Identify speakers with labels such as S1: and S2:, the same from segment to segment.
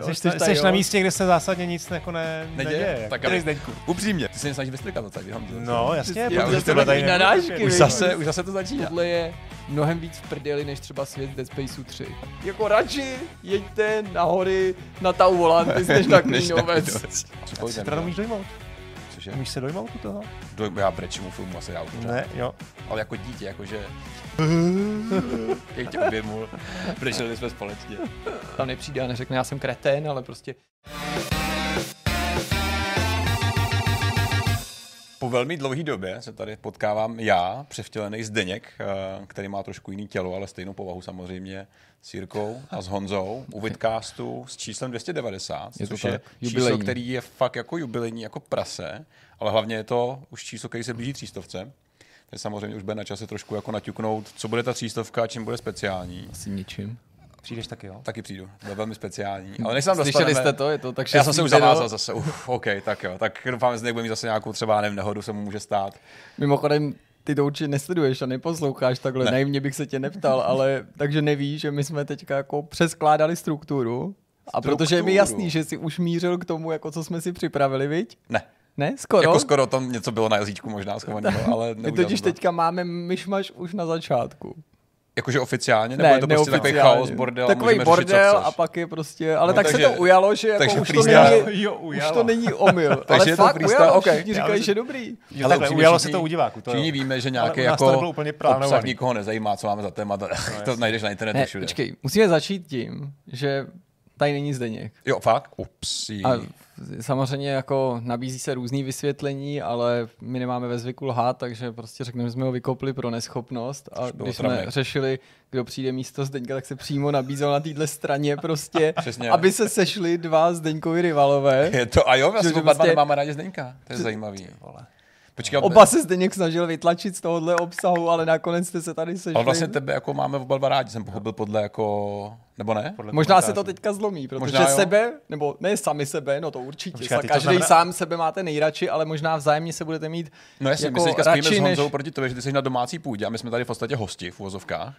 S1: Jsi, jsi, jsi na místě, kde se zásadně nic jako ne,
S2: Neděje?
S1: neděje.
S2: Tak aby-
S1: Zdeňku?
S2: Upřímně, ty se mě snažíš vystrkat to tady.
S1: No, jasně.
S2: Já
S1: protože
S2: už to
S1: tady.
S2: Už zase, už zase to začíná.
S3: Tohle je mnohem víc v prdeli, než třeba svět Dead Spaceu 3. Jako radši jeďte na hory na Tau Volantis, než na Klínovec.
S2: Co
S1: Se teda umíš dojmout?
S2: Cože?
S1: Umíš se dojmout u toho?
S2: Do, já brečímu filmu asi dál pořád.
S1: Ne, jo.
S2: Ale jako dítě, jakože... Jak tě objemul. Brečeli jsme společně.
S3: Tam nepřijde a neřekne, já jsem kretén, ale prostě
S2: Po velmi dlouhé době se tady potkávám já, převtělený Zdeněk, eh, který má trošku jiný tělo, ale stejnou povahu samozřejmě, s Jirkou a s Honzou u Vidcastu s číslem 290,
S3: Je to
S2: což
S3: tak,
S2: je číslo,
S3: jubilejní.
S2: který je fakt jako jubilejní, jako prase, ale hlavně je to už číslo, který se blíží třístovce. Takže samozřejmě už bude na čase trošku jako naťuknout, co bude ta třístovka a čím bude speciální.
S3: asi ničím.
S1: Přijdeš taky, jo?
S2: Taky přijdu, bude velmi speciální. Ale než
S3: Slyšeli
S2: dostaneme,
S3: jste to? Je to tak
S2: já jsem se už zavázal zase. Uf, OK, tak jo. Tak doufám, že někdo bude mít zase nějakou třeba nevím, nehodu, se mu může stát.
S3: Mimochodem, ty to určitě nesleduješ a neposloucháš takhle,
S2: Ne.
S3: naivně bych se tě neptal, ale takže nevíš, že my jsme teďka jako přeskládali strukturu. A protože je mi
S2: Strukturu.
S3: jasný, že jsi už mířil k tomu, jako co jsme si připravili, viď?
S2: Ne.
S3: Ne, skoro?
S2: Jako skoro tam něco bylo na jazyčku možná schovaného, ale
S3: My
S2: neudělal
S3: totiž
S2: to.
S3: teďka máme myšmaš už na začátku.
S2: Jakože oficiálně? Nebo je to prostě takový chaos, bordel a
S3: Takový
S2: můžeme řešit,
S3: bordel
S2: co
S3: a pak je prostě, ale
S2: No,
S3: no, tak
S2: takže-
S3: se to ujalo, že jako
S2: takže
S3: už to, není,
S1: Jo,
S3: už
S1: ujalo.
S3: to není omyl.
S2: Takže
S3: ale
S2: je to
S3: fakt
S2: freestyle,
S3: ujalo, všichni
S1: Já
S3: říkají,
S1: myslím-
S3: že dobrý.
S1: Jo,
S2: Ale
S1: takhle, ujalo
S2: všichni-
S1: se to u diváků. To
S2: Všichni
S1: jo.
S2: víme, že
S1: Ale
S2: nějaký jako
S1: úplně
S2: obsah nikoho nezajímá, co máme za téma, to, to najdeš na internetu
S3: Ne,
S2: všude.
S3: počkej, musíme začít tím, že tady není Zdeněk.
S2: Jo, fakt? Ups.
S3: A samozřejmě jako nabízí se různý vysvětlení, ale my nemáme ve zvyku lhát, takže prostě řekneme, že jsme ho vykopli pro neschopnost a když jsme řešili, kdo přijde místo Zdeňka, tak se přímo nabízel na téhle straně prostě,
S2: Přesně.
S3: aby se sešli dva Zdeňkovi rivalové.
S2: Je to, a jo, vlastně
S3: Že
S2: oba dva
S3: prostě-
S2: nemáme rádi Zdeňka. To je zajímavý. Počkej,
S3: Oba se Zdeněk snažil vytlačit z tohohle obsahu, ale nakonec jste se tady sešli.
S2: ale vlastně tebe jako máme oba dva rádi, jsem pochopil podle jako, nebo ne?
S1: Podle
S3: Možná se to
S1: komentářů.
S3: teďka zlomí, protože
S2: Možná jo.
S3: sebe, nebo ne sami sebe, no to určitě,
S1: Počkej,
S3: každý
S1: znamená-
S3: sám sebe máte nejradši, ale možná vzájemně se budete mít
S2: No jasně,
S3: jako
S2: my se teďka spojíme s
S3: radši
S2: Honzou
S3: než...
S2: proti tobě, že ty jsi na domácí půdě a my jsme tady v podstatě hosti v uvozovkách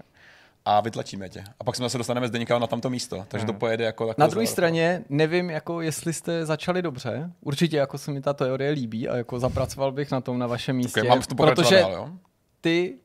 S2: a vytlačíme tě. A pak se zase dostaneme z Deníka na tamto místo, takže to pojede jako
S3: Na druhé straně nevím, jako jestli jste začali dobře. Určitě jako se mi ta teorie líbí a jako zapracoval bych na tom na vašem místě.
S2: Okay, mám pokračovat
S3: protože
S2: dál, jo?
S3: ty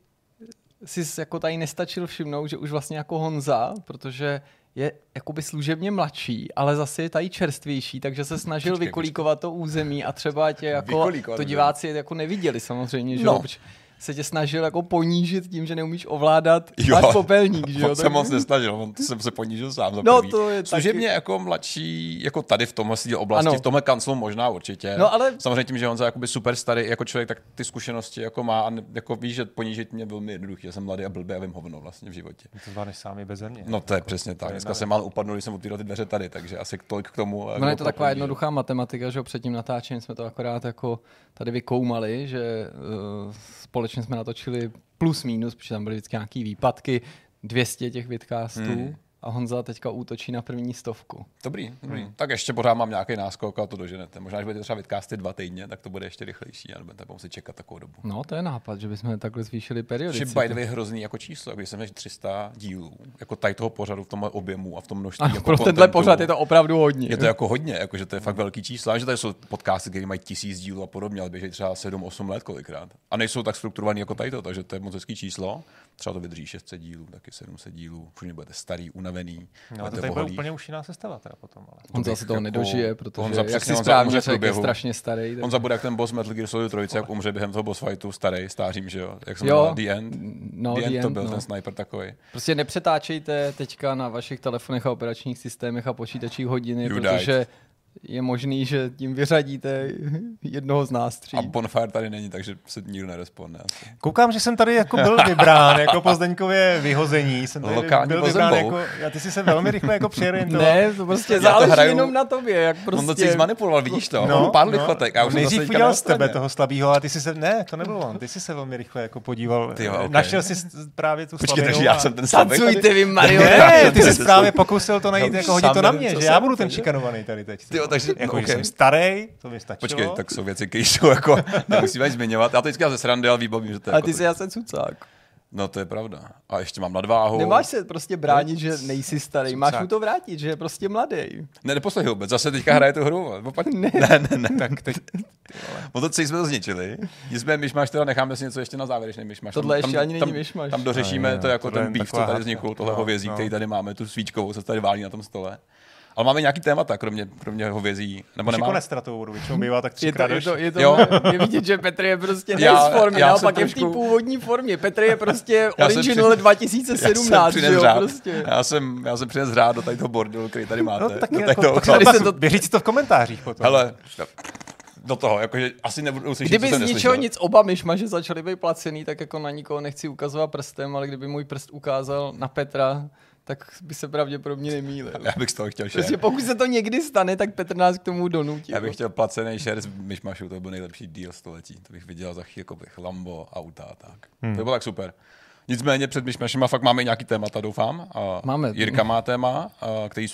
S3: jsi jako tady nestačil všimnout, že už vlastně jako Honza, protože je jakoby služebně mladší, ale zase je tady čerstvější, takže se snažil
S2: Počkej,
S3: vykolíkovat to území a třeba tě jako, to diváci jako neviděli samozřejmě, že
S2: No.
S3: protože se tě snažil jako ponížit tím, že neumíš ovládat
S2: Jo.
S3: váš popelník, že jo.
S2: On se moc nesnažil, on jsem se ponížil sám za
S3: No,
S2: prvý.
S3: to je
S2: Služebně
S3: taky-
S2: jako mladší, jako tady v tomhle oblasti,
S3: Ano.
S2: v tomhle kanclu možná určitě.
S3: No, ale-
S2: Samozřejmě tím, že on je jakoby super starý jako člověk, tak ty zkušenosti jako má a ne- jako víš, že ponížit mě velmi jednoduchý. Já jsem mladý a blbý a vím hovno vlastně v životě.
S1: To zvládneš sám i beze mě.
S2: No to je přesně tak. Dneska jsem mal upadnul, když jsem otvíral ty dveře tady, takže asi tolik k tomu.
S3: No je to taková jednoduchá matematika, že před tím natáčením jsme to akorát jako tady vykoumali, že uh, společně jsme natočili plus minus, protože tam byly vždycky nějaký výpadky, 200 těch vidcastů
S2: Hmm.
S3: A Honza teďka útočí na první stovku.
S2: Dobrý, dobrý.
S3: Hmm.
S2: Tak ještě pořád mám nějaký náskok a to doženete. Možná, že budete třeba vidcasty dva týdně, tak to bude ještě rychlejší a nebudete muset čekat takovou dobu.
S3: No to je nápad, že bychom takhle zvýšili
S2: je
S3: periodicitu.
S2: by the way hrozný jako číslo, když jsem než 300 dílů, jako tady toho pořadu v tomhle objemu a v tom množství.
S3: Ano,
S2: jako
S3: pro tenhle pořad je to opravdu hodně.
S2: je to jako hodně, jako, že to je fakt velký číslo. A že tady jsou podcasty, které mají tisíc dílů a podobně, ale běží třeba 7-8 let kolikrát. A nejsou tak strukturovaný jako tady to, takže to je moc hezký číslo. Třeba to vydrží 600 dílů, taky 700 dílů. Všichni budete starý, unavený.
S1: No, to tady bude úplně už jiná sestava teda potom. Ale.
S3: Honza
S2: bych
S3: se toho
S2: jako-
S3: nedožije, protože
S2: Honza
S3: jak
S2: přesně,
S3: si správně řekl, je strašně starý. tak-
S2: On zabude jak ten boss Metal Gear Solid 3, jak umře během toho boss fightu, starý, stářím, že jo? Jak se
S3: Jo.
S2: The End?
S3: No,
S2: The
S3: The
S2: End to
S3: End,
S2: byl
S3: no.
S2: ten sniper takový.
S3: Prostě nepřetáčejte teďka na vašich telefonech a operačních systémech a počítačích hodiny,
S2: You
S3: protože je možný, že tím vyřadíte jednoho z nás tří.
S2: A Bonfire tady není, takže se nikdo neresponde. Asi.
S1: Koukám, že jsem tady jako byl vybrán, jako po Zdeňkově vyhození. Jsem tady
S2: Lokální
S1: byl vybrán jako, já ty jsi se velmi rychle jako přiorientoval.
S3: Ne, to prostě
S2: Já to
S3: záleží
S2: hraju-
S3: jenom na tobě, jak
S2: Prostě... On to
S3: prostě...
S2: celý zmanipuloval, vidíš to? No, on pár lichotek. Já už
S1: nejdřív udělal z tebe toho slabýho, ale ty jsi se, ne, to nebyl on, ty jsi se velmi rychle jako podíval,
S2: Ty jo, okay.
S1: našel jsi právě tu
S2: Počkej, takže já jsem ten slabý.
S3: Tancujte vy, Mario!
S1: Ne, ty jsi právě pokusil to najít,
S2: Já
S1: jako hodit to na mě, že já budu ten šikanovaný tady teď.
S2: Jo, takže-
S1: jako,
S2: okay.
S1: že jsem starý, to mi stačilo.
S2: Počkej, tak jsou věci, které jsou jako, nemusíme zmiňovat. Já to vždycky ze srandy, ale výbavím, že to je
S3: Ale
S2: jako
S3: ty jsi asi cucák.
S2: No to je pravda. A ještě mám nadváhu.
S3: Nemáš se prostě bránit, že nejsi starý, máš
S1: Cucák.
S3: mu to vrátit, že je prostě mladý.
S2: Ne, neposlech vůbec, zase teďka hraje tu hru. Opak... Ne. ne, ne, ne. tak teď... O to celý jsme to zničili. Nicméně myšmaš teda necháme si něco ještě na závěrečný myšmaš.
S3: Tohle ještě ani není
S2: tam,
S3: myšmaš.
S2: Tam dořešíme
S1: Ne, ne,
S2: to jako ten beef, co tady vznikl, tohle
S1: No,
S2: hovězí,
S1: no.
S2: který tady máme, tu svíčkovou, co se tady válí na tom stole. Ale máme nějaký témata, kromě, kromě hovězí. Nebo
S1: Už tou vodu, většinou bývá tak
S3: Je to,
S1: třikrát
S3: je to, je to
S2: Jo.
S3: je vidět, že Petr je prostě
S2: Já-
S3: ne z formy,
S2: já
S3: naopak
S2: jsem
S3: je v té původní formě. Petr je prostě
S2: Já jsem
S3: original
S2: při-
S3: 2017, že jo,
S2: řád.
S3: prostě.
S2: Já jsem, já jsem přines řád do tady toho bordelu, který tady máte.
S1: No, tak,
S2: do
S1: jako,
S2: toho-
S3: Tady se
S1: to, si to v komentářích potom.
S2: Hele, do toho, jakože asi nebudu slyšet,
S3: Kdyby z
S2: jsem
S3: ničeho
S2: neslyšel.
S3: nic oba myšmaže začaly být placený, tak jako na nikoho nechci ukazovat prstem, ale kdyby můj prst ukázal na Petra, tak by se pravděpodobně nemýlil.
S2: Já bych z toho chtěl
S3: Prostě
S2: šér.
S3: pokud se to někdy stane, tak Petr nás k tomu donutí.
S2: Já bych chtěl placený share z myšmašu, to by byl nejlepší deal století. To bych viděl za chvíli, jako bych Lambo, auta a tak. Hmm. To by bylo tak super. Nicméně před myšmašem fakt máme nějaký témata, doufám. A
S3: Máme.
S2: Jirka má téma, který.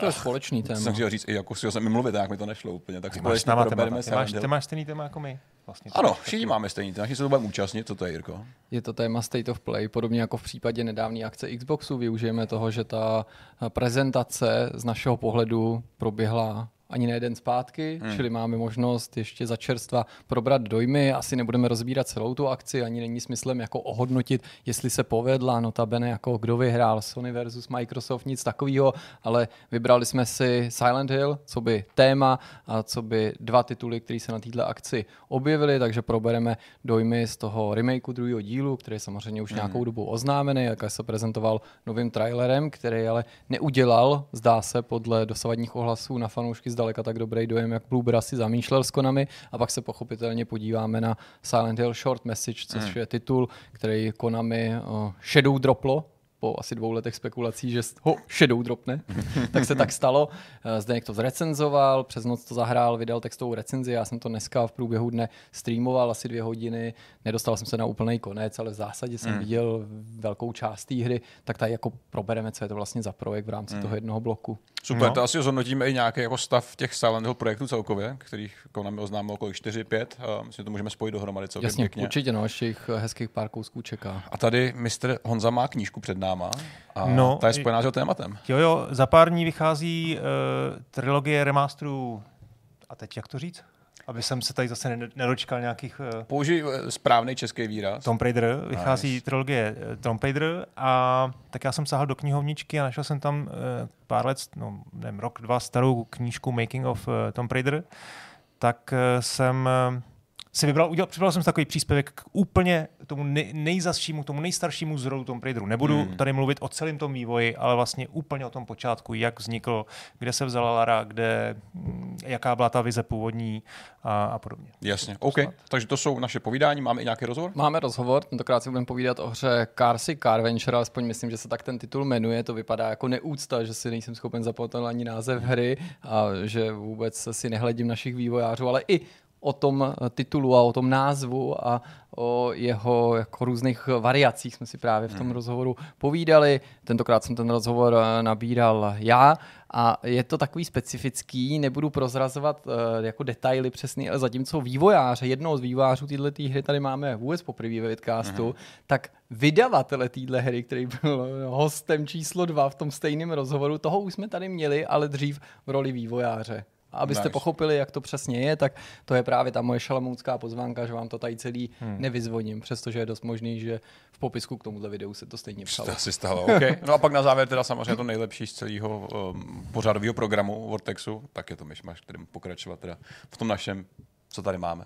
S3: To je společný téma.
S2: Jsem chtěl říct, i jako si jsem mi mluvit, jak mi to nešlo úplně, tak
S1: Ty máš. Ty
S2: se.
S1: máš, ty máš stejný téma jako my. Vlastně.
S2: Ano, všichni máme stejný, takže se to budeme účastnit, co to je, Jirko?
S3: Je to téma State of Play, podobně jako v případě nedávné akce Xboxu. Využijeme toho, že ta prezentace z našeho pohledu proběhla ani ne den zpátky, hmm. čili máme možnost ještě za čerstva probrat dojmy. Asi nebudeme rozbírat celou tu akci, ani není smyslem jako ohodnotit, jestli se povedla, notabene jako kdo vyhrál Sony versus Microsoft, nic takového, ale vybrali jsme si Silent Hill, co by téma a co by dva tituly, které se na této akci objevily, takže probereme dojmy z toho remakeu druhého dílu, který je samozřejmě už nějakou dobu oznámený, jak se prezentoval novým trailerem, který ale neudělal, zdá se, podle dosavadních ohlasů na fanoušky zdaleka tak dobrý dojem, jak Bloober asi zamýšlel s Konami. A pak se pochopitelně podíváme na Silent Hill Short Message, což je titul, který Konami uh, shadow droplo po asi dvou letech spekulací, že ho shadow dropne, tak se tak stalo. Eh, Zdeněk to zrecenzoval, přes noc to zahrál, vydal textovou recenzi, já jsem to dneska v průběhu dne streamoval asi dvě hodiny, nedostal jsem se na úplný konec, ale v zásadě jsem viděl velkou část té hry, tak tady jako probereme, co je to vlastně za projekt v rámci toho jednoho bloku.
S2: Super,
S1: No.
S2: to asi zhodnotíme i nějaký jako stav těch Silent Hill projektů celkově, kterých Konami oznámilo kolik 4, 5. A myslím, že to můžeme spojit dohromady celkem
S3: Jasně,
S2: pěkně.
S3: určitě, no, ještě jich eh, hezkých pár kousků čeká.
S2: A tady mistr Honza má knížku před náma a no, ta je spojená s jeho tématem.
S1: Jo, jo, za pár dní vychází uh, trilogie remasterů. A teď jak to říct? Aby jsem se tady zase ne- nedočkal nějakých... Uh,
S2: Použij eh, správný český výraz.
S1: Tomb Raider, vychází
S2: Nice.
S1: trilogie eh, Tomb Raider a tak já jsem sahal do knihovničky a našel jsem tam eh, pár let, no nevím, rok, dva starou knížku Making of eh, Tomb Raider, tak eh, jsem eh, si vybral, udělal, připravil jsem si takový příspěvek k úplně tomu nej, nejzasšímu, tomu nejstaršímu zrodu Tomb Raideru. Nebudu
S2: Hmm.
S1: tady mluvit o celém tom vývoji, ale vlastně úplně o tom počátku, jak vznikl, kde se vzala Lara, kde, mm, jaká byla ta vize původní a, a podobně.
S2: Jasně, OK. Takže to jsou naše povídání, máme i nějaký rozhovor?
S3: Máme rozhovor, tentokrát si budeme povídat o hře Carsy Car Venture, alespoň myslím, že se tak ten titul jmenuje, to vypadá jako neúcta, že si nejsem schopen zapamatovat ani název hry a že vůbec si nehledím našich vývojářů, ale i o tom titulu a o tom názvu a o jeho jako různých variacích jsme si právě v tom rozhovoru povídali. Tentokrát jsem ten rozhovor eh, nabíral já a je to takový specifický, nebudu prozrazovat uh, jako detaily přesný, ale zatímco vývojáře, jednoho z vývojářů této hry tady máme vůbec poprvé ve vidcastu, tak vydavatele téhle hry, který byl hostem číslo dva v tom stejném rozhovoru, toho už jsme tady měli, ale dřív v roli vývojáře. A abyste
S2: Nice.
S3: pochopili, jak to přesně je, tak to je právě ta moje šalamounská pozvánka, že vám to tady celý hmm. nevyzvoním, přestože je dost možný, že v popisku k tomuhle videu se to stejně psalo.
S2: To asi stalo, OK. No a pak na závěr teda samozřejmě to nejlepší z celého um, pořádového programu Vortexu, tak je to myšmaš, kterým pokračovat teda v tom našem, co tady máme.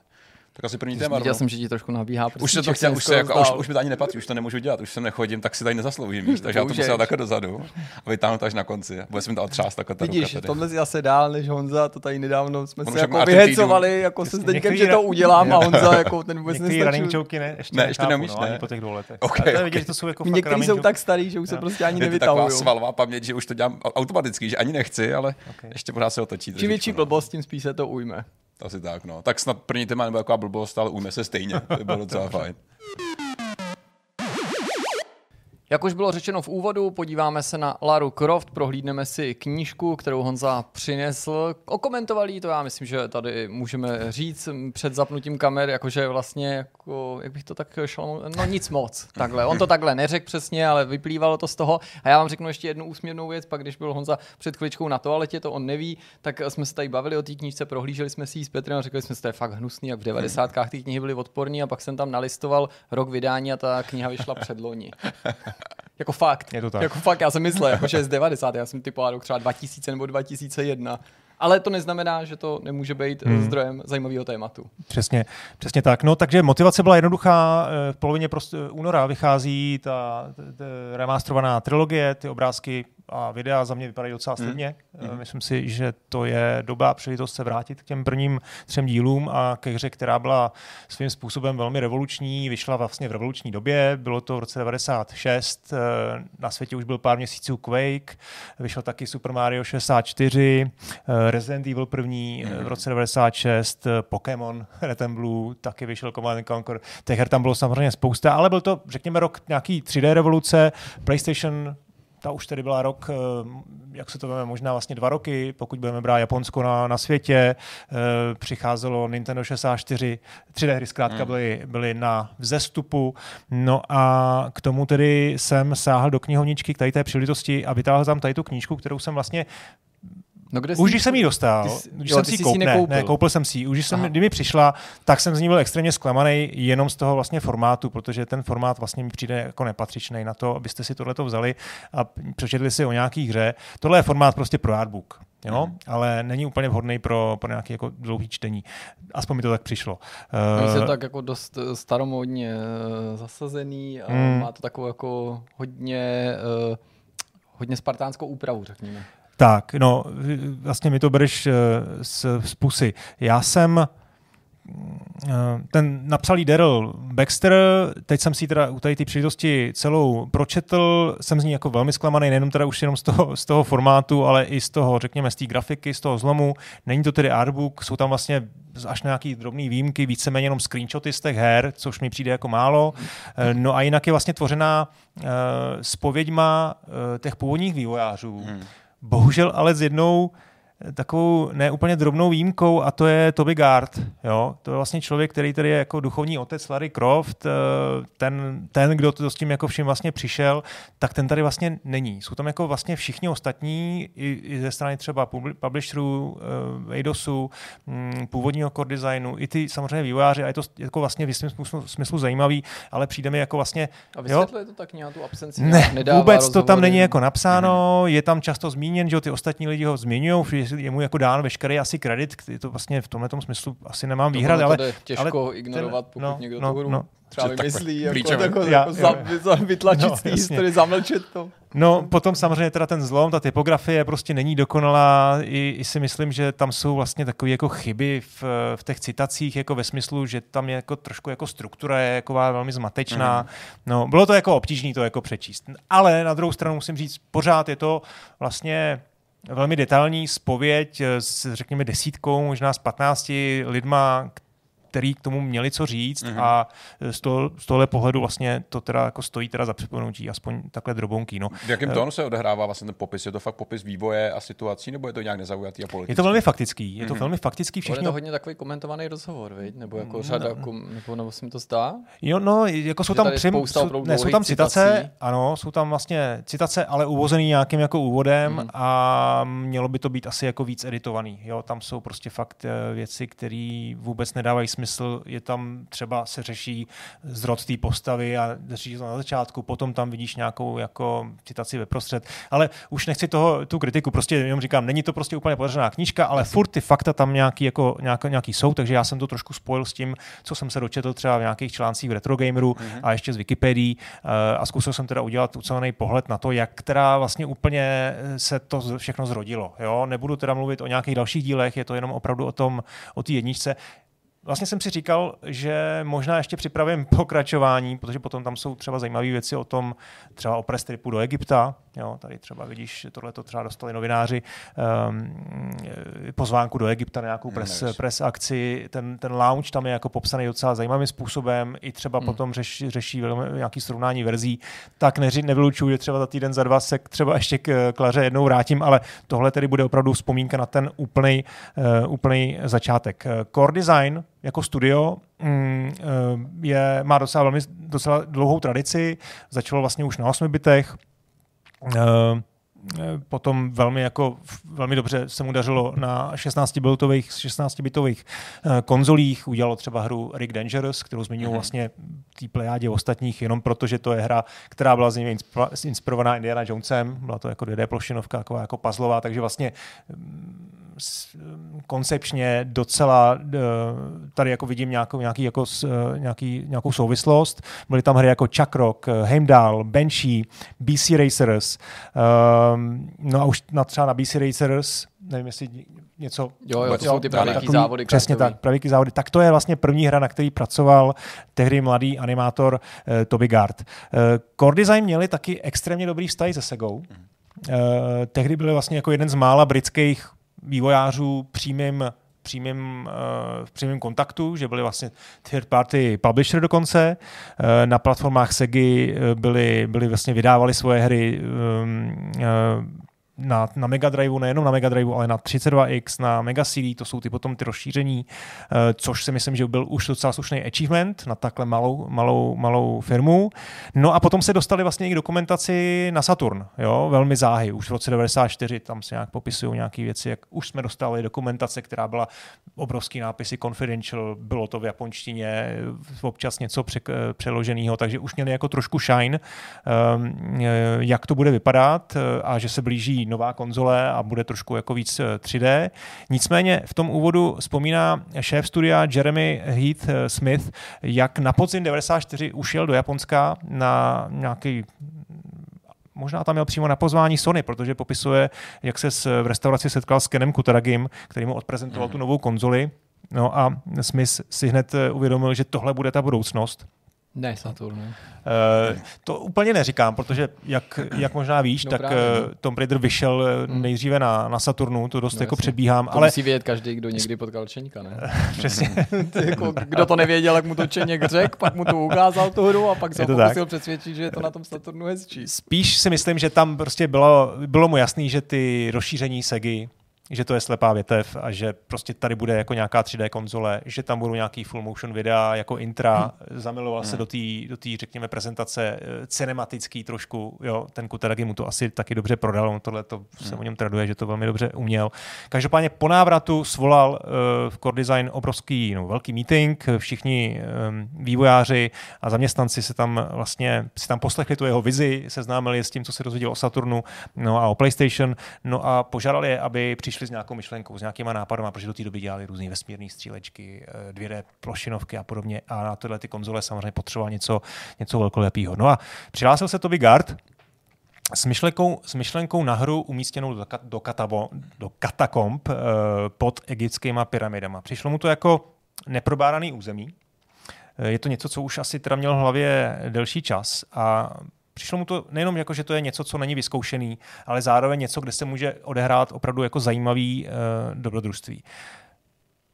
S2: Tak asi první téma.
S3: Viděl
S2: rovnou.
S3: jsem, že ti trošku nabíhá.
S2: Už se to chtěl, už, se jako, už, už mi to ani nepatří, už to nemůžu dělat, už sem nechodím, tak si tady nezasloužím, víš, takže já to musel takhle dozadu a vytáhnu to až na konci. Bude se mi to třást takhle ta
S3: Vidíš,
S2: ruka tady.
S3: si zase dál než Honza, to tady nedávno jsme
S2: On
S3: se
S2: jako
S3: vyhecovali, jako se Zdeňkem, že to udělám a Honza jako ten vůbec
S1: Některý running
S3: nestačil.
S1: joky ne, ještě
S2: Ne,
S1: ne,
S2: ještě
S1: nechápu,
S2: neumíš,
S1: no,
S2: ne?
S1: po těch dvou letech.
S2: Ok,
S1: Ale to jsou jako fakt
S3: Některý jsou tak starý, že už se prostě ani
S2: to taková
S3: nevytahují.
S2: svalová paměť, že už to dělám automaticky, že ani nechci, ale ještě pořád se otočí.
S3: Čím větší
S2: no.
S3: blbost, tím spíš se to ujme.
S2: Asi tak, no. Tak snad první téma nebo taková blbost, ale ujme se stejně. To by bylo docela fajn.
S3: Jak už bylo řečeno v úvodu, podíváme se na Laru Croft, prohlídneme si knížku, kterou Honza přinesl. Okomentoval to, já myslím, že tady můžeme říct před zapnutím kamer, jakože vlastně, jako, jak bych to tak šel, no nic moc, takhle. On to takhle neřekl přesně, ale vyplývalo to z toho. A já vám řeknu ještě jednu úsměvnou věc, pak když byl Honza před chvíličkou na toaletě, to on neví, tak jsme se tady bavili o té knížce, prohlíželi jsme si ji s Petrem a řekli jsme si, to je fakt hnusný, jak v 90. ty knihy byly odporní a pak jsem tam nalistoval rok vydání a ta kniha vyšla před loni. Jako fakt.
S1: Je to tak.
S3: Jako fakt, já jsem myslel, jako, že je z 90. Já jsem typoval třeba 2000 nebo 2001. Ale to neznamená, že to nemůže být hmm. zdrojem zajímavého tématu.
S1: Přesně, přesně tak. No, takže motivace byla jednoduchá. Eh, v polovině prost, února vychází ta, ta, ta remasterovaná trilogie, ty obrázky a videa za mě vypadají docela mhm. slibně. Mm. Myslím si, že to je dobrá příležitost se vrátit k těm prvním třem dílům a ke hře, která byla svým způsobem velmi revoluční, vyšla vlastně v revoluční době, bylo to v roce 96, eh, na světě už byl pár měsíců Quake, vyšel taky Super Mario 64, eh, Resident Evil první mm. v roce 96, Pokémon Red and Blue, taky vyšel Command Conquer. Těch her tam bylo samozřejmě spousta, ale byl to, řekněme, rok nějaký 3D revoluce, PlayStation ta už tedy byla rok, eh, jak se to veme, možná vlastně dva roky, pokud budeme brát Japonsko na, na světě, eh, přicházelo Nintendo 64, 3D hry zkrátka hmm. byly, byly na vzestupu, no a k tomu tedy jsem sáhl do knihovničky k tady té příležitosti a vytáhl tam tady tu knížku, kterou jsem vlastně No kde už když jsem ji dostal, jsi, když jo, jsem si ji koupil, ne, ne, koupil jsem si ji, už jsem, kdy mi přišla, tak jsem z ní byl extrémně zklamaný jenom z toho vlastně formátu, protože ten formát vlastně mi přijde jako nepatřičný na to, abyste si tohleto vzali a přečetli si o nějaký hře. Tohle je formát prostě pro artbook. Jo? Hmm. ale není úplně vhodný pro, pro nějaké jako dlouhé čtení. Aspoň mi to tak přišlo.
S3: Uh, je tak jako dost eh, staromodně uh, zasazený a hmm. má to takovou jako hodně, uh, hodně spartánskou úpravu, řekněme.
S1: Tak, no, vlastně mi to bereš eh, z, z pusy. Já jsem eh, ten napsalý Daryl Baxter, teď jsem si teda u tady ty příležitosti celou pročetl, jsem z ní jako velmi zklamaný, nejenom teda už jenom z toho, z toho formátu, ale i z toho, řekněme, z té grafiky, z toho zlomu. Není to tedy artbook, jsou tam vlastně až nějaký drobný výjimky, víceméně jenom screenshoty z těch her, což mi přijde jako málo. Eh, no a jinak je vlastně tvořená spověďma těch původních vývojářů. Hmm Bohužel ale s jednou takovou neúplně drobnou výjimkou a to je Toby Gard. Jo? To je vlastně člověk, který tady je jako duchovní otec Larry Croft, eh, ten, ten kdo to s tím jako vším vlastně přišel, tak ten tady vlastně není. Jsou tam jako vlastně všichni ostatní, i, i ze strany třeba publisherů, uh, Eidosu, um, původního core designu, i ty samozřejmě vývojáři a je to jako vlastně v svém smyslu, smyslu zajímavý, ale přijde mi jako vlastně...
S3: A vysvětluje to tak nějak tu absenci?
S1: Ne, vůbec rozhovory. to tam není jako napsáno, mm-hmm. je tam často zmíněn, že ty ostatní lidi ho zmiňují, je mu jako dán veškerý asi kredit, to vlastně v tomhle smyslu asi nemám výhrad, ale...
S3: těžko ale ignorovat, pokud no, někdo no, to no, třeba vymyslí, jako, jako, já, jako za, za, vytlačit no, z té historie, zamlčet to.
S1: No, potom samozřejmě teda ten zlom, ta typografie prostě není dokonalá, I, i si myslím, že tam jsou vlastně takové jako chyby v, v těch citacích, jako ve smyslu, že tam je jako trošku jako struktura je jako velmi zmatečná. Mm. No, bylo to jako obtížné to jako přečíst. Ale na druhou stranu musím říct, pořád je to vlastně velmi detailní spověď s, řekněme, desítkou, možná s 15 lidma, který k tomu měli co říct mm-hmm. a z, toho, z tohle pohledu vlastně to teda jako stojí teda za připomenutí, aspoň takhle drobounký. No.
S2: V jakém tónu se odehrává vlastně ten popis? Je to fakt popis vývoje a situací, nebo je to nějak nezaujatý a politický?
S1: Je to velmi faktický. Je to mm-hmm. velmi faktický. Všichni...
S3: Je to hodně takový komentovaný rozhovor, viď? nebo jako no, řada, no. nebo, nebo se mi to zdá?
S1: Jo, no, jako jsou tam, přim, jsou, ne, jsou tam citace, citací. ano, jsou tam vlastně citace, ale uvozený nějakým jako úvodem mm-hmm. a mělo by to být asi jako víc editovaný. Jo, tam jsou prostě fakt eh, věci, které vůbec nedávají smysl smysl, je tam třeba se řeší zrod té postavy a řeší to na začátku, potom tam vidíš nějakou jako citaci ve prostřed, ale už nechci toho, tu kritiku, prostě jenom říkám, není to prostě úplně podařená knížka, ale furt ty fakta tam nějaký, jako, nějaký, nějaký jsou, takže já jsem to trošku spojil s tím, co jsem se dočetl třeba v nějakých článcích v Retro Gameru mm-hmm. a ještě z Wikipedii eh, a zkusil jsem teda udělat ucelený pohled na to, jak teda vlastně úplně se to všechno zrodilo. Jo? Nebudu teda mluvit o nějakých dalších dílech, je to jenom opravdu o tom, o té jedničce vlastně jsem si říkal, že možná ještě připravím pokračování, protože potom tam jsou třeba zajímavé věci o tom, třeba o press tripu do Egypta. Jo, tady třeba vidíš, tohle to třeba dostali novináři, um, pozvánku do Egypta na nějakou press, mm, press akci. Ten, ten lounge tam je jako popsaný docela zajímavým způsobem. I třeba mm. potom řeš, řeší velmi, nějaký srovnání verzí. Tak neři, nevylučuju, že třeba za týden, za dva se třeba ještě k Klaře jednou vrátím, ale tohle tedy bude opravdu vzpomínka na ten úplný uh, úplný začátek. Core Design jako studio mm, eh, je, má docela, velmi, docela dlouhou tradici, začalo vlastně už na 8 bitech, eh, potom velmi jako velmi dobře se mu dařilo na 16 bitových 16 bitových konzolích, udělalo třeba hru Rick Dangerous, kterou zmiňuji mm-hmm. vlastně té plejádě ostatních, jenom proto, že to je hra, která byla z něj inspirovaná Indiana Jonesem, byla to jako 2D plošinovka, jako, jako puzzlová, takže vlastně koncepčně docela eh, tady jako vidím nějakou, nějaký, jako, eh, nějaký, nějakou souvislost. Byly tam hry jako Chuck Rock, eh, Heimdall, Banshee, BC Racers. Um, no a už na, třeba na BC Racers, nevím, jestli něco...
S3: Jo, jo, to jo, jsou ty pravěký závody.
S1: Přesně tak, pravěký závody. Tak to je vlastně první hra, na který pracoval tehdy mladý animátor uh, Toby Gard. Uh, Core Design měli taky extrémně dobrý vztah se Segou. Uh, tehdy byli vlastně jako jeden z mála britských vývojářů přímým přímým, uh, v přímém kontaktu, že byli vlastně third party publisher dokonce. Uh, na platformách Segy byli, byli vlastně vydávali svoje hry uh, na, na Mega Drive, nejenom na Mega Drive, ale na 32X, na Mega CD, to jsou ty potom ty rozšíření, uh, což si myslím, že byl už docela slušný achievement na takhle malou, malou, malou firmu. No a potom se dostali vlastně i k dokumentaci na Saturn, jo, velmi záhy, už v roce 94, tam se nějak popisují nějaké věci, jak už jsme dostali dokumentace, která byla obrovský nápisy confidential, bylo to v japonštině, občas něco pře, přeloženého, takže už měli jako trošku shine, um, jak to bude vypadat a že se blíží nová konzole a bude trošku jako víc 3D. Eh, Nicméně v tom úvodu vzpomíná šéf studia Jeremy Heath eh, Smith, jak na podzim 94 ušel do Japonska na nějaký možná tam měl přímo na pozvání Sony, protože popisuje, jak se v restauraci setkal s Kenem Kutaragim, který mu odprezentoval mm. tu novou konzoli. No a Smith si hned eh, uvědomil, že tohle bude ta budoucnost.
S3: Ne, Saturn. Uh,
S1: to úplně neříkám, protože jak, jak možná víš, no tak právě, no. Tomb Raider vyšel hmm. nejdříve na, na Saturnu, to dost no, jako jasně. předbíhám.
S3: To
S1: ale...
S3: musí vědět každý, kdo někdy potkal Čeňka, ne?
S1: Přesně.
S3: jako, kdo to nevěděl, jak mu to Čeněk řekl, pak mu to ukázal tu hru a pak se ho pokusil tak. přesvědčit, že je to na tom Saturnu hezčí.
S1: Spíš si myslím, že tam prostě bylo, bylo mu jasný, že ty rozšíření Segy že to je slepá větev a že prostě tady bude jako nějaká 3D konzole, že tam budou nějaký full motion videa jako intra, hmm. zamiloval hmm. se do té, do tý, řekněme, prezentace eh, cinematický trošku, jo, ten Kutaragi mu to asi taky dobře prodal, on tohle to hmm. se o něm traduje, že to velmi dobře uměl. Každopádně po návratu svolal uh, v Core Design obrovský, no, velký meeting, všichni um, vývojáři a zaměstnanci se tam vlastně si tam poslechli tu jeho vizi, seznámili s tím, co se dozvěděl o Saturnu no a o PlayStation, no a požádali je, aby přišli přišli s nějakou myšlenkou, s nějakýma nápadama, protože do té doby dělali různé vesmírné střílečky, 2D eh, plošinovky a podobně. A na tyhle ty konzole samozřejmě potřeboval něco, něco velkolepého. No a přihlásil se to Vigard, s myšlenkou, s myšlenkou na hru umístěnou do, do, katavo, do katakomb eh, pod egyptskými pyramidama. Přišlo mu to jako neprobáraný území. Eh, je to něco, co už asi teda měl v hlavě delší čas a přišlo mu to nejenom jako, že to je něco, co není vyzkoušený, ale zároveň něco, kde se může odehrát opravdu jako zajímavý uh, dobrodružství.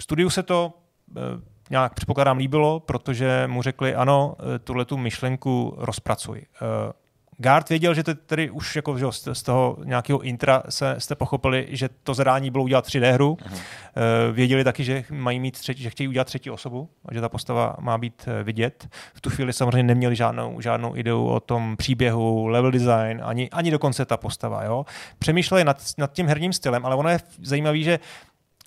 S1: Studiu se to uh, nějak předpokládám líbilo, protože mu řekli, ano, eh, tuhle tu myšlenku rozpracuj. Uh, Gard věděl, že to tedy už jako, že z toho nějakého intra se, jste pochopili, že to zadání bylo udělat 3D hru. Uh-huh. Věděli taky, že mají mít třetí, že chtějí udělat třetí osobu, a že ta postava má být eh, vidět. V tu chvíli samozřejmě neměli žádnou, žádnou ideu o tom příběhu, level design, ani, ani dokonce ta postava. Jo? Přemýšleli nad, nad tím herním stylem, ale ono je zajímavé, že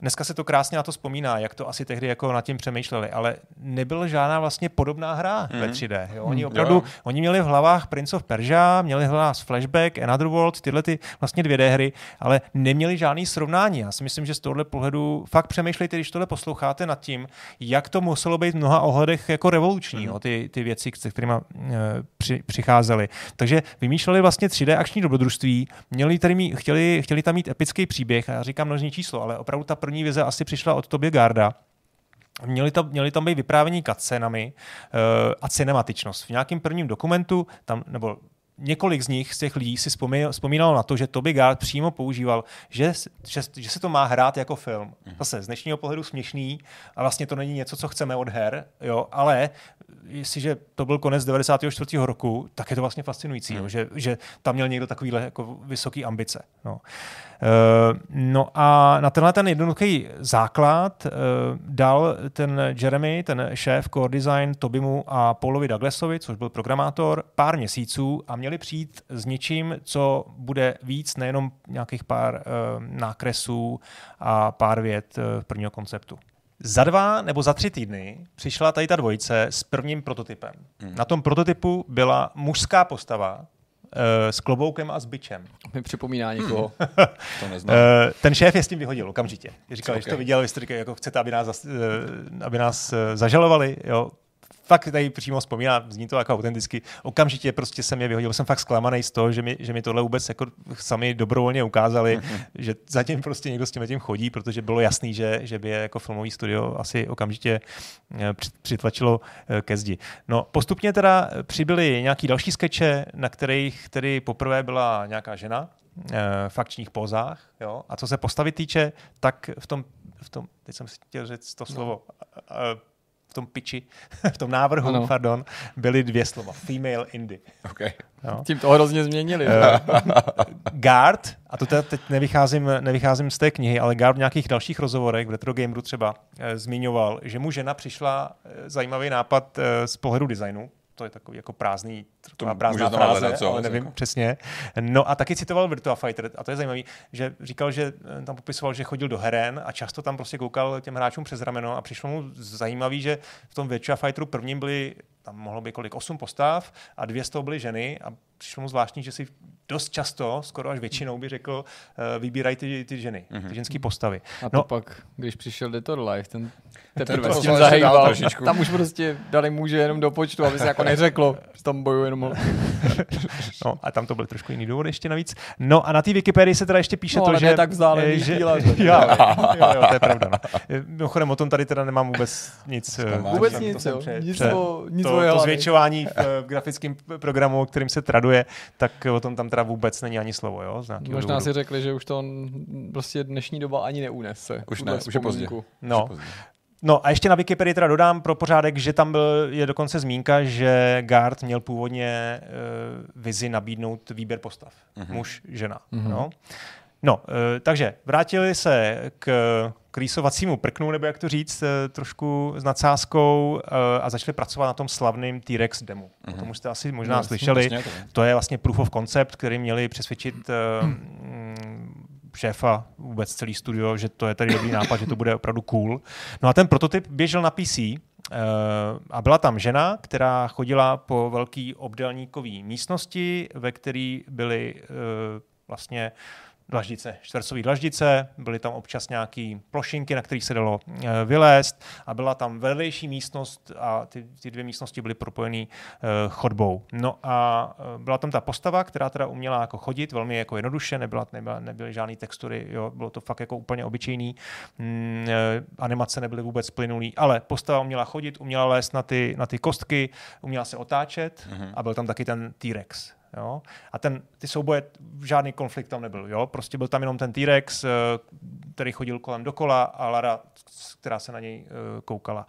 S1: Dneska se to krásně na to vzpomíná, jak to asi tehdy jako nad tím přemýšleli, ale nebyla žádná vlastně podobná hra mm. ve 3D. Jo? Oni mhm. opravdu, jo. oni měli v hlavách Prince of Persia, měli v hlavách Flashback, Another World, tyhle ty vlastně dvě d hry, ale neměli žádný srovnání. Já si myslím, že z tohohle pohledu fakt přemýšlejte, když tohle posloucháte nad tím, jak to muselo být v mnoha ohledech jako revoluční, mm. jo? Ty, ty věci, se kterými uh, při, přicházely. Takže vymýšleli vlastně 3D akční dobrodružství, měli tady mít, chtěli, chtěli tam mít epický příběh, a já říkám množní číslo, ale opravdu ta první vize asi přišla od Tobě Garda, Měli tam, měli tam být vyprávění cutscenami uh, a cinematičnost. V nějakém prvním dokumentu, tam, nebo několik z nich, z těch lidí, si vzpomínalo na to, že Toby Gard přímo používal, že, že, že se to má hrát jako film. Mhm. Zase z dnešního pohledu směšný a vlastně to není něco, co chceme od her, jo, ale jestliže to byl konec 94. roku, tak je to vlastně fascinující, hmm. no, že, že tam měl někdo takovýhle jako vysoký ambice. No. Uh, no a na tenhle ten jednoduchý základ uh, dal ten Jeremy, ten šéf core design Tobimu a Paulovi Douglasovi, což byl programátor, pár měsíců a měli přijít s něčím, co bude víc, nejenom nějakých pár uh, nákresů a pár vět uh, prvního konceptu. Za dva nebo za tři týdny přišla tady ta dvojice s prvním prototypem. Hmm. Na tom prototypu byla mužská postava uh, s kloboukem a s byčem.
S3: Mi připomíná někoho.
S2: to neznám. Uh,
S1: ten šéf je s tím vyhodil okamžitě. Říkal, okay. že to viděl, vy jste říkali, jako chcete, aby nás, uh, aby nás uh, zažalovali. Jo fakt tady přímo vzpomíná, zní to jako autenticky. Okamžitě prostě jsem je vyhodil, jsem fakt zklamaný z toho, že mi, že mi tohle vůbec jako sami dobrovolně ukázali, mm-hmm. že zatím prostě někdo s tím tím chodí, protože bylo jasný, že, že by je jako filmový studio asi okamžitě eh, přitlačilo eh, ke zdi. No postupně teda přibyly nějaký další skeče, na kterých tedy poprvé byla nějaká žena, eh, v akčních pozách. Jo? A co se postavy týče, tak v tom, v tom teď jsem si chtěl říct to no. slovo, no v tom piči, v tom návrhu, ano. pardon, byly dvě slova. Female indie.
S2: Okay.
S3: No. Tím to hrozně změnili. Uh,
S1: Guard, a to teď nevycházím, nevycházím z té knihy, ale Guard v nějakých dalších rozhovorech, v Retro Gameru třeba, eh, zmiňoval, že mu žena přišla eh, zajímavý nápad eh, z pohledu designu, to je takový jako prázdný, to prázdná fráze, hledat, co, ale nevím jako. přesně. No a taky citoval Virtua Fighter a to je zajímavý, že říkal, že eh, tam popisoval, že chodil do heren a často tam prostě koukal těm hráčům přes rameno a přišlo mu zajímavý, že v tom Virtua Fighteru prvním byli tam mohlo být kolik, osm postav a dvě z toho byly ženy a přišlo mu zvláštní, že si dost často, skoro až většinou by řekl, uh, vybírají ty, ty ženy, mm-hmm. ty ženské postavy.
S3: A to no, pak, když přišel Dead Life, ten teprve s tím zahýbal, tam už prostě dali muže jenom do počtu, aby se jako neřeklo, že tam bojují jenom
S1: No a tam to byl trošku jiný důvod ještě navíc. No a na té Wikipedii se teda ještě píše
S3: no,
S1: to, že...
S3: tak vzdálený
S1: že, jo, jo, jo, to je pravda. No. Mimochodem o tom tady teda nemám vůbec nic.
S3: Eh, vůbec nic, jo. Nic, to, nic
S1: to, to zvětšování v grafickém programu, kterým se traduje, tak o tom tam teda vůbec není ani slovo. Jo,
S3: Možná důvodu. si řekli, že už to prostě dnešní doba ani neunese.
S2: Už ne, už je pozdě.
S1: No. No a ještě na Wikipedii teda dodám pro pořádek, že tam byl, je dokonce zmínka, že Guard měl původně uh, vizi nabídnout výběr postav. Mm-hmm. Muž, žena. Mm-hmm. No. No, uh, takže vrátili se k k rýsovacímu prknu, nebo jak to říct, eh, trošku s nadsázkou a začali pracovat na tom slavném T-Rex demo. Mm-hmm. O tom už jste asi možná no, slyšeli. To je vlastně proof of concept, který měli přesvědčit uh, šéfa vůbec celý studio, že to je tady dobrý nápad, že to bude opravdu cool. No a ten prototyp běžel na PC, eh, a byla tam žena, která chodila po velký obdelníkový místnosti, ve které byly vlastně dlaždice, čtvercové dlaždice, byly tam občas nějaké plošinky, na kterých se dalo eh, vylézt a byla tam vedlejší místnost a ty, ty dvě místnosti byly propojené uh, chodbou. No a uh, byla tam ta postava, která teda uměla jako chodit velmi jako jednoduše, nebyla, nebyla, nebyly žádné textury, jo, bylo to fakt jako úplně obyčejný, mm, animace nebyly vůbec plynulý, ale postava uměla chodit, uměla lézt na ty, na ty kostky, uměla se otáčet mm-hmm. a byl tam taky ten T-Rex. Jo? A ten, ty souboje, žádný konflikt tam nebyl. Jo? Prostě byl tam jenom ten T-Rex, eh, který chodil kolem dokola a Lara, která se na něj eh, koukala.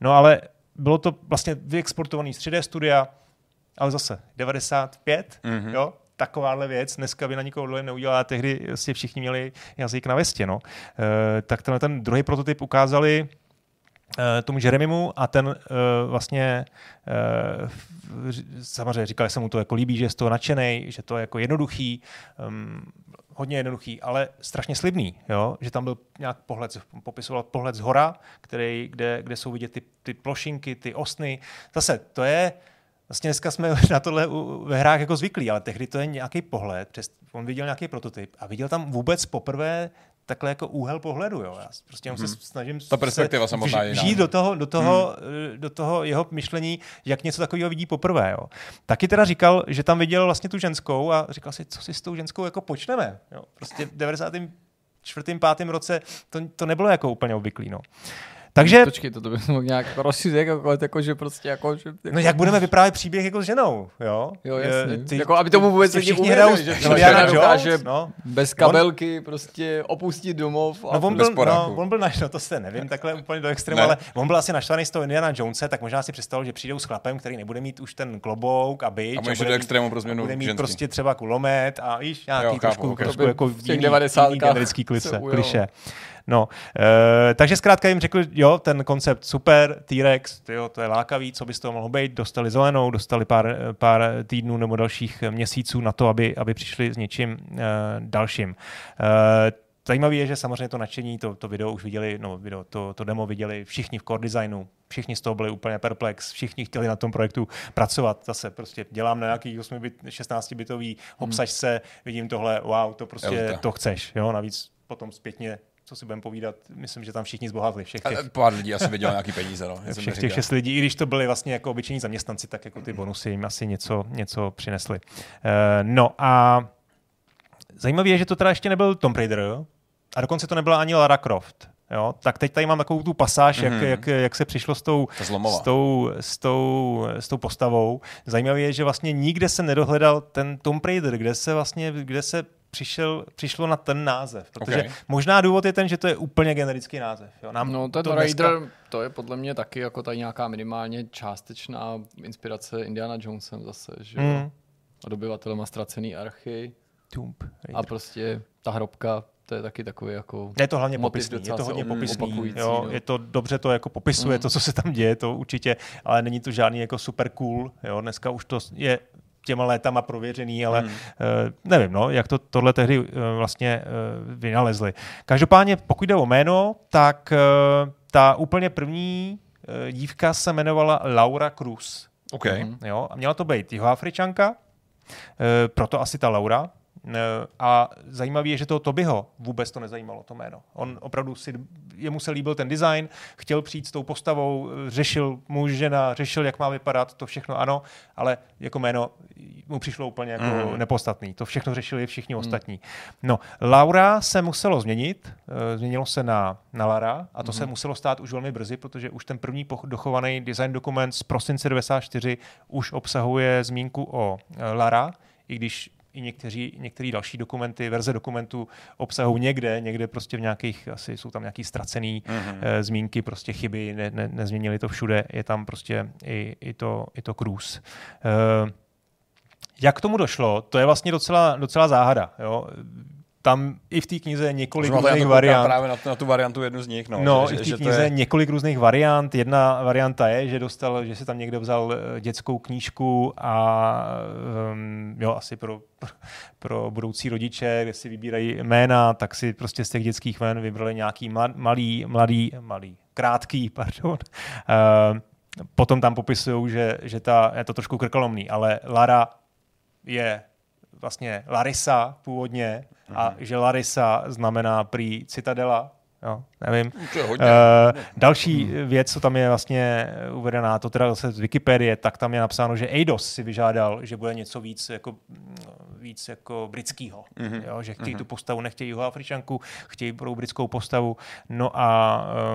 S1: No ale bylo to vlastně vyexportovaný z 3D studia, ale zase 95, mm-hmm. jo? takováhle věc, dneska by na nikoho dole neudělala, tehdy vlastně všichni měli jazyk na vestě. No. E, tak tenhle ten druhý prototyp ukázali Eh, tomu Jeremimu a ten uh, vlastně uh, samozřejmě říkal, že se mu to jako líbí, že je z toho nadšený, že to je jako jednoduchý, um, hodně jednoduchý, ale strašně slibný, jo? že tam byl nějak pohled, popisoval pohled z hora, který, kde, kde jsou vidět ty, ty plošinky, ty osny. Zase to je, Vlastně dneska jsme na tohle ve hrách jako zvyklí, ale tehdy to je nějaký pohled. Přes, on viděl nějaký prototyp a viděl tam vůbec poprvé takhle jako úhel pohledu. Jo. Já prostě hmm. se mhm. snažím
S2: Ta perspektiva se samotná
S1: žít do toho, do, toho, hmm. do toho jeho myšlení, jak něco takového vidí poprvé. Jo. Taky teda říkal, že tam viděl vlastně tu ženskou a říkal si, co si s tou ženskou jako počneme. Jo. Prostě v 94. 5. roce to, to nebylo jako úplně obvyklý. No. Takže,
S3: Počkej, to, to bych mohl nějak jako rozšířit, jako, jako, že prostě jako, že, jako,
S1: no jak budeme vyprávět příběh jako s ženou, jo?
S3: Jo, jasně. Jako, aby tomu vůbec lidi
S1: všichni
S3: uvědomili,
S1: hrajou
S3: že
S1: Indiana
S3: žena dokáže
S1: no.
S3: bez kabelky prostě opustit domov a
S1: No on, byl, no, on byl, naš, no to se nevím, takhle úplně do extrému,
S2: Ne.
S1: ale on byl asi naštvaný z toho Indiana Jonese, tak možná si představil, že přijdou s chlapem, který nebude mít už ten klobouk a bič.
S2: A může
S1: bude
S2: do extrému pro změnu
S1: bude mít prostě třeba kulomet a víš, nějaký trošku,
S3: To
S1: jako
S3: v těch
S1: jiný,
S3: 90kách
S1: jiný generický
S3: se
S1: kliše. No, e, takže zkrátka jim řekl, jo, ten koncept super, T-Rex, jo, to je lákavý, co by z toho mohlo být, dostali zelenou, dostali pár, pár týdnů nebo dalších měsíců na to, aby, aby přišli s něčím e, dalším. E, Zajímavé je, že samozřejmě to nadšení, to, to video už viděli, no video, to, to demo viděli všichni v core designu, všichni z toho byli úplně perplex, všichni chtěli na tom projektu pracovat. Zase prostě dělám na nějaký 8 bit, 16 bitový obsažce, vidím tohle, wow, to prostě to chceš, jo, navíc potom zpětně co si budeme povídat, myslím, že tam všichni zbohatli, všech těch,
S2: A Pár lidí asi viděl nějaký peníze, no.
S1: všech těch šest lidí, i když to byli vlastně jako obyčejní zaměstnanci, tak jako ty bonusy jim asi něco, něco přinesly. Eh, no a zajímavé je, že to teda ještě nebyl Tomb Raider a dokonce to nebyla ani Lara Croft. Jo? Tak teď tady mám takovou tu pasáž, mm-hmm. jak, jak, jak se přišlo s tou, s tou, s, tou, s tou postavou. Zajímavé je, že vlastně nikde se nedohledal ten Tomb Raider, kde se vlastně, kde se přišel, přišlo na ten název. Protože
S2: Ok.
S1: možná důvod je ten, že to je úplně generický název. Jo? Nám
S3: No ten
S1: to
S3: Raider, to je podle mě taky jako tady nějaká minimálně částečná inspirace Indiana Jonesem zase, že jo?
S1: Mm.
S3: Od obyvatelema ztracený archy
S1: Tomb Raider.
S3: a prostě ta hrobka, to je taky takový jako...
S1: Je to hlavně popisný, je to hodně
S3: op-
S1: popisný, jo,
S3: no.
S1: je to dobře to jako popisuje
S3: Mm.
S1: to, co se tam děje, to určitě, ale není to žádný jako super cool, jo, dneska už to je těma létama prověřený, ale
S2: Hmm.
S1: mm. uh, nevím, no, jak to tohle tehdy uh, vlastně uh, vynalezli. Každopádně, pokud jde o jméno, tak ta úplně první dívka se jmenovala Laura Cruz.
S2: OK.
S3: Mhm.
S1: Jo, a měla to být jihoafričanka, proto asi ta Laura. E, a zajímavé je, že toho Tobyho vůbec to nezajímalo, to jméno. On opravdu si, jemu se líbil ten design, chtěl přijít s tou postavou, e, řešil muž, žena, řešil, jak má vypadat, to všechno ano, ale jako jméno mu přišlo úplně jako
S2: Mhm.
S1: mm. nepodstatný. To všechno řešili všichni mm. ostatní. No, Laura se muselo změnit, e, změnilo se na, na Lara a to mm. se muselo stát už velmi brzy, protože už ten první dochovaný design dokument z prosince 94 už obsahuje zmínku o Lara, i když i někteří, některé další dokumenty, verze dokumentů obsahují někde, někde prostě v nějakých, asi jsou tam nějaký ztracený
S2: Mhm.
S1: e, zmínky, prostě chyby, ne, ne, nezměnili to všude, je tam prostě i, i, to, i to cruise. E, jak k tomu došlo, to je vlastně docela, docela záhada. Jo? Tam i v té knize je několik
S2: Možná
S1: různých variant.
S2: Právě na, tu- na tu variantu jednu z nich. No,
S1: No,
S2: že,
S1: i v té knize je několik různých variant. Jedna varianta je, že dostal, že si tam někdo vzal eh, dětskou knížku a um, jo, asi pro, pro budoucí rodiče, kde si vybírají jména, tak si prostě z těch dětských jmén vybrali nějaký malý, mladý, malý, krátký, pardon. Uh, potom tam popisují, že, že ta, je to trošku krkolomný, ale Lara je vlastně Larisa původně a že Larisa znamená prý citadela, jo, nevím.
S2: to je hodně.
S1: Uh, další věc, co tam je vlastně uvedená, to teda zase z Wikipedie, tak tam je napsáno, že Eidos si vyžádal, že bude něco víc jako, víc jako britského.
S2: Mhm.
S1: Mm-hmm. Jo, že chtějí mm-hmm. tu postavu, nechtějí jihoafričanku, chtějí pro britskou postavu. No a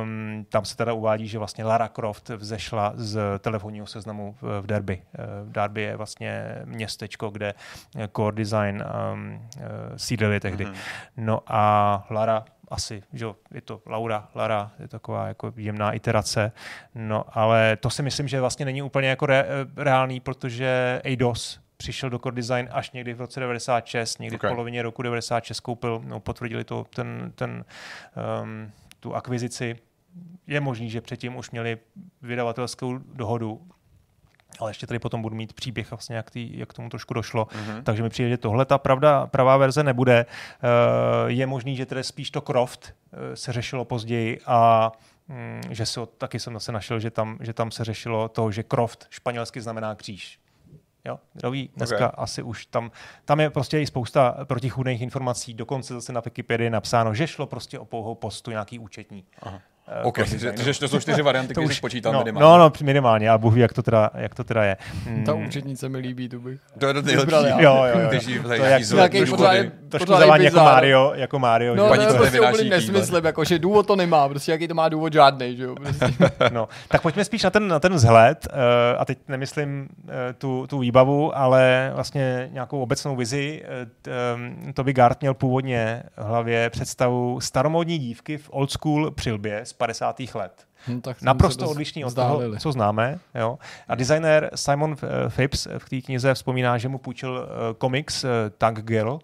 S1: um, tam se teda uvádí, že vlastně Lara Croft vzešla z telefonního seznamu v, v Derby. Eh, V Derby je vlastně městečko, kde eh, core design um, uh, sídlili tehdy.
S2: Mhm.
S1: No a Lara asi, že jo, je to Laura, Lara, je taková jako jemná iterace, no ale to si myslím, že vlastně není úplně jako re, reálný, protože Eidos přišel do core design až někdy v roce 96, někdy
S2: Okay.
S1: v polovině roku 96 koupil, no, potvrdili to ten, ten um, tu akvizici. Je možný, že předtím už měli vydavatelskou dohodu, ale ještě tady potom budu mít příběh vlastně, jak, tý, jak tomu trošku došlo.
S2: Mhm.
S1: Takže mi přijde, že tohle ta pravda, pravá verze nebude. Eh, Je možný, že tedy spíš to Croft eh, se řešilo později a mm, že se taky jsem zase našel, že tam, že tam se řešilo to, že Croft španělsky znamená kříž. Jo, kdo dneska
S2: Ok.
S1: asi už tam, tam je prostě i spousta protichůdných informací, dokonce zase na Wikipedii je napsáno, že šlo prostě o pouhou postu nějaký účetní.
S2: Aha.
S1: Eh,
S2: OK, takže, to jsou čtyři varianty, které jsi počítal
S1: no,
S2: minimálně.
S1: no, no, minimálně, a Bůh ví, jak to teda, jak to teda je. Mm,
S3: Ta účetnice mi líbí, tu bych.
S2: To je to nejlepší.
S3: já.
S1: Jo, jo, jo.
S2: Když
S1: To je
S2: nějaký
S1: trošku
S3: pořádný
S1: zavání jako. Mario, jako Mario.
S3: No,
S1: že
S3: to
S2: Paní,
S3: je
S2: co
S3: prostě úplný nesmysl, jako, že důvod to nemá, prostě jaký to má důvod žádný, že jo. Prostě.
S1: No, tak pojďme spíš na ten, na ten vzhled, uh, a teď nemyslím uh, tu, tu výbavu, ale vlastně nějakou obecnou vizi. Uh, t- um, Toby Gard měl původně v hlavě představu staromodní dívky v old school přilbě z 50. let.
S3: Hm, tak
S1: Naprosto odlišný od toho, co známe. Jo. A designer Simon eh, Phipps v té knize vzpomíná, že mu půjčil uh, komiks uh, Tank Girl.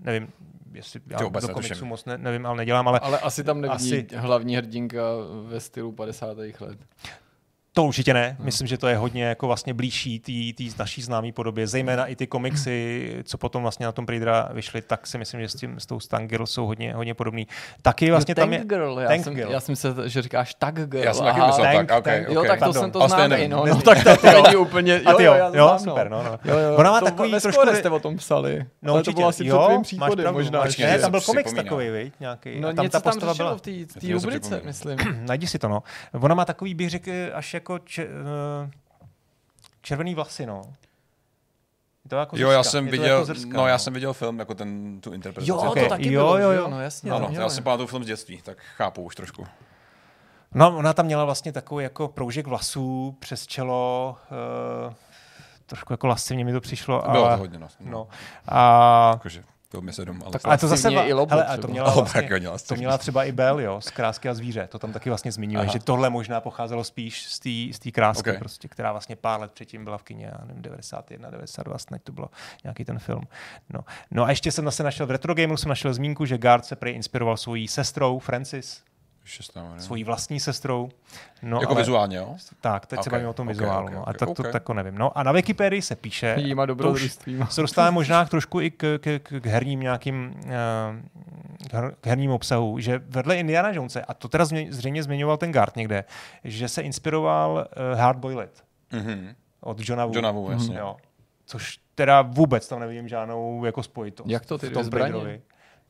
S1: Nevím, jestli já
S2: vůbec
S1: do komiksu moc ne, nevím, ale nedělám, ale
S3: Ale asi tam nevidí
S1: asi...
S3: hlavní hrdinka ve stylu 50. let.
S1: To určitě ne. Myslím, že to je hodně jako vlastně blížší té naší známé podobě. Zejména i ty komiksy, co potom vlastně na tom Predatora vyšly, tak si myslím, že s, tím, s tou Stang Girl jsou hodně, hodně podobný. Taky vlastně
S3: no,
S1: tam
S3: Tank
S1: je...
S3: Girl, já,
S1: Tank
S3: jsem,
S1: Girl.
S3: já jsem myslel, že říkáš Tag Girl.
S2: Já jsem taky myslel
S1: Tank,
S2: tak, ok,
S1: tank.
S3: Jo, tak to
S1: Pardon.
S3: jsem to znám, no, no,
S1: Nezní.
S3: tak to, to není úplně,
S1: A ty
S3: jo,
S1: jo, jo, super, no, no.
S3: Jo, jo,
S1: Ona má
S3: to,
S1: takový trošku-
S3: jste o tom psali,
S1: No,
S3: ale to bylo asi před tvým příchodem možná.
S1: Ne, tam byl komiks takový, viď, nějaký.
S3: No něco
S1: ta
S3: tam
S1: postava
S3: řešilo
S1: byla.
S3: v té rubrice, myslím.
S1: Najdi si to, no. Ona má takový, bych řekl, až jako če, eh, červený vlasy, no. Je to jako
S2: Jo, já jsem viděl,
S1: jako zrska,
S2: no já jsem viděl film, jako ten, tu interpretaci.
S3: Jo,
S1: Ok,
S3: to taky
S1: jo,
S3: bylo,
S1: jo, jo.
S3: no jasně.
S2: Ano,
S3: to
S2: já si pamatuju film z dětství, tak chápu už trošku.
S1: No, ona tam měla vlastně takový jako proužek vlasů přes čelo, uh, trošku jako lascivně mi to přišlo.
S2: Bylo
S1: ale,
S2: to hodně, no.
S1: No. A,
S2: Jakože, byl mi sedm, ale...
S3: Tak
S1: ale to zase,
S3: i Lobo
S1: hele, a
S3: třeba.
S1: to měla vlastně,
S2: taky hodně
S1: to měla třeba i Bell, jo, z Krásky a zvíře, to tam taky vlastně zmiňuje,
S2: Aha.
S1: že tohle možná pocházelo spíš z té krásky,
S2: Ok.
S1: prostě, která vlastně pár let předtím byla v kině, já nevím, 91, 92, snad to bylo nějaký ten film. No. no a ještě jsem zase našel v Retro Gameru, jsem našel zmínku, že Guard se prej inspiroval svojí sestrou Francis,
S2: Šestá, ne?
S1: svojí vlastní sestrou. No,
S2: Jako
S1: ale-
S2: vizuálně, jo?
S1: Tak, teď okay, se bavíme o tom
S2: ok,
S1: vizuálu.
S2: ok,
S1: no.
S2: ok,
S1: a tak to
S2: ok.
S1: tak jako nevím. No a na Wikipedii se píše,
S3: Jíma
S1: to už
S3: dobrodružstvím.
S1: se dostáváme možná trošku i k, k, k, k herním nějakým uh, k her- k herním obsahu, že vedle Indiana Jonese, a to teda změ, zřejmě zmiňoval ten Gard někde, že se inspiroval uh, Hard Boiled
S2: Mhm.
S1: od Johna Woo.
S2: Johna Woo, jasně.
S1: Jo. Což teda vůbec tam nevidím žádnou jako spojitost.
S3: Jak to ty
S1: v tom
S3: zbraně?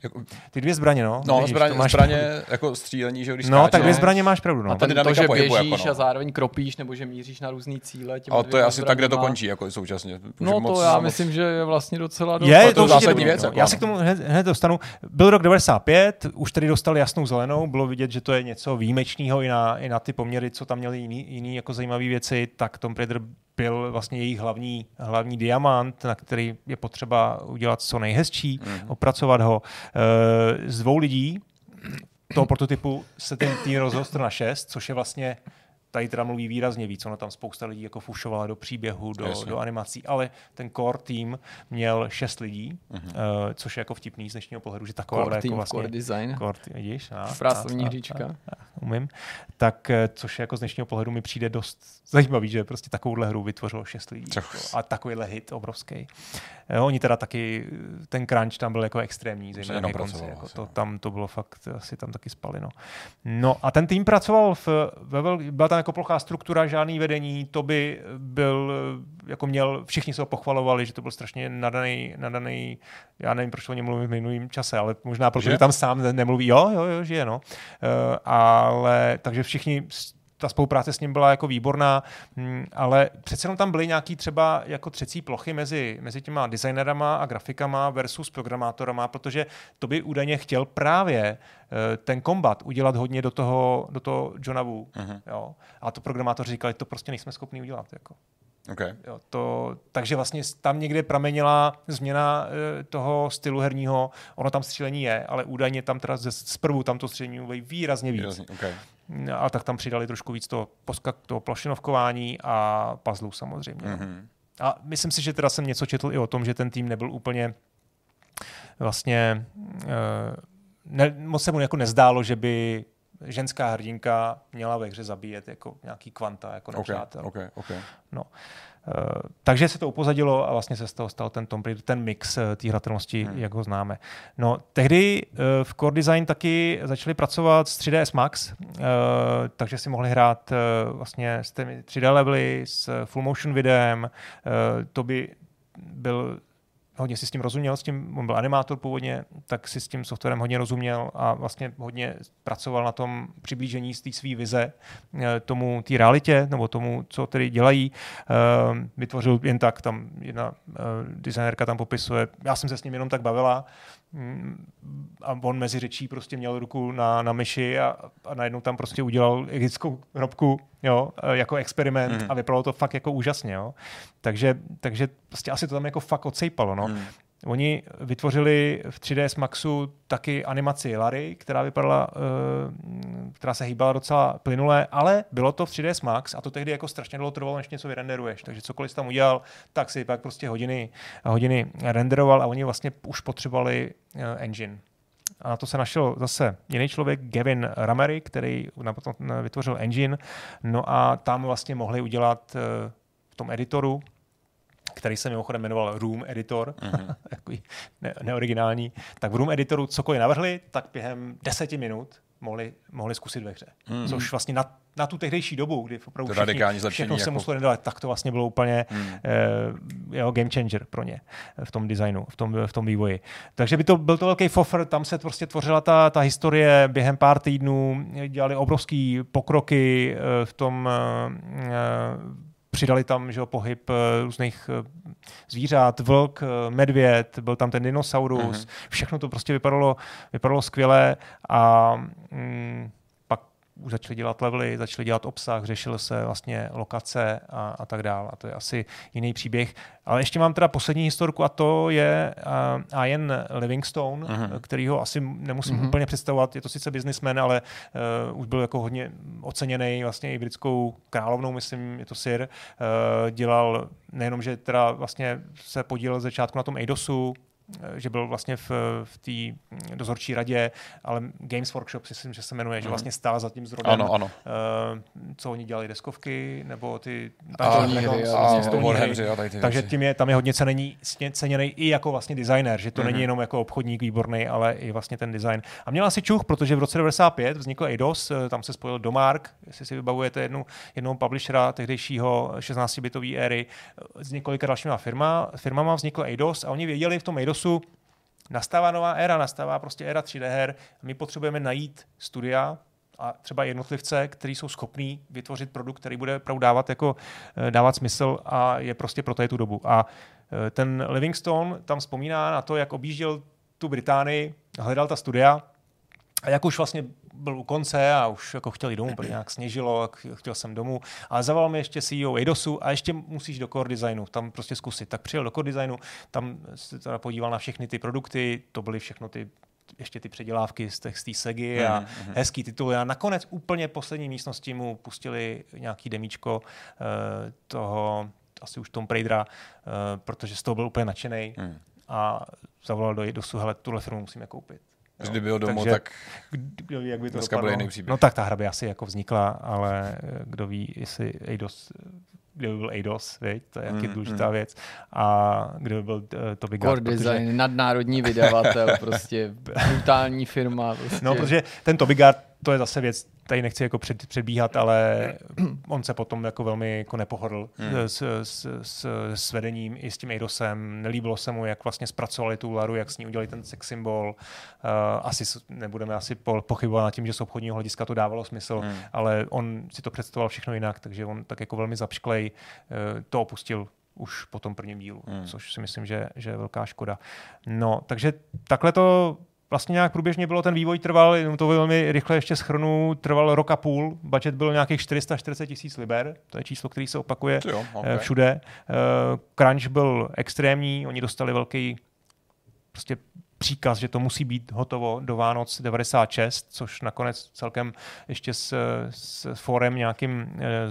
S2: Jako,
S1: Ty dvě zbraně, no.
S2: no,
S1: Vidíš,
S2: zbraně,
S1: máš
S2: zbraně
S1: pravdu.
S2: jako střílení, že když
S1: No, tak
S2: skáčeš.
S1: dvě zbraně máš pravdu, no.
S3: A ten to, že běžíš
S2: jako no.
S3: a zároveň kropíš, nebo že míříš na různý cíle.
S2: Ale to je asi tak, kde to končí, jako současně.
S3: No to
S2: moc,
S3: já
S2: moc-
S3: myslím, že je vlastně docela dost.
S1: Je,
S2: to
S1: je to určitě dobrý,
S2: věc,
S1: no.
S2: jako
S1: Já
S2: ano.
S1: si k tomu hned, hned dostanu. Byl rok 95, už tady dostali jasnou zelenou, bylo vidět, že to je něco výjimečného i na, i na ty poměry, co tam měli jiný, jiný jako zajímavé věci, tak Tom Raider byl vlastně jejich hlavní, hlavní diamant, na který je potřeba udělat co nejhezčí,
S2: Mhm.
S1: mm. opracovat ho. E, z dvou lidí toho prototypu se ten tým rozostr na šest, což je vlastně tady teda mluví výrazně víc, ono tam spousta lidí jako fušovala do příběhu, do,
S2: Jasně.
S1: do animací, ale ten core tým měl šest lidí,
S2: Mhm.
S1: uh, což je jako vtipný z dnešního pohledu, že taková
S3: Core
S1: jako
S3: team,
S1: vlastně...
S3: core design.
S1: Core team, vidíš? A,
S3: Frásovní hříčka.
S1: Umím. Tak, eh, což je jako z dnešního pohledu mi přijde dost zajímavý, že prostě takovouhle hru vytvořilo šest lidí.
S2: Co?
S1: Jako, a takovýhle hit obrovský. Jo, oni teda taky, ten crunch tam byl jako extrémní, zejména ke konci. Jako to,
S2: no.
S1: tam to bylo fakt, asi tam taky spali. No, no a ten tým pracoval, v, ve vel, byla tam jako plochá struktura, žádný vedení, to by byl, jako měl, všichni se ho pochvalovali, že to byl strašně nadaný, nadaný já nevím, proč o něm mluvím v minulým čase, ale možná protože
S2: Že?
S1: tam sám ne- nemluví, jo, jo, jo, žije, no. Uh, ale, takže všichni ta spolupráce s ním byla jako výborná, mm, ale přece jenom tam byly nějaký třeba jako třecí plochy mezi, mezi těma designerama a grafikama versus programátorama, protože to by údajně chtěl právě eh, ten kombat udělat hodně do toho, do toho Johna Woo.
S2: Mhm.
S1: Jo? A to programátoři říkali, to prostě nejsme schopni udělat. Jako.
S2: Okay.
S1: Jo, to, takže vlastně tam někde pramenila změna e, toho stylu herního. Ono tam střílení je, ale údajně tam teda ze, zprvu tam to střílení mluví výrazně víc.
S2: Výrazně, okay.
S1: A tak tam přidali trošku víc toho, poskak, toho plošinovkování a puzzlů samozřejmě. Mm-hmm.
S2: Mhm.
S1: A myslím si, že teda jsem něco četl i o tom, že ten tým nebyl úplně vlastně e, ne, moc se mu jako nezdálo, že by ženská hrdinka měla ve hře zabíjet jako nějaký kvanta, jako
S2: Okay,
S1: nepřátel.
S2: okay, okay.
S1: No. Uh, takže se to upozadilo a vlastně se z toho stal ten Tomb Raider, ten mix uh, té hratelnosti, hmm. jak ho známe. No, tehdy uh, v Core Design taky začali pracovat s 3ds Max, takže si mohli hrát vlastně s těmi 3D levely, s full motion videem, to by byl hodně si s tím rozuměl, s tím, on byl animátor původně, tak si s tím softwarem hodně rozuměl a vlastně hodně pracoval na tom přiblížení z té své vize eh, tomu, té realitě, nebo tomu, co tedy dělají. Eh, vytvořil jen tak, tam jedna designérka tam popisuje, já jsem se s ním jenom tak bavila, a on mezi řečí prostě měl ruku na, na myši a, a najednou tam prostě udělal egyptskou hrobku jo, jako experiment mm. a vypadalo to fakt jako úžasně. Jo. Takže, takže prostě asi to tam jako fakt odsejpalo. No. Mm. Oni vytvořili v 3ds Maxu taky animaci Larry, která vypadala, uh, která se hýbala docela plynule, ale bylo to v 3ds Max a to tehdy jako strašně dlouho trvalo, než něco vyrenderuješ. Takže cokoliv tam udělal, tak si pak prostě hodiny hodiny renderoval a oni vlastně už potřebovali uh, engine. A na to se našel zase jiný člověk, Gavin Ramery, který vytvořil engine. No a tam vlastně mohli udělat v tom editoru který se mimochodem jmenoval Room Editor, mm-hmm. takový ne- neoriginální, tak v Room Editoru cokoliv navrhli, tak během deseti minut mohli, mohli zkusit ve hře. Mm-hmm. Což vlastně na, na tu tehdejší dobu, kdy opravdu
S2: to
S1: všichni, všechno se jako... muselo renderovat, tak to vlastně bylo úplně mm. eh, jo, game changer pro ně v tom designu, v tom, v tom vývoji. Takže by to byl to velký fofr, tam se prostě tvořila ta, ta historie během pár týdnů, dělali obrovský pokroky eh, v tom eh, přidali tam že, pohyb eh, různých eh, zvířat, vlk, eh, medvěd, byl tam ten dinosaurus, mm-hmm. všechno to prostě vypadalo, vypadalo skvěle a mm, už začali dělat levely, začali dělat obsah, řešil se vlastně lokace a, a tak dále. A to je asi jiný příběh. Ale ještě mám teda poslední historku a to je uh, Ian Livingstone, uh-huh. který ho asi nemusím uh-huh. úplně představovat. Je to sice businessman, ale uh, už byl jako hodně oceněný vlastně i britskou královnou, myslím, je to Sir. Uh, dělal nejenom, že teda vlastně se podílel začátku na tom Eidosu, že byl vlastně v, v té dozorčí radě, ale Games Workshop si myslím, že se jmenuje, mm. že mhm. vlastně stál za tím zrodem,
S2: ano, ano.
S1: Uh, co oni dělali, deskovky, nebo ty Takže tím je, tam je hodně ceněný, ceněný i jako vlastně designer, že to mm. není mhm. jenom jako obchodník výborný, ale i vlastně ten design. A měl asi čuch, protože v roce 95 vznikl eidos, eh, tam se spojil Domark, jestli si vybavujete jednu, jednoho publishera tehdejšíího 16-bitové éry, s několika dalšíma firma, firmama vznikl eidos a oni věděli v tom eidos Windowsu nastává nová éra, nastává prostě éra 3D her. My potřebujeme najít studia, a třeba jednotlivce, kteří jsou schopní vytvořit produkt, který bude opravdu dávat, jako, eh, dávat smysl a je prostě pro tu dobu. A eh, ten Livingstone tam vzpomíná na to, jak objížděl tu Británii, hledal ta studia a jak už vlastně byl u konce a už jako chtěl jít domů, protože nějak sněžilo, chtěl jsem domů, ale zavolal mi ještě CEO Eidosu a ještě musíš do core designu, tam prostě zkusit. Tak přijel do core designu, tam se teda podíval na všechny ty produkty, to byly všechno ty ještě ty předělávky z té Segy a mm-hmm. hezký titul. A nakonec úplně poslední místnosti mu pustili nějaký demíčko uh, toho, asi už Tom Raidera, uh, protože z toho byl úplně nadšený mm. a zavolal do Eidosu, hele, tuhle firmu musíme koupit.
S2: Jo. Kdyby byl domů, Takže, tak
S1: kdo ví, jak by to
S2: dneska byl jiný příběh.
S1: No tak ta hra by asi jako vznikla, ale eh, kdo ví, jestli Eidos kde by byl Eidos, viď? to je mm, důležitá mm. věc. A kde by byl uh, Toby
S3: Core Gard, Design, protože... nadnárodní vydavatel, prostě brutální firma. Prostě.
S1: No, protože ten Toby Gard, to je zase věc, tady nechci jako před, předbíhat, ale on se potom jako velmi jako nepohodl hmm. s, s, s, s vedením i s tím Eidosem. Nelíbilo se mu, jak vlastně zpracovali tu Laru, jak s ní udělali ten sex symbol. Uh, asi nebudeme asi pochybovat nad tím, že z obchodního hlediska to dávalo smysl, hmm. ale on si to představoval všechno jinak, takže on tak jako velmi zapšklej uh, to opustil už po tom prvním dílu, hmm. což si myslím, že, že je velká škoda. No, takže takhle to vlastně nějak průběžně bylo, ten vývoj trval, jenom to velmi rychle ještě schrnu, trval rok a půl, budget byl nějakých 440 tisíc liber, to je číslo, který se opakuje jo, eh, okay. všude. Eh, crunch byl extrémní, oni dostali velký prostě příkaz, že to musí být hotovo do Vánoc 96, což nakonec celkem ještě s, s forem nějakým e,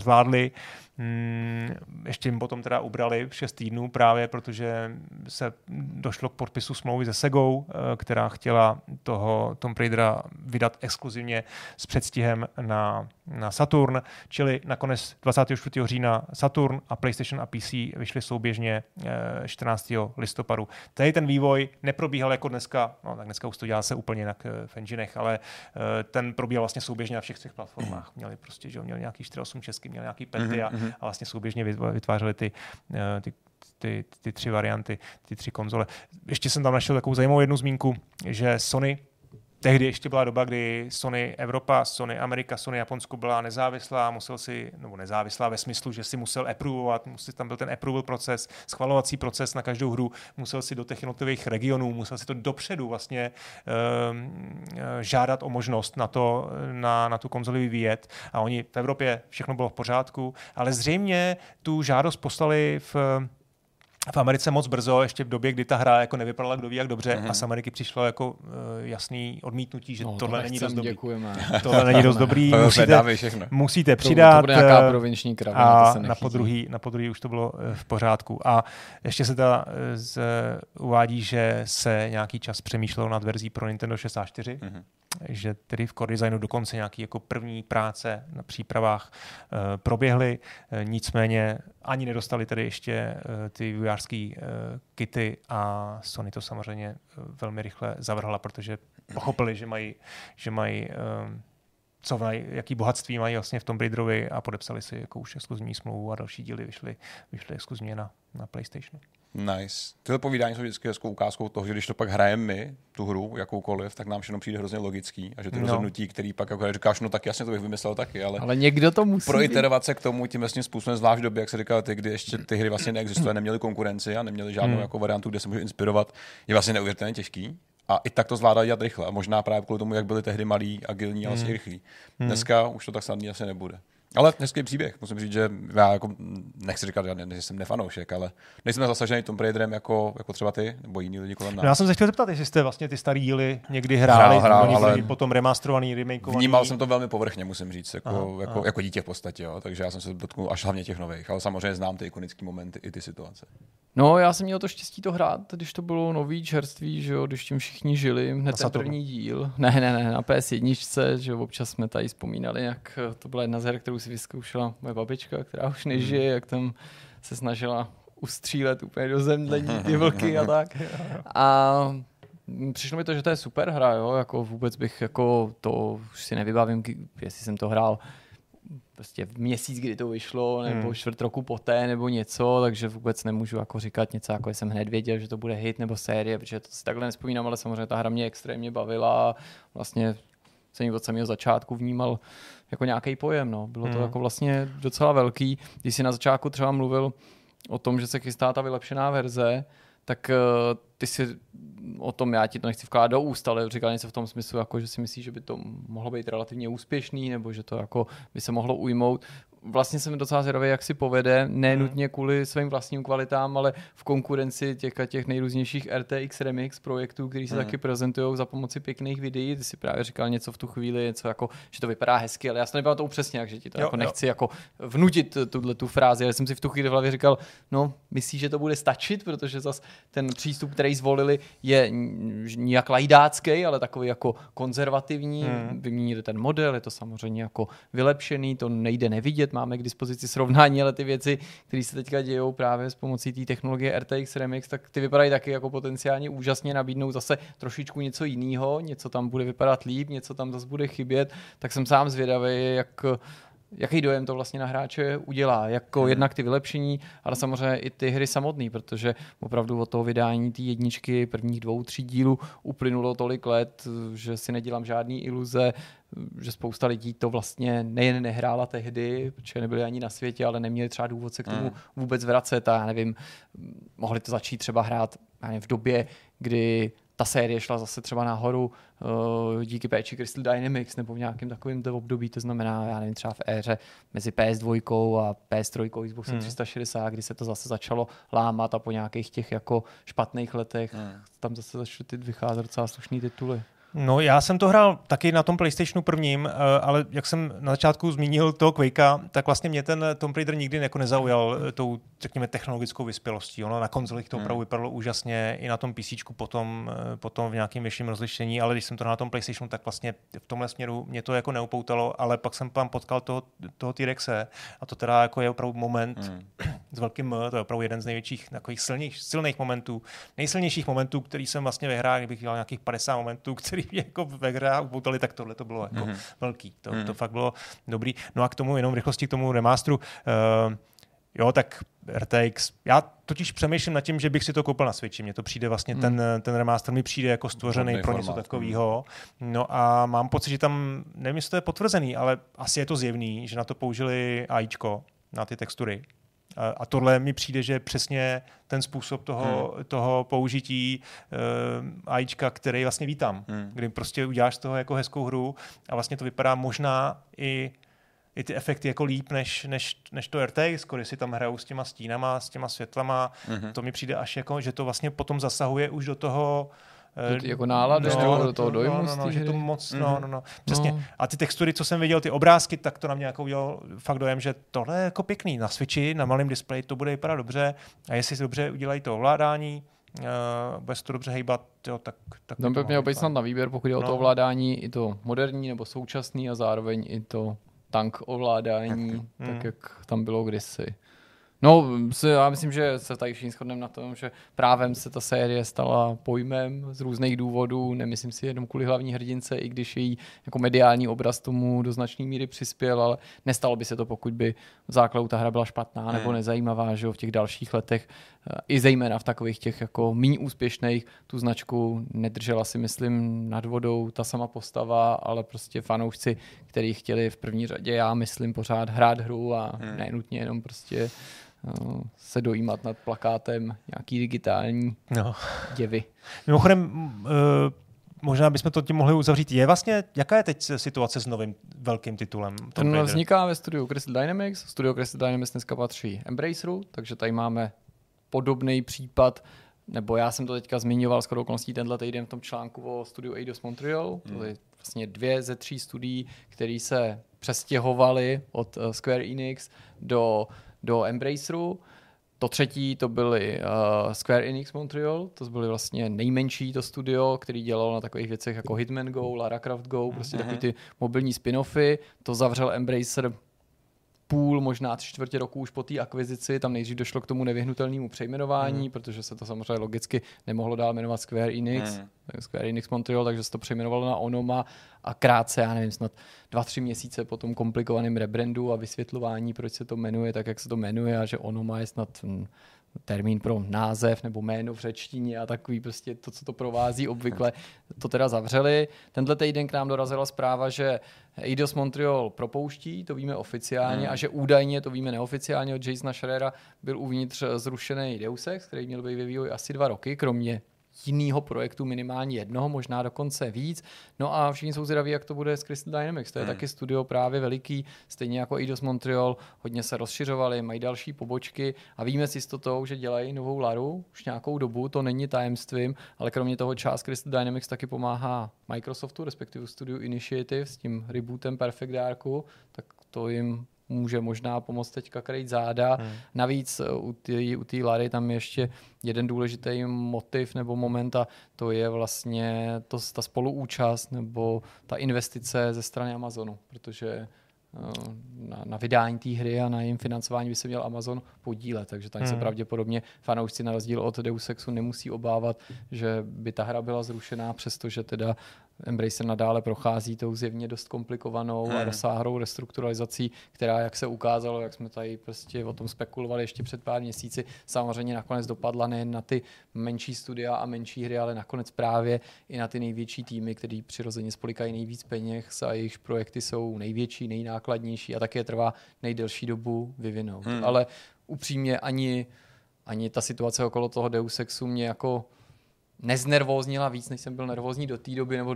S1: Hmm, ještě jim potom teda ubrali v 6 týdnů právě, protože se došlo k podpisu smlouvy se Segou, e, která chtěla toho Tom Raidera vydat exkluzivně s předstihem na, na Saturn, čili nakonec 24. října Saturn a PlayStation a PC vyšly souběžně 14. E, listopadu. Tady ten vývoj neprobíhal jako dneska, no tak dneska už to dělá se úplně jinak eh, v enginech, ale eh, ten probíhal vlastně souběžně na všech třech platformách. Měli prostě, že měli nějaký 4.8 česky, měli nějaký penty mm-hmm. A, a vlastně souběžně vytvářeli ty, eh, ty ty, ty tři varianty, ty tři konzole. Ještě jsem tam našel takovou zajímavou jednu zmínku, že Sony tehdy ještě byla doba, kdy Sony Evropa, Sony Amerika, Sony Japonsko byla nezávislá, musel si, nebo nezávislá ve smyslu, že si musel approvovat, musel, tam byl ten approval proces, schvalovací proces na každou hru, musel si do těch jednotlivých regionů, musel si to dopředu vlastně um, žádat o možnost na, to, na, na tu konzoli vyvíjet. A oni v Evropě všechno bylo v pořádku, ale zřejmě tu žádost poslali v v Americe moc brzo, ještě v době, kdy ta hra jako nevypadala kdo ví jak dobře mm-hmm. a z Ameriky přišlo jako uh, jasný odmítnutí, že no, tohle to není dost dobrý.
S3: Děkujeme.
S1: Tohle není dost dobrý.
S2: musíte,
S1: musíte přidat. To, to
S3: bude nějaká eh, provinční
S1: kravina, a na podruhý, na podruhý už to bylo eh, v pořádku. A ještě se teda z, uvádí, že se nějaký čas přemýšlelo nad verzí pro Nintendo 64. Mm-hmm že tedy v core designu dokonce nějaké jako první práce na přípravách uh, proběhly, uh, nicméně ani nedostali tedy ještě uh, ty vývojářské uh, kity a Sony to samozřejmě velmi rychle zavrhla, protože pochopili, že mají, že mají co mají, jaký bohatství mají vlastně v tom Raiderovi a podepsali si jako už exkluzivní smlouvu a další díly vyšly, vyšly exkluzivně na, na PlayStationu.
S2: Nice. Tyhle povídání jsou vždycky hezkou ukázkou toho, že když to pak hrajeme my, tu hru, jakoukoliv, tak nám všechno přijde hrozně logický a že ty no. rozhodnutí, který pak jako říkáš, no tak jasně to bych vymyslel taky, ale,
S3: ale někdo to musí.
S2: Proiterovat se k tomu tím vlastně způsobem, zvlášť v době, jak se říkal, ty, kdy ještě ty hry vlastně neexistovaly, neměly konkurenci a neměly žádnou hmm. jako variantu, kde se může inspirovat, je vlastně neuvěřitelně těžký. A i tak to zvládá dělat rychle. A možná právě kvůli tomu, jak byly tehdy malí, agilní a vlastně hmm. rychlí. Hmm. Dneska už to tak snadný asi nebude. Ale hezký příběh. Musím říct, že já jako, nechci říkat, že jsem nefanoušek, ale nejsem zasažený tom Raiderem jako, jako třeba ty, nebo jiní lidi kolem nás.
S1: No já jsem se chtěl zeptat, jestli jste vlastně ty staré díly někdy hráli, hrál, hrál, ale potom remasterovaný, remakeovaný.
S2: Vnímal jsem to velmi povrchně, musím říct, jako, aha, jako, aha. jako dítě v podstatě, jo. takže já jsem se dotknul až hlavně těch nových, ale samozřejmě znám ty ikonické momenty i ty situace.
S3: No, já jsem měl to štěstí to hrát, když to bylo nový čerství, že jo, když tím všichni žili, hned ten první díl. Ne, ne, ne, na PS1, že občas jsme tady vzpomínali, jak to byla jedna z her, kterou si vyzkoušela moje babička, která už nežije, hmm. jak tam se snažila ustřílet úplně do zemdlení ty vlky a tak. A přišlo mi to, že to je super hra, jo, jako vůbec bych jako to už si nevybavím, jestli jsem to hrál prostě v měsíc, kdy to vyšlo, nebo hmm. čtvrt roku poté, nebo něco, takže vůbec nemůžu jako říkat něco, jako jsem hned věděl, že to bude hit nebo série, protože to si takhle nespomínám, ale samozřejmě ta hra mě extrémně bavila. Vlastně jsem od samého začátku vnímal jako nějaký pojem. No. Bylo to hmm. jako vlastně docela velký. Když si na začátku třeba mluvil o tom, že se chystá ta vylepšená verze, tak uh, ty si o tom, já ti to nechci vkládat do úst, ale říkal něco v tom smyslu, jako, že si myslíš, že by to mohlo být relativně úspěšný, nebo že to jako by se mohlo ujmout vlastně jsem docela zvědavý, jak si povede, nenutně hmm. kvůli svým vlastním kvalitám, ale v konkurenci těch, těch nejrůznějších RTX Remix projektů, který se hmm. taky prezentují za pomoci pěkných videí. Ty si právě říkal něco v tu chvíli, něco jako, že to vypadá hezky, ale já jsem nebyl to přesně, že ti to jo, jako nechci jo. jako vnutit tuhle tu frázi, ale jsem si v tu chvíli v hlavě říkal, no, myslíš, že to bude stačit, protože zas ten přístup, který zvolili, je nijak lajdácký, ale takový jako konzervativní. Hmm. Vyměnili ten model, je to samozřejmě jako vylepšený, to nejde nevidět, máme k dispozici srovnání, ale ty věci, které se teďka dějou právě s pomocí té technologie RTX Remix, tak ty vypadají taky jako potenciálně úžasně, nabídnou zase trošičku něco jiného, něco tam bude vypadat líp, něco tam zase bude chybět, tak jsem sám zvědavý, jak jaký dojem to vlastně na hráče udělá. Jako hmm. jednak ty vylepšení, ale samozřejmě i ty hry samotné, protože opravdu od toho vydání té jedničky prvních dvou, tří dílů uplynulo tolik let, že si nedělám žádný iluze, že spousta lidí to vlastně nejen nehrála tehdy, protože nebyli ani na světě, ale neměli třeba důvod se k tomu hmm. vůbec vracet a já nevím, mohli to začít třeba hrát nevím, v době, kdy ta série šla zase třeba nahoru uh, díky péči Crystal Dynamics nebo v nějakém takovém období, to znamená, já nevím, třeba v éře mezi PS2 a PS3 Xbox hmm. 360, kdy se to zase začalo lámat a po nějakých těch jako špatných letech hmm. tam zase začaly ty vycházet docela slušný tituly.
S1: No, já jsem to hrál taky na tom PlayStationu prvním, eh, ale jak jsem na začátku zmínil toho Quakea, tak vlastně mě ten Tomb Raider nikdy jako nezaujal eh, tou, řekněme, technologickou vyspělostí. Ono na konzolích to hmm. opravdu vypadalo úžasně, i na tom PC potom, eh, potom v nějakém vyšším rozlišení, ale když jsem to na tom PlayStationu, tak vlastně v tomhle směru mě to jako neupoutalo, ale pak jsem tam potkal toho, toho T-Rexe a to teda jako je opravdu moment hmm. s velkým M, to je opravdu jeden z největších takových silných, silných momentů, nejsilnějších momentů, který jsem vlastně ve hrách, kdybych dělal nějakých 50 momentů, který jako ve hře upoutali, tak tohle to bylo jako mm-hmm. velký. To, mm-hmm. to fakt bylo dobrý. No a k tomu jenom rychlosti k tomu remasteru. Uh, Jo, tak RTX. Já totiž přemýšlím nad tím, že bych si to koupil na Switchi. Mně to přijde vlastně, hmm. ten, ten remaster mi přijde jako stvořený pro formát. něco takového. No a mám pocit, že tam, nevím, jestli to je potvrzený, ale asi je to zjevný, že na to použili AIčko, na ty textury. A tohle mi přijde, že přesně ten způsob toho, hmm. toho použití uh, AIčka, který vlastně vítám. Hmm. Kdy prostě uděláš z toho jako hezkou hru a vlastně to vypadá možná i i ty efekty jako líp než, než, než to RTX, když si tam hrajou s těma stínama, s těma světlama. Mm-hmm. To mi přijde až jako, že to vlastně potom zasahuje už do toho
S3: do ty, jako nálady, no, do toho dojmu.
S1: No, no, no, že to moc, mm-hmm. no, no, no, přesně. No. A ty textury, co jsem viděl, ty obrázky, tak to na mě jako udělal fakt dojem, že tohle je jako pěkný. Na Switchi, na malém displeji to bude vypadat dobře a jestli si dobře udělají to ovládání, uh, bude se to dobře hejbat, jo, tak... tak
S3: Tam by měl být snad na výběr, pokud je no. o to no. ovládání, i to moderní nebo současný a zároveň i to tank ovládání, tak, tak hmm. jak tam bylo kdysi. No, já myslím, že se tady všichni shodneme na tom, že právem se ta série stala pojmem z různých důvodů. Nemyslím si jenom kvůli hlavní hrdince, i když její jako mediální obraz tomu do značné míry přispěl, ale nestalo by se to, pokud by v základu ta hra byla špatná nebo nezajímavá, že v těch dalších letech eh, i zejména v takových těch jako méně úspěšných tu značku nedržela si, myslím, nad vodou ta sama postava, ale prostě fanoušci, kteří chtěli v první řadě, já myslím, pořád hrát hru a hmm. nenutně jenom prostě se dojímat nad plakátem nějaký digitální no. děvy.
S1: Mimochodem, uh, možná bychom to tím mohli uzavřít. Je vlastně, jaká je teď situace s novým velkým titulem?
S3: Ten Raider? vzniká ve studiu Crystal Dynamics. Studio Crystal Dynamics dneska patří Embraceru, takže tady máme podobný případ, nebo já jsem to teďka zmiňoval skoro okolností tenhle týden v tom článku o studiu Eidos Montreal. Hmm. To je vlastně dvě ze tří studií, které se přestěhovaly od uh, Square Enix do do Embraceru. To třetí to byly uh, Square Enix Montreal, to byly vlastně nejmenší to studio, který dělal na takových věcech jako Hitman Go, Lara Croft Go, prostě uh-huh. takový ty mobilní spin-offy. To zavřel Embracer půl, možná tři čtvrtě roku už po té akvizici. Tam nejdřív došlo k tomu nevyhnutelnému přejmenování, mm. protože se to samozřejmě logicky nemohlo dál jmenovat Square Enix, mm. Square Enix Montreal, takže se to přejmenovalo na Onoma a krátce, já nevím, snad dva, tři měsíce po tom komplikovaném rebrandu a vysvětlování, proč se to jmenuje tak, jak se to jmenuje a že Onoma je snad hm, termín pro název nebo jméno v řečtině a takový prostě to, co to provází obvykle, to teda zavřeli. Tenhle týden k nám dorazila zpráva, že Eidos Montreal propouští, to víme oficiálně, hmm. a že údajně, to víme neoficiálně od Jasona Schreera, byl uvnitř zrušený Deus Ex, který měl být ve vývoji asi dva roky, kromě jiného projektu, minimálně jednoho, možná dokonce víc. No a všichni jsou zvědaví, jak to bude s Crystal Dynamics. To je hmm. taky studio právě veliký, stejně jako Eidos Montreal, hodně se rozšiřovali, mají další pobočky a víme s jistotou, že dělají novou Laru už nějakou dobu, to není tajemstvím, ale kromě toho část Crystal Dynamics taky pomáhá Microsoftu, respektive Studio Initiative s tím rebootem Perfect Darku, tak to jim může možná pomoct teďka krejt záda. Hmm. Navíc eh, u té Lary tam ještě jeden důležitý motiv nebo moment a to je vlastně to, ta spoluúčast nebo ta investice ze strany Amazonu, protože eh, na, na vydání té hry a na jejím financování by se měl Amazon podílet, takže tam hmm. se pravděpodobně fanoušci na rozdíl od Deus Exu nemusí obávat, že by ta hra byla zrušená, přestože teda Embracer nadále prochází tou zjevně dost komplikovanou hmm. a rozsáhlou restrukturalizací, která, jak se ukázalo, jak jsme tady prostě o tom spekulovali ještě před pár měsíci, samozřejmě nakonec dopadla nejen na ty menší studia a menší hry, ale nakonec právě i na ty největší týmy, který přirozeně spolikají nejvíc peněz a jejich projekty jsou největší, nejnákladnější a také trvá nejdelší dobu vyvinout. Hmm. Ale upřímně ani, ani ta situace okolo toho Deus Exu mě jako neznervóznila víc, než jsem byl nervózní do té doby, nebo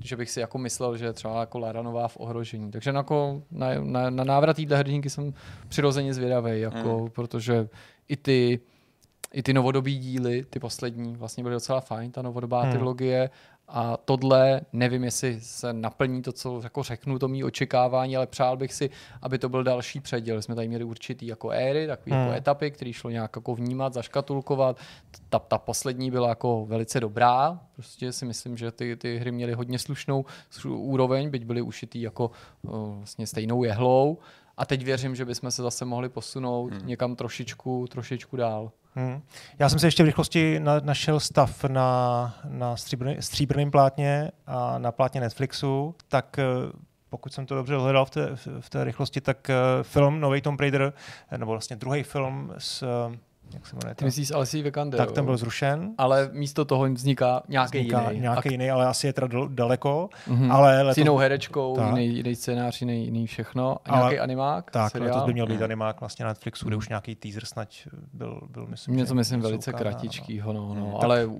S3: že bych si jako myslel, že třeba jako Lara Nová v ohrožení. Takže jako na, na, na návrat téhle hrdinky jsem přirozeně zvědavý, jako, mm. protože i ty i ty novodobí díly, ty poslední, vlastně byly docela fajn, ta novodobá hmm. trilogie a tohle, nevím, jestli se naplní to, co jako řeknu, to mý očekávání, ale přál bych si, aby to byl další předěl. Jsme tady měli určitý jako éry, takový jako hmm. jako etapy, které šlo nějak jako vnímat, zaškatulkovat. Ta, ta poslední byla jako velice dobrá. Prostě si myslím, že ty, ty hry měly hodně slušnou úroveň, byť byly ušitý jako vlastně stejnou jehlou. A teď věřím, že bychom se zase mohli posunout hmm. někam trošičku, trošičku dál.
S1: Hmm. Já jsem se ještě v rychlosti na, našel stav na, na stříbrný, stříbrném plátně a na plátně Netflixu, tak pokud jsem to dobře hledal v té, v té rychlosti, tak film Nový Tomb Raider, nebo vlastně druhý film s jak se jmenuje?
S3: Ty myslíš Alessi Vikander?
S1: Tak ten byl zrušen.
S3: Ale místo toho vzniká nějaký vzniká jiný.
S1: Nějaký jiný, ale asi je teda daleko. Mm-hmm. Ale
S3: letos... S jinou herečkou, jiný, jiný scénář, jiný, jiný všechno. A ale... nějaký animák?
S1: Tak, seriál? letos by měl být animák vlastně na Netflixu, kde už nějaký teaser snad byl, byl myslím,
S3: Mě to myslím velice kratičkýho, no, no, mm, ale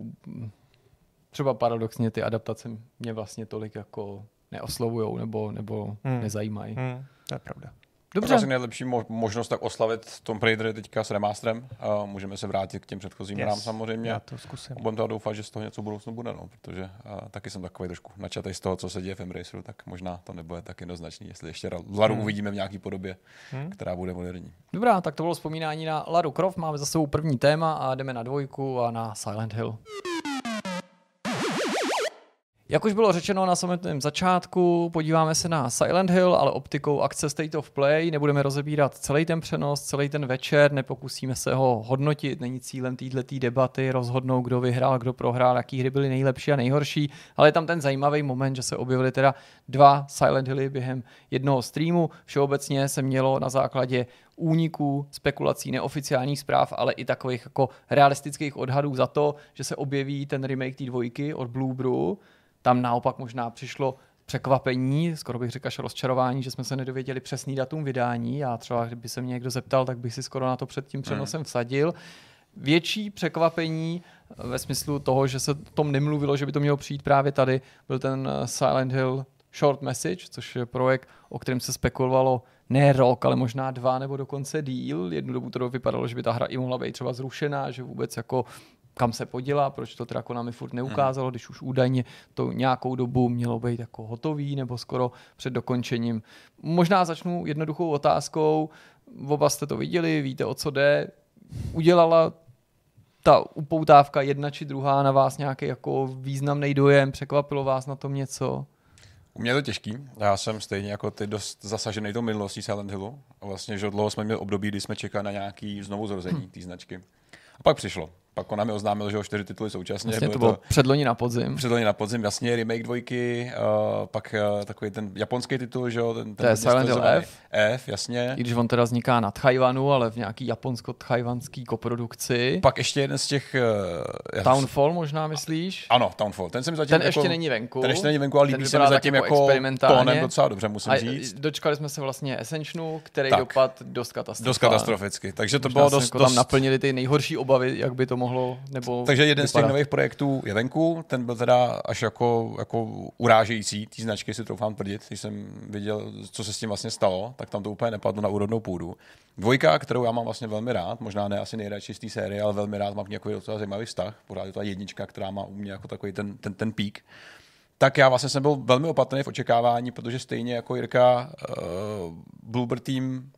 S3: třeba paradoxně ty adaptace mě vlastně tolik jako neoslovujou nebo, nebo mm. nezajímají.
S1: Mm, to je pravda.
S2: Dobře. Asi nejlepší možnost tak oslavit Tom Raider teďka s remasterem. A můžeme se vrátit k těm předchozím yes. hrám samozřejmě.
S1: Já to zkusím.
S2: Budeme to doufat, že z toho něco v budoucnu bude, no, protože a, taky jsem takový trošku načatý z toho, co se děje v Embraceru, tak možná to nebude tak jednoznačný, jestli ještě Laru hmm. uvidíme v nějaké podobě, hmm. která bude moderní.
S3: Dobrá, tak to bylo vzpomínání na Laru Croft, máme za sebou první téma a jdeme na dvojku a na Silent Hill. Jak už bylo řečeno na samotném začátku, podíváme se na Silent Hill, ale optikou akce State of Play. Nebudeme rozebírat celý ten přenos, celý ten večer, nepokusíme se ho hodnotit. Není cílem této debaty rozhodnout, kdo vyhrál, kdo prohrál, jaký hry byly nejlepší a nejhorší, ale je tam ten zajímavý moment, že se objevily teda dva Silent Hilly během jednoho streamu. Všeobecně se mělo na základě úniků, spekulací, neoficiálních zpráv, ale i takových jako realistických odhadů za to, že se objeví ten remake té dvojky od Blue Brew tam naopak možná přišlo překvapení, skoro bych řekl až rozčarování, že jsme se nedověděli přesný datum vydání. Já třeba, kdyby se mě někdo zeptal, tak bych si skoro na to před tím přenosem hmm. vsadil. Větší překvapení ve smyslu toho, že se o tom nemluvilo, že by to mělo přijít právě tady, byl ten eh, Silent Hill Short Message, což je projekt, o kterém se spekulovalo ne rok, ale možná dva nebo dokonce díl. Jednu dobu to vypadalo, že by ta hra i mohla být třeba zrušená, že vůbec jako kam se podělá, proč to teda Konami furt neukázalo, když už údajně to nějakou dobu mělo být jako hotový nebo skoro před dokončením. Možná začnu jednoduchou otázkou, oba jste to viděli, víte o co jde, udělala ta upoutávka jedna či druhá na vás nějaký jako významný dojem, překvapilo vás na tom něco?
S2: U mě je to těžký. Já jsem stejně jako ty dost zasažený tou minulostí Silent Hillu. Vlastně, že dlouho jsme měli období, kdy jsme čekali na nějaký znovu zrození té značky. A pak přišlo pak on mi oznámil, že o čtyři tituly současně.
S3: Vlastně to bylo to předloni na podzim.
S2: Předloni na podzim, jasně, remake dvojky, uh, pak uh, takový ten japonský titul, že jo. Ten,
S3: ten to je Silent Hill F.
S2: F, jasně.
S3: I když on teda vzniká na Tchajvanu, ale v nějaký japonsko-tchajvanský koprodukci.
S2: Pak ještě jeden z těch...
S3: Uh, Townfall možná myslíš?
S2: Ano, Townfall. Ten jsem zatím
S3: Ten jako, ještě není venku.
S2: Ten ještě není venku, ale líbí se mi zatím jako, jako tónem docela dobře, musím a říct.
S3: Dočkali jsme se vlastně Ascensionu, který tak. dopad dost katastroficky.
S2: Dost katastroficky. Takže to bylo dost,
S3: jako dost... tam naplnili ty nejhorší obavy, jak by to mohlo, nebo
S2: takže jeden vypadat. z těch nových projektů je venku, ten byl teda až jako, jako urážející, ty značky si troufám tvrdit, když jsem viděl, co se s tím vlastně stalo, tak tam to úplně nepadlo na úrodnou půdu. Dvojka, kterou já mám vlastně velmi rád, možná ne asi nejradši z té série, ale velmi rád mám nějaký docela zajímavý vztah, pořád je to ta jednička, která má u mě jako takový ten, ten, ten pík tak já vlastně jsem byl velmi opatrný v očekávání, protože stejně jako Jirka, uh, Bluebird Team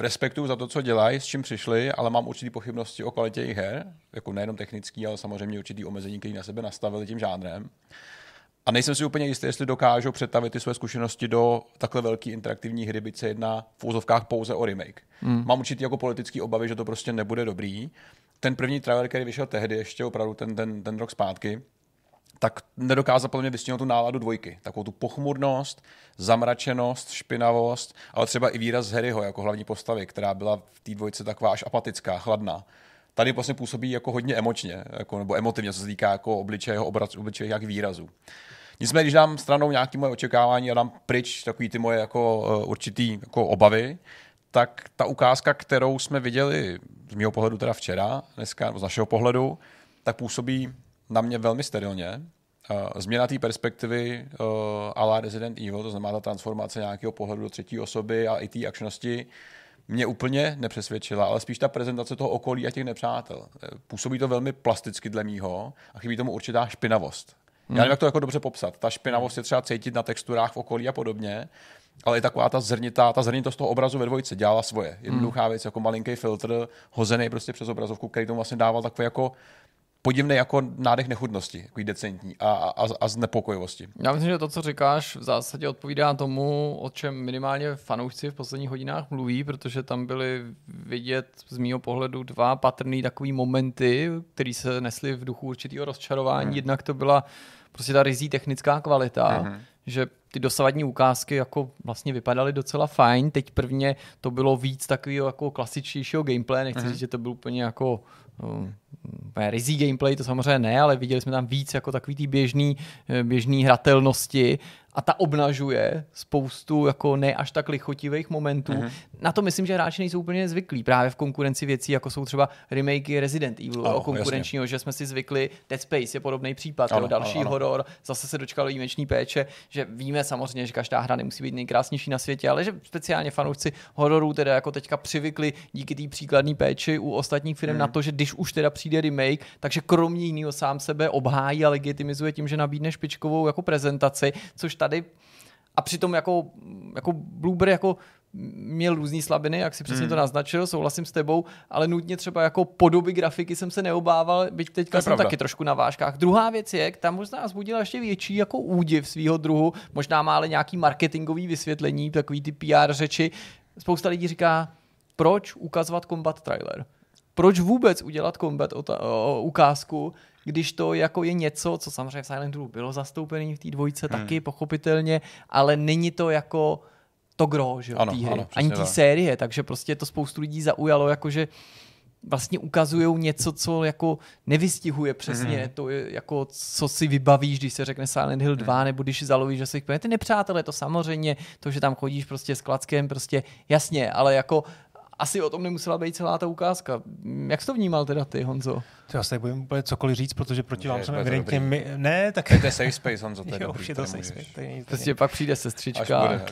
S2: respektu za to, co dělají, s čím přišli, ale mám určitý pochybnosti o kvalitě jejich her, jako nejenom technický, ale samozřejmě určitý omezení, který na sebe nastavili tím žánrem. A nejsem si úplně jistý, jestli dokážou přetavit ty své zkušenosti do takhle velké interaktivní hry, byť se jedná v úzovkách pouze o remake. Hmm. Mám určitý jako politický obavy, že to prostě nebude dobrý. Ten první trailer, který vyšel tehdy, ještě opravdu ten, ten, ten rok zpátky, tak nedokázal podle mě vystihnout tu náladu dvojky. Takovou tu pochmurnost, zamračenost, špinavost, ale třeba i výraz Harryho jako hlavní postavy, která byla v té dvojce taková až apatická, chladná. Tady vlastně působí jako hodně emočně, jako, nebo emotivně, co se týká jako obličeje, obraz, obličeje jak výrazu. Nicméně, když dám stranou nějaké moje očekávání a dám pryč takový ty moje jako uh, určitý jako obavy, tak ta ukázka, kterou jsme viděli z mého pohledu teda včera, dneska, z našeho pohledu, tak působí na mě velmi sterilně. Uh, změna té perspektivy uh, a la Resident Evil, to znamená ta transformace nějakého pohledu do třetí osoby a i té akčnosti, mě úplně nepřesvědčila, ale spíš ta prezentace toho okolí a těch nepřátel. Působí to velmi plasticky dle mýho a chybí tomu určitá špinavost. Hmm. Já nevím, jak to jako dobře popsat. Ta špinavost je třeba cítit na texturách v okolí a podobně, ale i taková ta zrnitá, ta zrnitost toho obrazu ve dvojce dělala svoje. Jednoduchá hmm. věc, jako malinký filtr, hozený prostě přes obrazovku, který tomu vlastně dával takový jako podivný jako nádech nechudnosti, jako decentní a, a, a znepokojivosti.
S3: Já myslím, že to, co říkáš, v zásadě odpovídá tomu, o čem minimálně fanoušci v posledních hodinách mluví, protože tam byly vidět z mýho pohledu dva patrný takový momenty, které se nesly v duchu určitého rozčarování. Hmm. Jednak to byla prostě ta rizí technická kvalita, hmm. že ty dosavadní ukázky jako vlastně vypadaly docela fajn. Teď prvně to bylo víc takového jako klasičtějšího gameplay, nechci mm-hmm. říct, že to byl úplně jako um, rizí gameplay, to samozřejmě ne, ale viděli jsme tam víc jako takový ty běžný, eh, běžný hratelnosti a ta obnažuje spoustu jako ne až tak lichotivých momentů. Mm-hmm. Na to myslím, že hráči nejsou úplně zvyklí právě v konkurenci věcí, jako jsou třeba remakey Resident Evil, ano, konkurenčního, jasně. že jsme si zvykli, Dead Space je podobný případ, ano, jo, další ano, horor, zase se dočkal výjimečný péče, že víme samozřejmě, že každá hra nemusí být nejkrásnější na světě, ale že speciálně fanoušci hororů teda jako teďka přivykli díky té příkladné péči u ostatních firm mm. na to, že když už teda přijde remake, takže kromě jiného sám sebe obhájí a legitimizuje tím, že nabídne špičkovou jako prezentaci, což tady a přitom jako, jako Blueberry jako měl různé slabiny, jak si přesně hmm. to naznačil, souhlasím s tebou, ale nutně třeba jako podoby grafiky jsem se neobával, byť teďka jsem pravda. taky trošku na vážkách. Druhá věc je, tam možná vzbudila ještě větší jako údiv svého druhu, možná má ale nějaký marketingový vysvětlení, takový ty PR řeči. Spousta lidí říká, proč ukazovat combat trailer? Proč vůbec udělat combat ukázku, když to jako je něco, co samozřejmě v Silent Hill bylo zastoupené v té dvojce hmm. taky, pochopitelně, ale není to jako to gro, že jo, ano, hry, ano, ani té série, takže prostě to spoustu lidí zaujalo, jakože vlastně ukazují něco, co jako nevystihuje přesně mm. to, je, jako co si vybavíš, když se řekne Silent Hill 2, mm. nebo když zalovíš, že si ty nepřátelé, to samozřejmě, to, že tam chodíš prostě s klackem, prostě jasně, ale jako asi o tom nemusela být celá ta ukázka. Jak jsi to vnímal teda ty, Honzo?
S1: To já se budeme úplně cokoliv říct, protože proti vám jsem evidentně... My... Ne, tak...
S2: To je safe space, Honzo, to je jo, dobrý,
S1: je to safe space. To je
S3: prostě pak přijde sestřička. Až bude,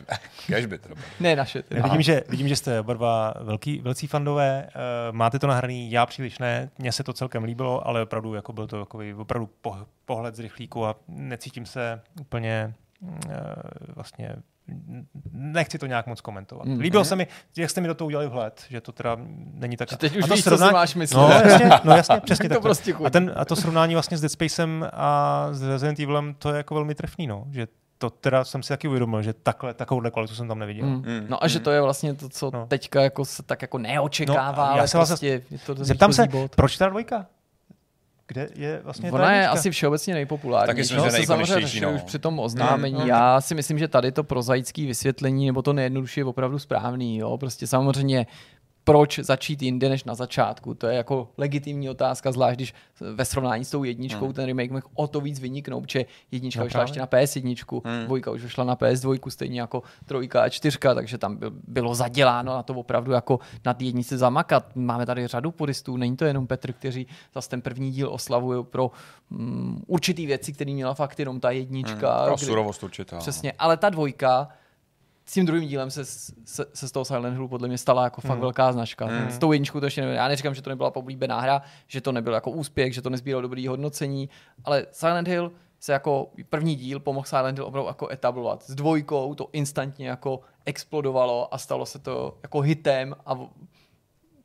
S2: cashby
S3: Ne, naše.
S1: Ne, vidím, že, vidím, že jste oba dva velký, velcí fandové, uh, máte to nahraný, já příliš ne, mně se to celkem líbilo, ale opravdu jako byl to takový opravdu pohled z rychlíku a necítím se úplně uh, vlastně nechci to nějak moc komentovat. Mm. Líbilo se mi, jak jste mi do toho udělali vhled, že to teda není tak...
S3: teď už a to víš, srovnání... co máš myslet.
S1: No jasně, no jasně přesně tak. prostě a, ten, a to srovnání vlastně s Dead Spacem a s Resident Evilem, to je jako velmi trefný, no. Že to teda jsem si taky uvědomil, že takhle, takovouhle kvalitu jsem tam neviděl. Mm.
S3: Mm. No a že to je vlastně to, co no. teďka jako se tak jako neočekává, no, já se prostě
S1: vlastně, to Zeptám se, bod. proč ta dvojka? Kde je vlastně
S3: Ona je asi všeobecně nejpopulárnější.
S2: Taky no, se
S3: samozřejmě no. už při tom oznámení. Hmm. Já si myslím, že tady to prozaické vysvětlení, nebo to nejjednodušší je opravdu správný. Jo? Prostě samozřejmě proč začít jinde než na začátku. To je jako legitimní otázka, zvlášť když ve srovnání s tou jedničkou hmm. ten remake mohl o to víc vyniknout, že jednička no, vyšla ještě na PS1, hmm. dvojka už vyšla na PS2, stejně jako trojka a čtyřka, takže tam bylo zaděláno na to opravdu jako na té jednice zamakat. Máme tady řadu puristů, není to jenom Petr, kteří zase ten první díl oslavují pro um, určitý věci, které měla fakt jenom ta jednička.
S2: Hmm. Pro surovost určitá.
S3: Přesně, ale ta dvojka s tím druhým dílem se, se, se z toho Silent Hillu podle mě stala jako fakt mm. velká značka. Mm. S tou jedničkou to ještě nevím. Já neříkám, že to nebyla poblíbená hra, že to nebyl jako úspěch, že to nezbíralo dobrý hodnocení, ale Silent Hill se jako první díl pomohl Silent Hill opravdu jako etablovat. S dvojkou to instantně jako explodovalo a stalo se to jako hitem a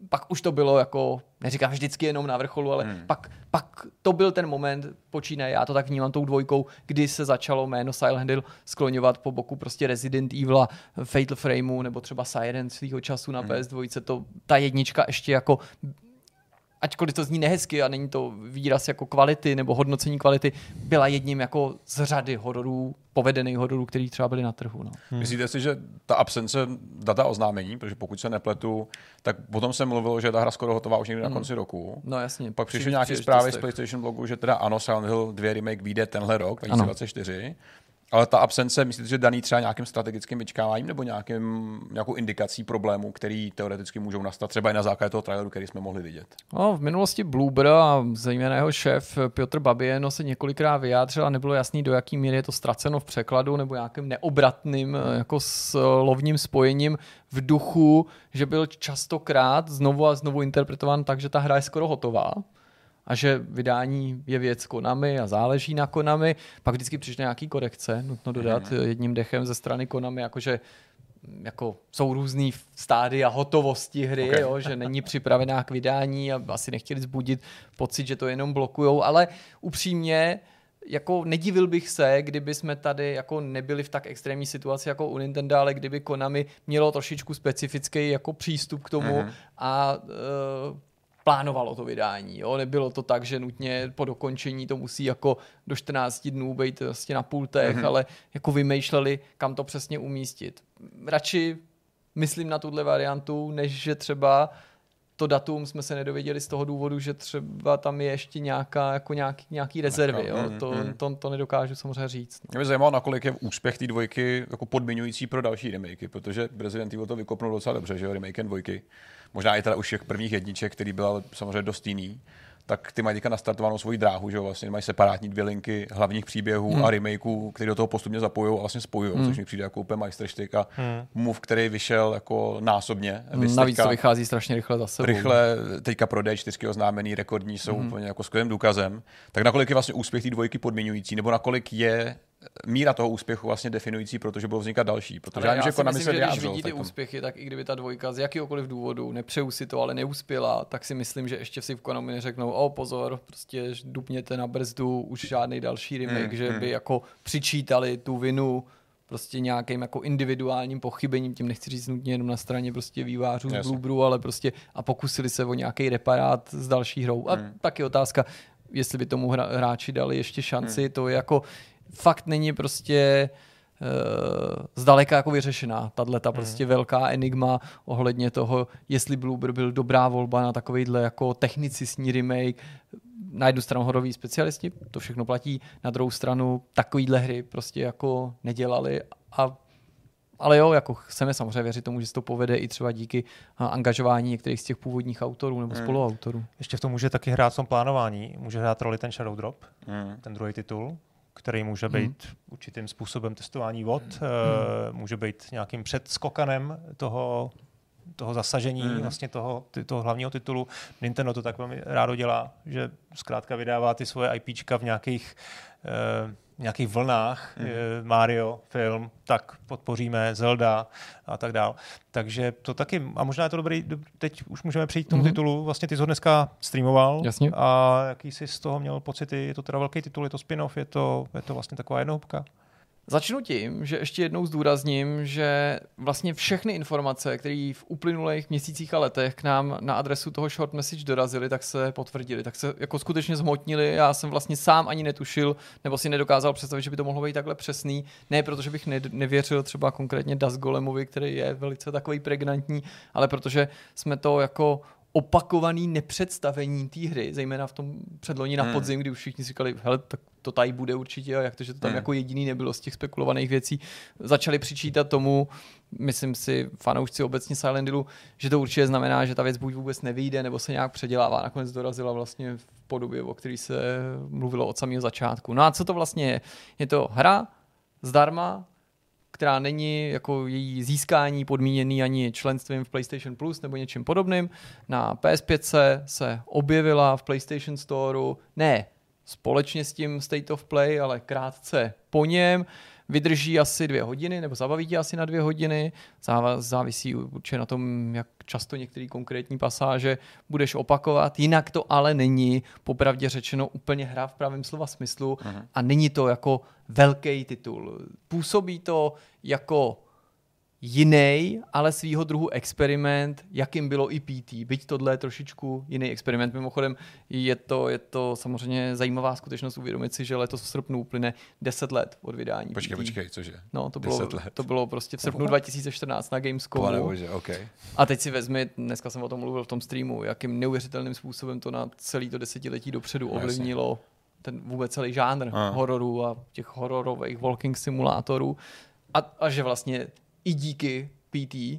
S3: pak už to bylo jako, neříkám vždycky jenom na vrcholu, ale hmm. pak, pak to byl ten moment, počínaje, já to tak vnímám tou dvojkou, kdy se začalo jméno Silent Hill skloňovat po boku prostě Resident Evil, Fatal Frameu nebo třeba Siren svého času na hmm. PS2, to, ta jednička ještě jako ačkoliv to zní nehezky a není to výraz jako kvality nebo hodnocení kvality, byla jedním jako z řady hororů, povedených hororů, který třeba byly na trhu. No.
S2: Hmm. Myslíte si, že ta absence data oznámení, protože pokud se nepletu, tak potom se mluvilo, že ta hra skoro hotová už někdy hmm. na konci roku.
S3: No jasně.
S2: Pak přišly nějaké zprávy z PlayStation blogu, že teda ano, Silent Hill 2 remake vyjde tenhle rok, 2024. Ano. Ale ta absence, myslíte, že daný třeba nějakým strategickým vyčkáváním nebo nějakým, nějakou indikací problémů, který teoreticky můžou nastat třeba i na základě toho traileru, který jsme mohli vidět?
S3: No, v minulosti Bloober a zejména jeho šéf Piotr Babieno se několikrát vyjádřil a nebylo jasný, do jaký míry je to ztraceno v překladu nebo nějakým neobratným hmm. jako slovním spojením v duchu, že byl častokrát znovu a znovu interpretován tak, že ta hra je skoro hotová a že vydání je věc Konami a záleží na Konami. Pak vždycky přišly nějaký korekce, nutno dodat mm. jedním dechem ze strany Konami, jakože mm, jako jsou různý stády a hotovosti hry, okay. jo, že není připravená k vydání a asi nechtěli zbudit pocit, že to jenom blokujou, ale upřímně jako nedivil bych se, kdyby jsme tady jako nebyli v tak extrémní situaci jako u Nintendo, ale kdyby Konami mělo trošičku specifický jako přístup k tomu mm-hmm. a uh, plánovalo to vydání. Jo? Nebylo to tak, že nutně po dokončení to musí jako do 14 dnů být vlastně na pultech, mm-hmm. ale jako vymýšleli, kam to přesně umístit. Radši myslím na tuhle variantu, než že třeba to datum jsme se nedověděli z toho důvodu, že třeba tam je ještě nějaká, jako nějaký, nějaký rezervy. Jo? Mm, to, mm. To, to, nedokážu samozřejmě říct.
S2: No. Mě by zajímalo, nakolik je úspěch té dvojky jako podmiňující pro další remakey, protože Resident Evil to vykopnul docela dobře, že jo, remake dvojky. Možná i teda už těch prvních jedniček, který byl samozřejmě dost jiný tak ty mají teďka nastartovanou svoji dráhu, že jo, vlastně mají separátní dvě linky hlavních příběhů hmm. a remakeů, které do toho postupně zapojují a vlastně spojují, hmm. což mi přijde jako úplně majstrštyk a hmm. move, který vyšel jako násobně.
S3: Hmm, navíc to vychází strašně rychle za sebou.
S2: Rychle, teďka pro D4 oznámený rekordní jsou hmm. úplně jako skvělým důkazem. Tak nakolik je vlastně úspěch té dvojky podmiňující, nebo nakolik je míra toho úspěchu vlastně definující, protože budou vznikat další. Protože
S3: ale já, já si myslím, že když vidí ty úspěchy, tak i kdyby ta dvojka z jakýkoliv důvodu, nepřeju si to, ale neuspěla, tak si myslím, že ještě si v Konami neřeknou, o pozor, prostě dupněte na brzdu, už žádný další remake, hmm, že hmm. by jako přičítali tu vinu prostě nějakým jako individuálním pochybením, tím nechci říct nutně jenom na straně prostě vývářů z Bluebru, ale prostě a pokusili se o nějaký reparát s další hrou. A hmm. tak je otázka, jestli by tomu hráči dali ještě šanci, hmm. to je jako fakt není prostě uh, zdaleka jako vyřešená. Tahle ta prostě mm. velká enigma ohledně toho, jestli Bloober byl dobrá volba na takovýhle jako technicistní remake. Na jednu stranu horoví specialisti, to všechno platí, na druhou stranu takovýhle hry prostě jako nedělali a ale jo, jako chceme samozřejmě věřit tomu, že se to povede i třeba díky angažování některých z těch původních autorů nebo mm. spoluautorů.
S1: Ještě v tom může taky hrát v tom plánování. Může hrát roli ten Shadow Drop, mm. ten druhý titul, který může hmm. být hmm. určitým způsobem testování vod, hmm. uh, může být nějakým předskokanem toho, toho zasažení hmm. vlastně toho, ty, toho hlavního titulu. Nintendo to tak velmi rádo dělá, že zkrátka vydává ty svoje IPčka v nějakých uh, nějakých vlnách, mm. Mario, film, tak podpoříme, Zelda a tak dál. Takže to taky, a možná je to dobrý, teď už můžeme přejít k tomu mm. titulu, vlastně ty jsi ho dneska streamoval
S3: Jasně.
S1: a jaký jsi z toho měl pocity, je to teda velký titul, je to spin-off, je to, je to vlastně taková jednohubka?
S3: Začnu tím, že ještě jednou zdůrazním, že vlastně všechny informace, které v uplynulých měsících a letech k nám na adresu toho short message dorazily, tak se potvrdili, tak se jako skutečně zhmotnili. Já jsem vlastně sám ani netušil, nebo si nedokázal představit, že by to mohlo být takhle přesný. Ne protože bych ne- nevěřil třeba konkrétně Das Golemovi, který je velice takový pregnantní, ale protože jsme to jako opakovaný nepředstavení té hry, zejména v tom předloni na hmm. podzim, kdy už všichni si říkali, hele, tak to tady bude určitě a jak to, že to tam hmm. jako jediný nebylo z těch spekulovaných věcí, začali přičítat tomu, myslím si, fanoušci obecně Silent Hillu, že to určitě znamená, že ta věc buď vůbec nevyjde, nebo se nějak předělává. Nakonec dorazila vlastně v podobě, o které se mluvilo od samého začátku. No a co to vlastně je? Je to hra zdarma, která není jako její získání podmíněný ani členstvím v PlayStation Plus nebo něčím podobným. Na PS5 se objevila v PlayStation Storeu, ne společně s tím State of Play, ale krátce po něm. Vydrží asi dvě hodiny, nebo zabaví tě asi na dvě hodiny. Závisí určitě na tom, jak často některé konkrétní pasáže budeš opakovat. Jinak to ale není, popravdě řečeno, úplně hra v pravém slova smyslu uh-huh. a není to jako velký titul. Působí to jako jiný, ale svýho druhu experiment, jakým bylo i PT. Byť tohle je trošičku jiný experiment. Mimochodem je to, je to samozřejmě zajímavá skutečnost uvědomit si, že letos v srpnu uplyne 10 let od vydání.
S2: Počkej, PT. počkej, cože?
S3: No, to bylo, let. to bylo prostě v srpnu 2014 na Gamescomu.
S2: Bože, okay.
S3: A teď si vezmi, dneska jsem o tom mluvil v tom streamu, jakým neuvěřitelným způsobem to na celý to desetiletí dopředu ovlivnilo ten vůbec celý žánr a. hororů a těch hororových walking simulátorů. A, a že vlastně i díky PT uh,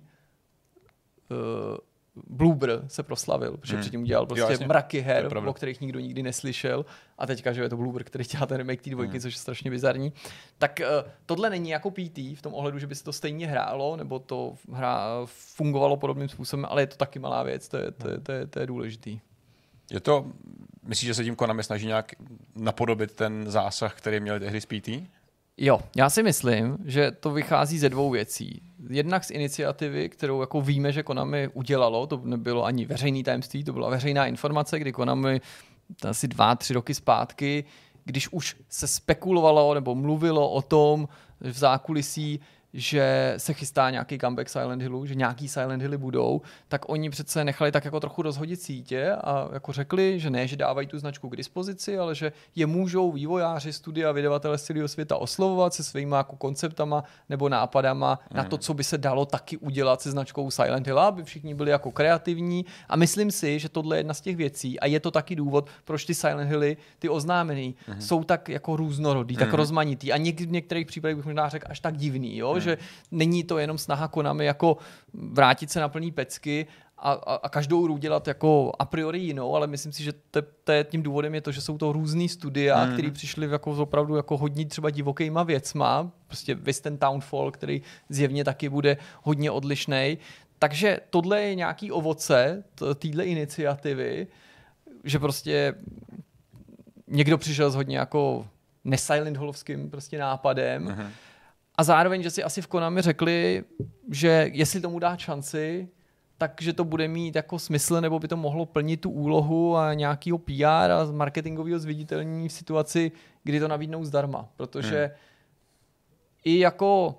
S3: eh, Bloober se proslavil, protože hmm. předtím udělal prostě jo, mraky her, o kterých nikdo nikdy neslyšel a teďka, že je to Bloober, který dělá ten remake té dvojky, hmm. což je strašně bizarní. Tak uh, tohle není jako PT v tom ohledu, že by se to stejně hrálo, nebo to hra fungovalo podobným způsobem, ale je to taky malá věc, to je, to je, to je, to je důležitý.
S2: Je to, myslíš, že se tím Konami snaží nějak napodobit ten zásah, který měli tehdy s PT?
S3: Jo, já si myslím, že to vychází ze dvou věcí. Jednak z iniciativy, kterou jako víme, že Konami udělalo, to nebylo ani veřejný tajemství, to byla veřejná informace, kdy Konami asi dva, tři roky zpátky, když už se spekulovalo nebo mluvilo o tom v zákulisí, že se chystá nějaký comeback Silent Hillu, že nějaký Silent Hilly budou, tak oni přece nechali tak jako trochu rozhodit sítě a jako řekli, že ne, že dávají tu značku k dispozici, ale že je můžou vývojáři, studia, vydavatele z celého světa oslovovat se svými jako konceptama nebo nápadama mm. na to, co by se dalo taky udělat se značkou Silent Hill, aby všichni byli jako kreativní a myslím si, že tohle je jedna z těch věcí a je to taky důvod, proč ty Silent Hilly, ty oznámený, mm. jsou tak jako různorodý, mm. tak rozmanitý a něk- v některých případech bych možná řekl až tak divný, jo? Že není to jenom snaha Konami jako vrátit se na plný pecky a, a, a každou hru dělat jako a priori jinou, ale myslím si, že te, te, tím důvodem je to, že jsou to různý studia, mm. které přišly jako opravdu jako hodně třeba divokýma věcma, prostě Western Townfall, který zjevně taky bude hodně odlišný. Takže tohle je nějaký ovoce téhle iniciativy, že prostě někdo přišel s hodně jako nesilent holovským prostě nápadem, mm a zároveň, že si asi v Konami řekli, že jestli tomu dá šanci, takže to bude mít jako smysl, nebo by to mohlo plnit tu úlohu a nějakýho PR a marketingového zviditelnění v situaci, kdy to nabídnou zdarma. Protože hmm. i jako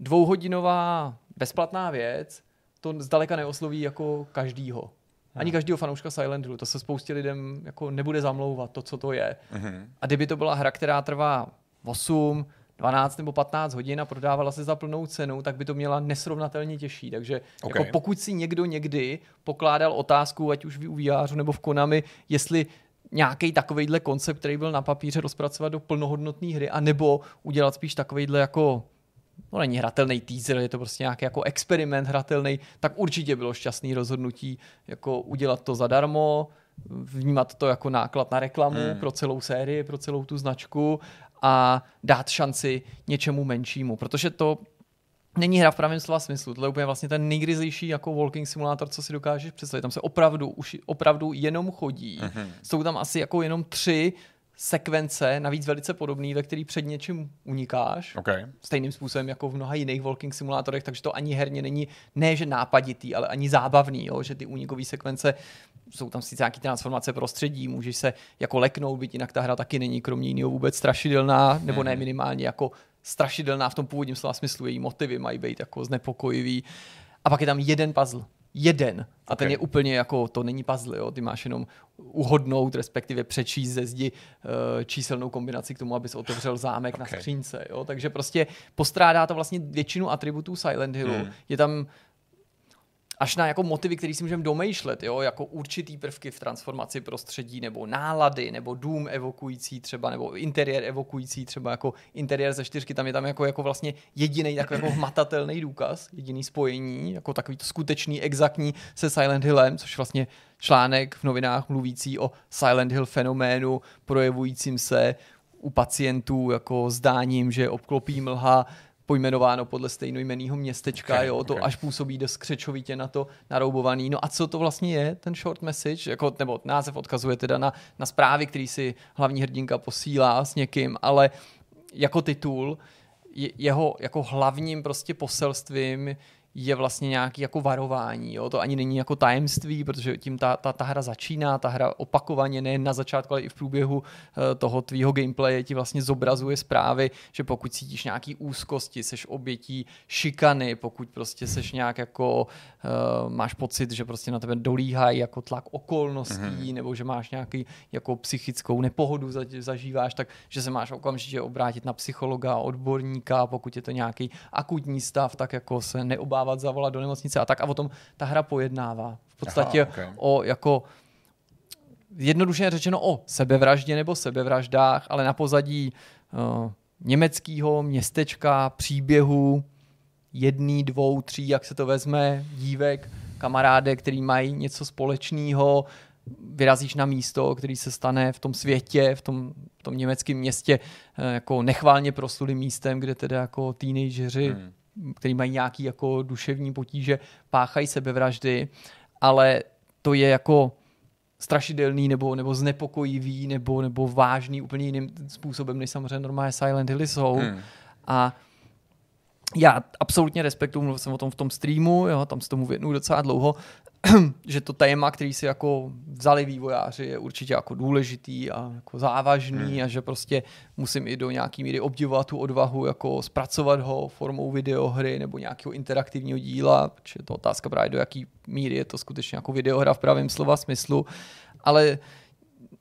S3: dvouhodinová bezplatná věc to zdaleka neosloví jako každýho. Hmm. Ani každýho fanouška Silent Hillu. To se spoustě lidem jako nebude zamlouvat, to, co to je. Hmm. A kdyby to byla hra, která trvá 8, 12 nebo 15 hodin a prodávala se za plnou cenu, tak by to měla nesrovnatelně těžší. Takže okay. jako pokud si někdo někdy pokládal otázku, ať už v vývářu nebo v Konami, jestli nějaký takovýhle koncept, který byl na papíře, rozpracovat do plnohodnotné hry, anebo udělat spíš takovýhle jako no není hratelný teaser, je to prostě nějaký jako experiment hratelný, tak určitě bylo šťastný rozhodnutí jako udělat to zadarmo, vnímat to jako náklad na reklamu hmm. pro celou sérii, pro celou tu značku a dát šanci něčemu menšímu, protože to není hra v pravém slova smyslu. To je úplně vlastně ten nejgryzlejší jako walking simulátor, co si dokážeš představit. Tam se opravdu, už opravdu jenom chodí. Uh-huh. Jsou tam asi jako jenom tři sekvence, navíc velice podobný, ve který před něčím unikáš.
S2: Okay.
S3: Stejným způsobem jako v mnoha jiných walking simulátorech, takže to ani herně není, ne že nápaditý, ale ani zábavný, jo? že ty unikové sekvence jsou tam sice nějaké transformace prostředí, můžeš se jako leknout, byť jinak ta hra taky není kromě jiného vůbec strašidelná, nebo ne mhm. minimálně jako strašidelná v tom původním slova smyslu, její motivy mají být jako znepokojivý. A pak je tam jeden puzzle jeden. A okay. ten je úplně jako, to není puzzle, jo? ty máš jenom uhodnout, respektive přečíst ze zdi uh, číselnou kombinaci k tomu, abys otevřel zámek okay. na skřínce. Jo? Takže prostě postrádá to vlastně většinu atributů Silent Hillu. Hmm. Je tam až na jako motivy, které si můžeme domýšlet, jo, jako určitý prvky v transformaci prostředí, nebo nálady, nebo dům evokující třeba, nebo interiér evokující třeba, jako interiér ze čtyřky, tam je tam jako, jako vlastně jediný takový jako hmatatelný důkaz, jediný spojení, jako takový to skutečný, exaktní se Silent Hillem, což vlastně článek v novinách mluvící o Silent Hill fenoménu, projevujícím se u pacientů jako zdáním, že obklopí mlha, pojmenováno podle stejnojmenného městečka, okay, jo, to okay. až působí dost křečovitě na to naroubovaný. No a co to vlastně je, ten short message, jako, nebo název odkazuje teda na, na zprávy, který si hlavní hrdinka posílá s někým, ale jako titul jeho jako hlavním prostě poselstvím je vlastně nějaký jako varování. Jo? To ani není jako tajemství, protože tím ta, ta, ta hra začíná, ta hra opakovaně, nejen na začátku, ale i v průběhu uh, toho tvýho gameplaye ti vlastně zobrazuje zprávy, že pokud cítíš nějaký úzkosti, seš obětí šikany, pokud prostě seš nějak jako, uh, máš pocit, že prostě na tebe dolíhají jako tlak okolností, mm-hmm. nebo že máš nějaký jako psychickou nepohodu zažíváš, tak že se máš okamžitě obrátit na psychologa, odborníka, pokud je to nějaký akutní stav, tak jako se neobává dávat, zavolat do nemocnice a tak. A o tom ta hra pojednává. V podstatě Aha, okay. o jako jednoduše řečeno o sebevraždě nebo sebevraždách, ale na pozadí uh, německého městečka, příběhu jedný, dvou, tří, jak se to vezme, dívek, kamaráde, který mají něco společného, vyrazíš na místo, který se stane v tom světě, v tom, v tom německém městě eh, jako nechválně proslulým místem, kde teda jako teenageři hmm který mají nějaký jako duševní potíže, páchají sebevraždy, ale to je jako strašidelný nebo, nebo znepokojivý nebo, nebo vážný úplně jiným způsobem, než samozřejmě normálně Silent Hilly jsou. Hmm. A já absolutně respektuju, mluvil jsem o tom v tom streamu, jo, tam se tomu věnuju docela dlouho, že to téma, který si jako vzali vývojáři, je určitě jako důležitý a jako závažný hmm. a že prostě musím i do nějaký míry obdivovat tu odvahu, jako zpracovat ho formou videohry nebo nějakého interaktivního díla, protože je to otázka právě do jaký míry je to skutečně jako videohra v pravém slova smyslu, ale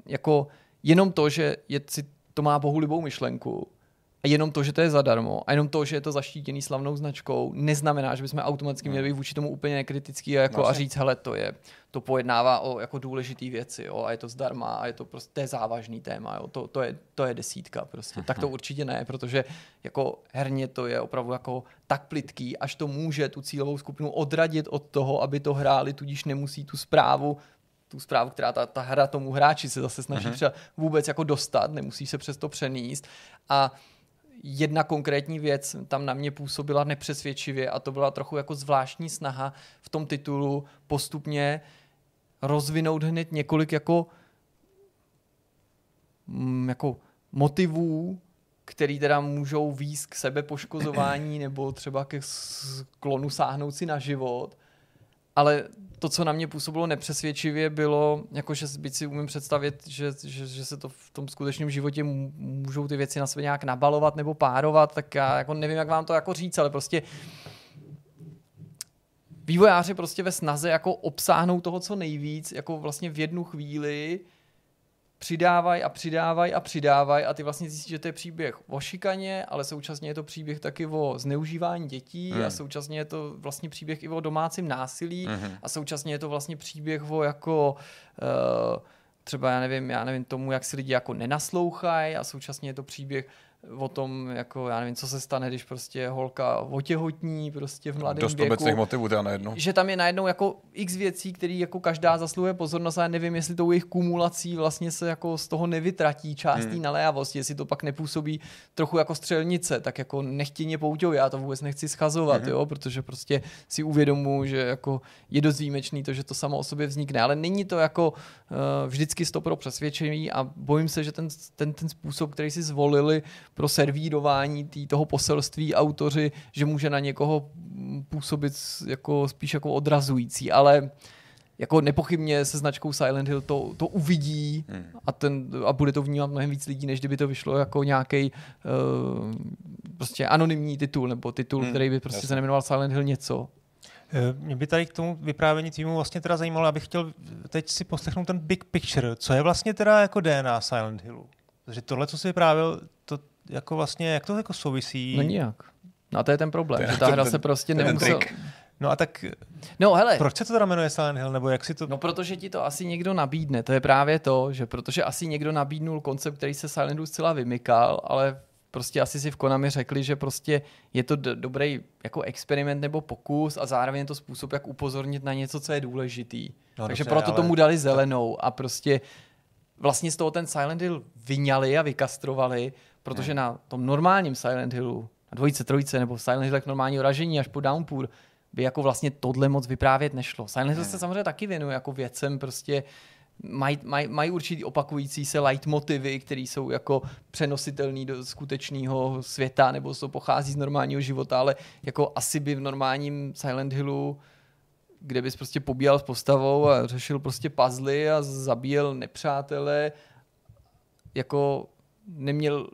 S3: jako jenom to, že je, si to má bohulibou myšlenku, a jenom to, že to je zadarmo a jenom to, že je to zaštítěný slavnou značkou, neznamená, že bychom automaticky měli být vůči tomu úplně nekritický a, jako a říct, hele, to je, to pojednává o jako důležité věci, jo, a je to zdarma a je to prostě to je závažný téma, jo, to, to, je, to je desítka prostě. Tak to určitě ne, protože jako herně to je opravdu jako tak plitký, až to může tu cílovou skupinu odradit od toho, aby to hráli, tudíž nemusí tu zprávu tu zprávu, která ta, ta hra tomu hráči se zase snaží uh-huh. vůbec jako dostat, nemusí se přes to přenést. A jedna konkrétní věc tam na mě působila nepřesvědčivě a to byla trochu jako zvláštní snaha v tom titulu postupně rozvinout hned několik jako, mm, jako motivů, který teda můžou výst k sebepoškozování nebo třeba ke sklonu sáhnout si na život ale to, co na mě působilo nepřesvědčivě, bylo, jakože byť si umím představit, že, že, že se to v tom skutečném životě můžou ty věci na sebe nějak nabalovat nebo párovat, tak já jako nevím, jak vám to jako říct, ale prostě vývojáři prostě ve snaze jako obsáhnout toho co nejvíc, jako vlastně v jednu chvíli přidávají a přidávají a přidávají a ty vlastně zjistíš, že to je příběh o šikaně, ale současně je to příběh taky o zneužívání dětí mm. a současně je to vlastně příběh i o domácím násilí mm. a současně je to vlastně příběh o jako uh, třeba já nevím, já nevím tomu, jak si lidi jako nenaslouchají a současně je to příběh o tom, jako já nevím, co se stane, když prostě holka otěhotní prostě v mladém
S2: Dost
S3: věku.
S2: obecných motivů teda najednou.
S3: Že tam je najednou jako x věcí, které jako každá zasluhuje pozornost, ale nevím, jestli tou jejich kumulací vlastně se jako z toho nevytratí část hmm. naléhavosti, jestli to pak nepůsobí trochu jako střelnice, tak jako nechtěně pouťou, já to vůbec nechci schazovat, hmm. jo, protože prostě si uvědomuji, že jako je dost výjimečný to, že to samo o sobě vznikne, ale není to jako uh, vždycky stopro přesvědčení a bojím se, že ten, ten, ten způsob, který si zvolili, pro servírování tý, toho poselství autoři, že může na někoho působit jako spíš jako odrazující, ale jako nepochybně se značkou Silent Hill to, to uvidí hmm. a, ten, a bude to vnímat mnohem víc lidí, než kdyby to vyšlo jako nějaký uh, prostě anonymní titul, nebo titul, hmm. který by prostě Jasně. se nemenoval Silent Hill něco.
S1: Eh, mě by tady k tomu vyprávění týmu vlastně teda zajímalo, abych chtěl teď si poslechnout ten big picture. Co je vlastně teda jako DNA Silent Hillu? Protože tohle, co si vyprávěl, jako vlastně, jak to jako souvisí?
S3: No nijak. No a to je ten problém, to že ta hra ten, se prostě nemusel...
S1: No a tak
S3: no, hele.
S1: proč se to teda jmenuje Silent Hill, nebo jak si to...
S3: No protože ti to asi někdo nabídne, to je právě to, že protože asi někdo nabídnul koncept, který se Silent Hill zcela vymykal, ale prostě asi si v Konami řekli, že prostě je to do, dobrý jako experiment nebo pokus a zároveň je to způsob, jak upozornit na něco, co je důležitý. No, Takže dobře, proto ale... tomu dali zelenou a prostě vlastně z toho ten Silent Hill vyňali a vykastrovali, protože hmm. na tom normálním Silent Hillu, na dvojice, trojice nebo Silent Hill normální ražení až po Downpour, by jako vlastně tohle moc vyprávět nešlo. Silent Hill hmm. se samozřejmě taky věnuje jako věcem, prostě mají maj, maj určitý opakující se light motivy, které jsou jako přenositelné do skutečného světa nebo to pochází z normálního života, ale jako asi by v normálním Silent Hillu kde bys prostě pobíjal s postavou a řešil prostě puzzly a zabíjel nepřátele, jako neměl,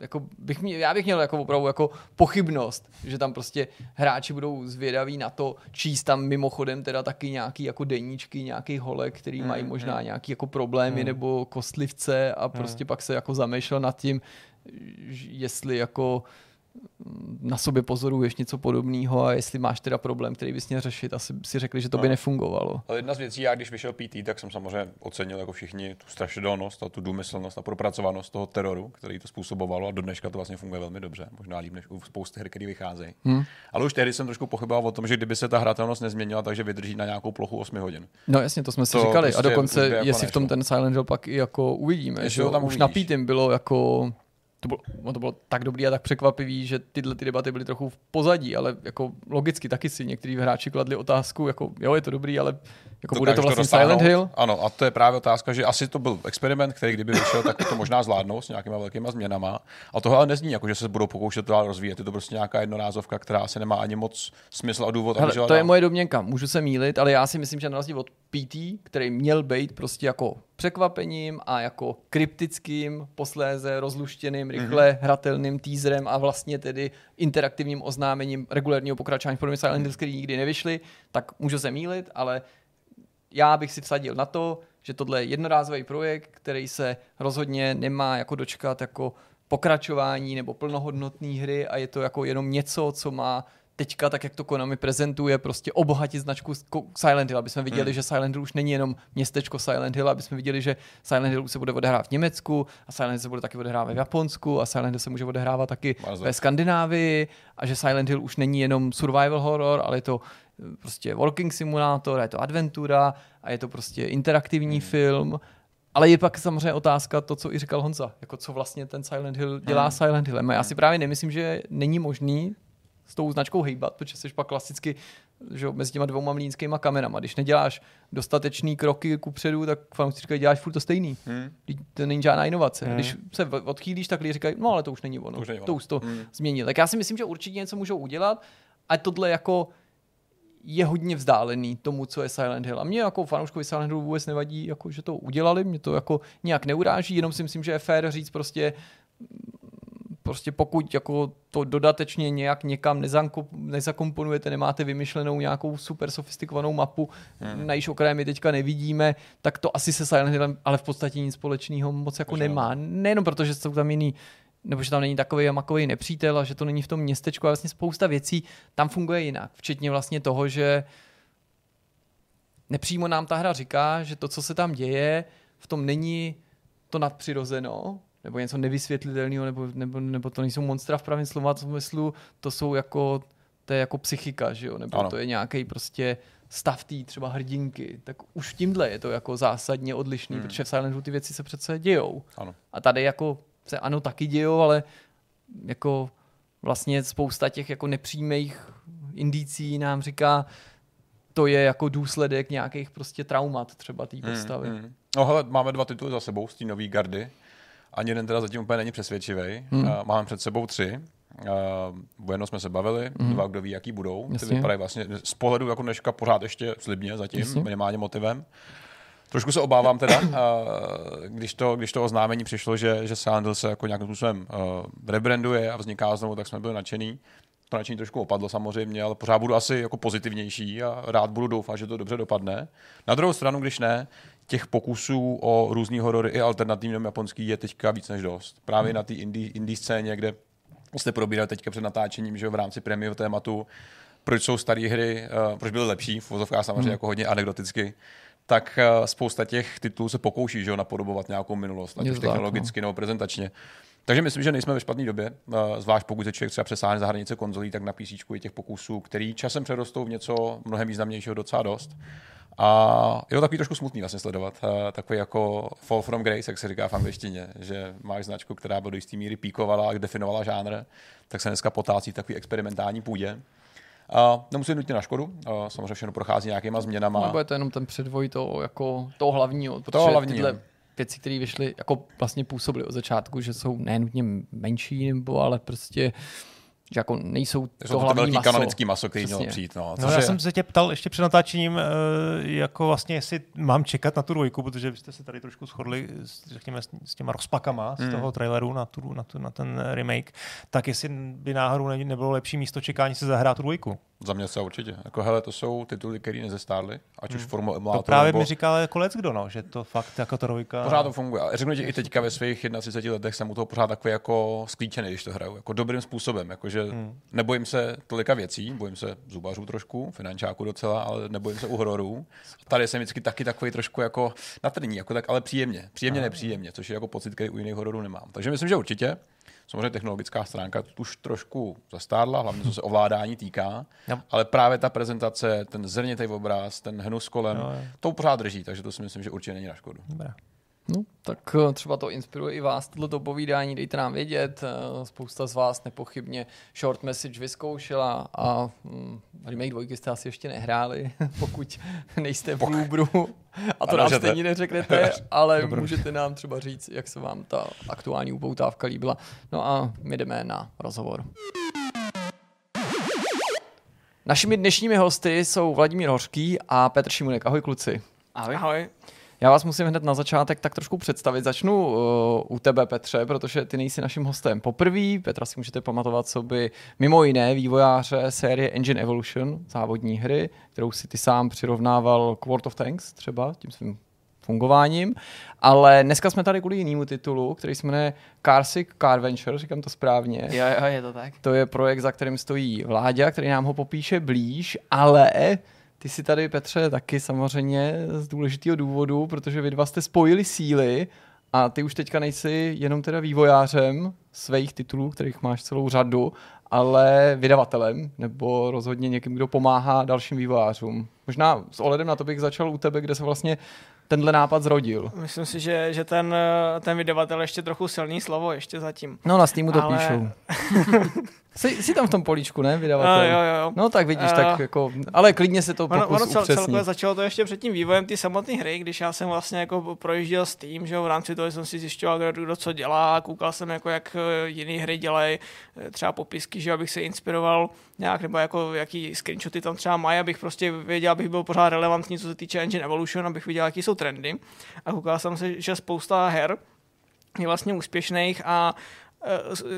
S3: jako bych měl, já bych měl jako opravdu jako pochybnost, že tam prostě hráči budou zvědaví na to, číst tam mimochodem teda taky nějaký jako deníčky, nějaký holek, který hmm, mají možná hmm. nějaký jako problémy hmm. nebo kostlivce a prostě hmm. pak se jako zamýšlel nad tím, jestli jako na sobě pozoruješ něco podobného a jestli máš teda problém, který bys měl řešit, asi si řekli, že to by no. nefungovalo.
S2: Ale jedna z věcí, já když vyšel PT, tak jsem samozřejmě ocenil jako všichni tu strašidelnost a tu důmyslnost a propracovanost toho teroru, který to způsobovalo a do dneška to vlastně funguje velmi dobře, možná líp než u spousty her, které vycházejí. Hmm. Ale už tehdy jsem trošku pochyboval o tom, že kdyby se ta hratelnost nezměnila, takže vydrží na nějakou plochu 8 hodin.
S3: No jasně, to jsme si to říkali. Prostě a dokonce, jako jestli v tom ten Silent Hill pak i jako uvidíme, že tam už uvidíš. na bylo jako to bylo, to bylo tak dobrý a tak překvapivý, že tyhle ty debaty byly trochu v pozadí, ale jako logicky taky si někteří hráči kladli otázku, jako jo, je to dobrý, ale Jako bude to vlastně
S2: dosáhnout?
S3: Silent Hill?
S2: Ano, a to je právě otázka, že asi to byl experiment, který kdyby vyšel, tak to možná zvládnou s nějakýma velkýma změnama. A tohle ale nezní, jako že se budou pokoušet to dál rozvíjet. Je to prostě nějaká jednorázovka, která asi nemá ani moc smysl a důvod,
S3: Hele, to je moje domněnka, můžu se mýlit, ale já si myslím, že na rozdíl od PT, který měl být prostě jako překvapením a jako kryptickým, posléze rozluštěným, rychle
S2: Mhm.
S3: hratelným teaserem a vlastně tedy interaktivním oznámením regulárního pokračování v podobě Silent Hills, který nikdy nevyšly, tak můžu se mýlit, ale já bych si vsadil na to, že tohle je jednorázový projekt, který se rozhodně nemá jako dočkat jako pokračování nebo plnohodnotné hry a je to jako jenom něco, co má teďka, tak jak to Konami prezentuje, prostě obohatit značku Silent Hill, aby jsme viděli,
S2: Hmm.
S3: že Silent Hill už není jenom městečko Silent Hill, aby jsme viděli, že Silent Hill už se bude odehrávat v Německu a Silent Hill se bude taky odehrávat v Japonsku a Silent Hill se může odehrávat taky
S2: Bardzo.
S3: ve Skandinávii a že Silent Hill už není jenom survival horror, ale je to eh, prostě walking simulátor, a je to adventura a je to prostě interaktivní
S2: Hmm.
S3: film. Ale je pak samozřejmě otázka to, co i říkal Honza, jako co vlastně ten Silent Hill dělá
S2: Hmm.
S3: Silent Hillem. A Já si právě nemyslím, že není možný s tou značkou hejbat, protože jsi pak klasicky že mezi těma dvouma mlínskýma kamenama. Když neděláš dostatečný kroky kupředu, tak fanoušci říkají, děláš furt to stejný.
S2: Hmm.
S3: To není žádná inovace.
S1: Hmm.
S3: Když se odchýlíš, tak lidi říkají, no ale to už není ono.
S2: To už není ono.
S3: To už to
S2: Hmm.
S3: změnil. Tak já si myslím, že určitě něco můžou udělat a tohle jako je hodně vzdálený tomu, co je Silent Hill. A mě jako fanouškovi Silent Hill vůbec nevadí, jako, že to udělali, mě to jako nějak neuráží, jenom si myslím, že je fér říct prostě prostě pokud jako to dodatečně nějak někam nezakomponujete, nemáte vymyšlenou nějakou super sofistikovanou mapu, hmm. na jejíž okraje my teďka nevidíme, tak to asi se Silent Hillem, ale v podstatě nic společného moc jako
S2: Možná.
S3: nemá. Nejenom proto, že jsou tam jiný nebo že tam není takový a makový nepřítel a že to není v tom městečku a vlastně spousta věcí tam funguje jinak. Včetně vlastně toho, že nepřímo nám ta hra říká, že to, co se tam děje, v tom není to nadpřirozeno, nebo něco nevysvětlitelného, nebo, nebo, nebo to nejsou monstra v pravém slova smyslu, to jsou jako, to je jako psychika, že jo? nebo
S2: Ano.
S3: to je nějaký prostě stav té třeba hrdinky, tak už tímhle je to jako zásadně odlišný,
S2: Hmm.
S3: hmm. protože v Silent Hillu ty věci se přece dějou.
S2: Ano.
S3: A tady jako se ano taky dějou, ale jako vlastně spousta těch jako nepřímých indicí nám říká, to je jako důsledek nějakých prostě traumat třeba té postavy.
S2: Mm, mm. No hele, máme dva tituly za sebou z té nové gardy. Ani jeden teda zatím úplně není přesvědčivý.
S3: Mm.
S2: Mm. Uh, máme před sebou tři. Uh, o jednom jsme se bavili,
S3: Mm.
S2: dva, kdo ví, jaký budou. Ty
S3: Jasně.
S2: vypadají vlastně z pohledu jako dneška pořád ještě slibně zatím,
S3: Jasně.
S2: minimálně motivem. Trošku se obávám teda, uh, když, to, když to oznámení přišlo, že, že Silent Hill se jako nějakým způsobem uh, rebranduje a vzniká znovu, tak jsme byli nadšený. To nadšení trošku opadlo samozřejmě, ale pořád budu asi jako pozitivnější a rád budu doufat, že to dobře dopadne. Na druhou stranu, když ne, těch pokusů o různý horory i alternativní japonský je teďka víc než dost. Právě hmm. na té indie, indie scéně, kde jste probírali teďka před natáčením, že v rámci prémio tématu, proč jsou staré hry, uh, proč byly lepší, v vozovkách samozřejmě hmm. jako hodně anekdoticky, tak uh, spousta těch titulů se pokouší že napodobovat nějakou minulost, ať už technologicky nebo prezentačně. Takže myslím, že nejsme ve špatné době, uh, zvlášť pokud se člověk třeba přesáhne za hranice konzolí, tak na PC je těch pokusů, který časem přerostou v něco mnohem významnějšího docela dost. A je to takový trošku smutný vlastně sledovat. Uh, takový jako fall from grace, jak se říká v angličtině, že máš značku, která by do jisté míry píkovala a definovala žánr, tak se dneska potácí v takový experimentální půdě. Uh, nemusí nutně na škodu, uh, samozřejmě všechno prochází nějakýma změnama.
S3: Nebo je to jenom ten předvoj toho, jako, toho hlavního, protože
S2: Toho hlavního.
S3: tyhle věci, které vyšly, jako vlastně působily od začátku, že jsou nenutně menší, nebo ale prostě že jako nejsou to,
S2: Jsou to, to
S3: hlavní
S2: velký
S3: maso.
S2: kanonický maso, který mělo
S3: Přesně.
S2: přijít. No,
S1: No, já
S2: je-
S1: jsem se tě ptal ještě před natáčením, eh, jako vlastně, jestli mám čekat na tu dvojku, protože vy jste se tady trošku shodli, s, řekněme, s, těma rozpakama z
S2: Hmm.
S1: toho traileru na, tu, na, tu, na ten remake, tak jestli by náhodou ne- nebylo lepší místo čekání se zahrát tu dvojku.
S2: Za mě se určitě. Jako, hele, to jsou tituly, které nezestárly, ať už
S1: Hmm.
S2: formou
S1: To
S2: emulátoru,
S1: právě
S2: nebo...
S1: mi říkal jako lec kdo, no, že to fakt jako ta dvojka...
S2: Pořád to funguje. A řeknu ti i teďka ve svých 31 letech jsem u toho pořád takový jako sklíčený, když to hraju. Jako dobrým způsobem. Jakože
S1: Hmm.
S2: nebojím se tolika věcí, bojím se zubařů trošku, finančáku docela, ale nebojím se u hororů. Tady jsem vždycky taky takový trošku jako natrní, jako tak, ale příjemně. Příjemně,
S1: Aha.
S2: nepříjemně, což je jako pocit, který u jiných hororů nemám. Takže myslím, že určitě. Samozřejmě technologická stránka už trošku zastárla, hlavně co se ovládání týká,
S1: Jo.
S2: ale právě ta prezentace, ten zrnitý obraz, ten hnus kolem,
S1: jo.
S2: to pořád drží, takže to si myslím, že určitě není na škodu.
S1: Dobrá.
S3: No, tak eh, třeba to inspiruje i vás, tohleto povídání, dejte nám vědět. Eh, Spousta z vás nepochybně short message vyzkoušela a mm, remake dvojky jste asi ještě nehráli, pokud nejste v Rubru. A to
S2: A
S3: nám
S2: nemůžete.
S3: stejně neřeknete, ale můžete nám třeba říct, jak se vám ta aktuální upoutávka líbila. No a my jdeme na rozhovor. Našimi dnešními hosty jsou Vladimír Hořký a Petr Šimunek. Ahoj kluci.
S4: Ahoj. Ahoj.
S3: Já vás musím hned na začátek tak trošku představit. Začnu uh, u tebe, Petře, protože ty nejsi naším hostem poprvé. Petra si můžete pamatovat, co by mimo jiné vývojáře série Engine Evolution, závodní hry, kterou si ty sám přirovnával k World of Tanks třeba, tím svým fungováním. Ale dneska jsme tady kvůli jinému titulu, který se jmenuje Carsick Car Venture, říkám to správně.
S4: Jo, jo, je to tak.
S3: To je projekt, za kterým stojí Vláďa, který nám ho popíše blíž, ale ty si tady, Petře, taky samozřejmě z důležitého důvodu, protože vy dva jste spojili síly a ty už teďka nejsi jenom teda vývojářem svých titulů, kterých máš celou řadu, ale vydavatelem, nebo rozhodně někým, kdo pomáhá dalším vývojářům. Možná s ohledem na to bych začal u tebe, kde se vlastně tenhle nápad zrodil.
S4: Myslím si, že, že ten, ten vydavatel ještě trochu silný slovo ještě zatím.
S3: No na Steamu to
S4: Ale-
S3: píšou. jsi, jsi tam v tom políčku, ne, vydavatel?
S4: Jo, jo, jo.
S3: No tak vidíš,
S4: Eh,
S3: tak jako, ale klidně se to
S4: Ono,
S3: pokus
S4: ono cel,
S3: upřesnit.
S4: celkově začalo to ještě před tím vývojem ty samotné hry, když já jsem vlastně jako projížděl s tím, že v rámci toho jsem si zjišťoval, kdo, kdo co dělá, koukal jsem jako jak eh, jiné hry dělají, eh, třeba popisky, že abych se inspiroval nějak, nebo jako jaký screenshoty tam třeba mají, abych prostě věděl, abych byl pořád relevantní, co se týče Engine Evolution, abych viděl, jaký jsou trendy. A koukal jsem se, že spousta her je vlastně úspěšných a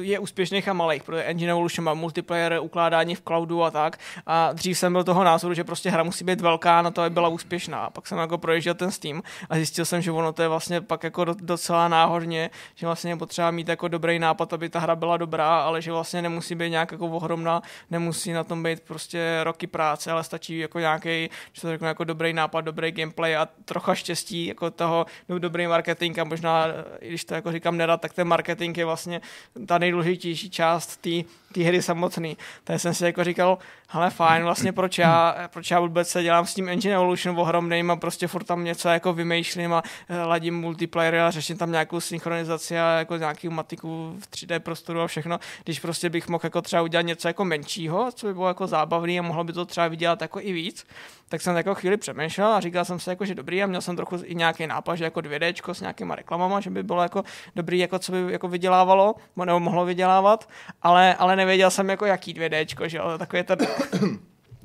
S4: je úspěšných a malých, protože Engine Evolution má multiplayer, ukládání v cloudu a tak. A dřív jsem byl toho názoru, že prostě hra musí být velká na to, aby byla úspěšná. A pak jsem jako projížděl ten Steam a zjistil jsem, že ono to je vlastně pak jako do- docela náhodně, že vlastně je potřeba mít jako dobrý nápad, aby ta hra byla dobrá, ale že vlastně nemusí být nějak jako ohromná, nemusí na tom být prostě roky práce, ale stačí jako nějaký, že to řeknu, jako dobrý nápad, dobrý gameplay a trocha štěstí jako toho, no, dobrý marketing a možná, i když to jako říkám nerad, tak ten marketing je vlastně ta nejdůležitější část té té hry samotný. Tak jsem si jako říkal, hele fajn, vlastně proč já, proč já vůbec se dělám s tím Engine Evolution ohromným a prostě furt tam něco jako vymýšlím a eh, ladím multiplayer a řeším tam nějakou synchronizaci a jako nějakou matiku v 3D prostoru a všechno, když prostě bych mohl jako třeba udělat něco jako menšího, co by bylo jako zábavný a mohlo by to třeba vydělat jako i víc, tak jsem jako chvíli přemýšlel a říkal jsem si jako, že dobrý a měl jsem trochu i nějaký nápad, že jako 2D s nějakýma reklamama, že by bylo jako dobrý, jako co by jako vydělávalo, nebo mohlo vydělávat, ale, ale nevěděl jsem jako jaký 2D, že jo, takový ten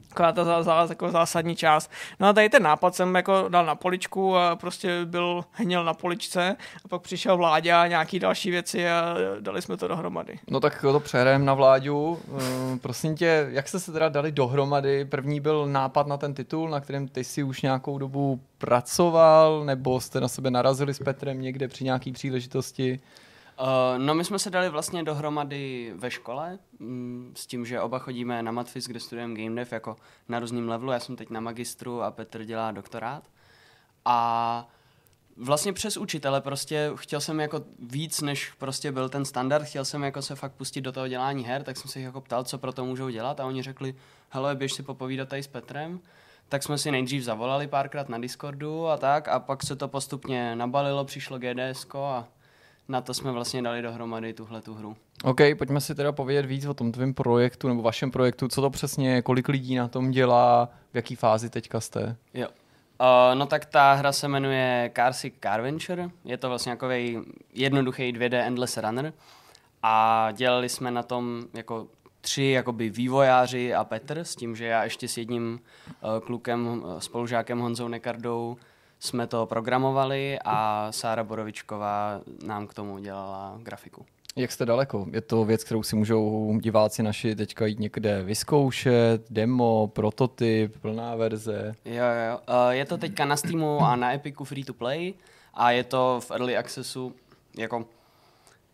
S4: taková ta zá, zá, zásadní část. No a tady ten nápad jsem jako dal na poličku a prostě byl hněl na poličce a pak přišel vláďa a nějaký další věci a dali jsme to dohromady.
S3: No tak to přejedeme na vláďu. Uh, prosím tě, jak jste se teda dali dohromady? První byl nápad na ten titul, na kterém ty si už nějakou dobu pracoval, nebo jste na sebe narazili s Petrem někde při nějaký příležitosti?
S5: Uh, no my jsme se dali vlastně dohromady ve škole, mm, s tím, že oba chodíme na Matfis, kde studujeme game dev jako na různém levelu. Já jsem teď na magistru a Petr dělá doktorát. A vlastně přes učitele prostě chtěl jsem jako víc, než prostě byl ten standard, chtěl jsem jako se fakt pustit do toho dělání her, tak jsem se jich jako ptal, co pro to můžou dělat a oni řekli, hele, běž si popovídat tady s Petrem. Tak jsme si nejdřív zavolali párkrát na Discordu a tak a pak se to postupně nabalilo, přišlo GDS a na to jsme vlastně dali dohromady tuhle tu hru.
S3: OK, pojďme si teda povědět víc o tom tvém projektu nebo vašem projektu, co to přesně je, kolik lidí na tom dělá, v jaký fázi teďka jste.
S5: Jo. Uh, no tak ta hra se jmenuje Carsick Car Venture. Je to vlastně takový jednoduchý 2D Endless Runner. A dělali jsme na tom jako tři jakoby vývojáři a Petr, s tím, že já ještě s jedním uh, klukem, uh, spolužákem Honzou Nekardou jsme to programovali a Sára Borovičková nám k tomu dělala grafiku.
S3: Jak jste daleko? Je to věc, kterou si můžou diváci naši teďka jít někde vyzkoušet, demo, prototyp, plná verze?
S5: Jo, jo. Uh, je to teďka na Steamu a na Epiku free to play a je to v early accessu, jako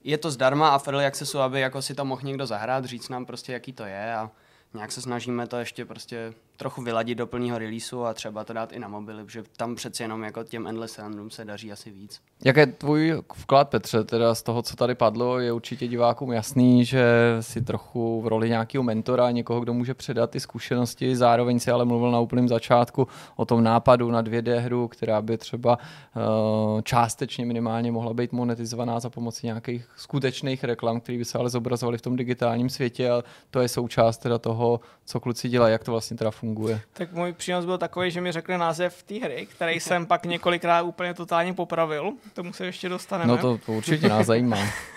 S5: je to zdarma a v early accessu, aby jako si to mohl někdo zahrát, říct nám prostě, jaký to je a nějak se snažíme to ještě prostě trochu vyladit do plného releaseu a třeba to dát i na mobily, protože tam přeci jenom jako těm Endless Random se daří asi víc.
S3: Jak je tvůj vklad, Petře, teda z toho, co tady padlo, je určitě divákům jasný, že si trochu v roli nějakého mentora, někoho, kdo může předat ty zkušenosti, zároveň si ale mluvil na úplném začátku o tom nápadu na 2D hru, která by třeba uh, částečně minimálně mohla být monetizovaná za pomoci nějakých skutečných reklam, které by se ale zobrazovaly v tom digitálním světě a to je součást teda toho, co kluci dělají, jak to vlastně teda funguje.
S4: Tak můj přínos byl takový, že mi řekli název té hry, který jsem pak několikrát úplně totálně popravil. Tomu se ještě dostaneme.
S3: No to, to určitě nás zajímá.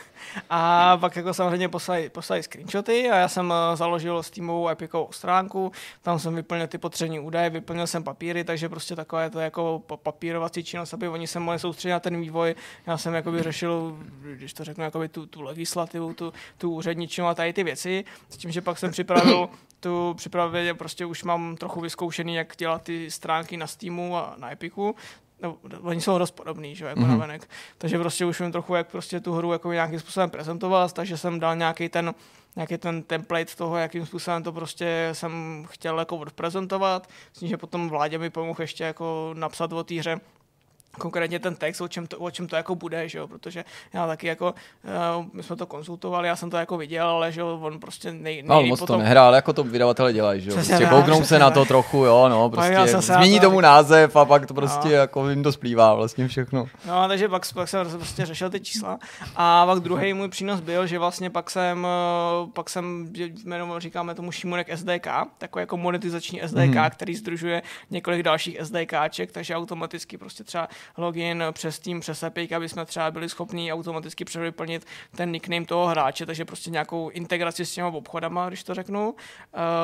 S4: A pak jako samozřejmě poslali, poslali screenshoty a já jsem eh, založil Steamovou Epicovou stránku, tam jsem vyplnil ty potřební údaje, vyplnil jsem papíry, takže prostě takové to jako papírovací činnost, aby oni se mohli soustředit na ten vývoj. Já jsem jakoby řešil, když to řeknu, jakoby tu, tu legislativu, tu, tu úředničinu a tady ty věci, s tím, že pak jsem připravil tu připravil, prostě už mám trochu vyzkoušený, jak dělat ty stránky na Steamu a na Epiku, no, oni jsou dost podobný, že, jako mm-hmm. navenek. Takže prostě už vím trochu, jak prostě tu hru jako nějakým způsobem prezentovat, takže jsem dal nějaký ten, nějaký ten template toho, jakým způsobem to prostě jsem chtěl jako odprezentovat, s tím, že potom vládě mi pomohl ještě jako napsat o té hře konkrétně ten text, o čem to, o čem to jako bude, že jo? protože já taky jako, uh, my jsme to konzultovali, já jsem to jako viděl, ale že jo, on prostě nej,
S3: nej no, moc potom... to nehrál, ale jako to vydavatele dělají, že jo, prostě kouknou se na to trochu, jo, no, prostě změní tomu název a pak to prostě no. jako jim to splývá vlastně všechno.
S4: No, takže pak, pak jsem prostě řešil ty čísla a pak druhý můj přínos byl, že vlastně pak jsem, eh, pak jsem, jmenom, říkáme tomu Šimunek SDK, takový jako monetizační SDK, hmm. který združuje několik dalších SDKček, takže automaticky prostě třeba login přes tým, přes API, aby jsme třeba byli schopni automaticky převyplnit ten nickname toho hráče, takže prostě nějakou integraci s těma obchodama, když to řeknu. Uh,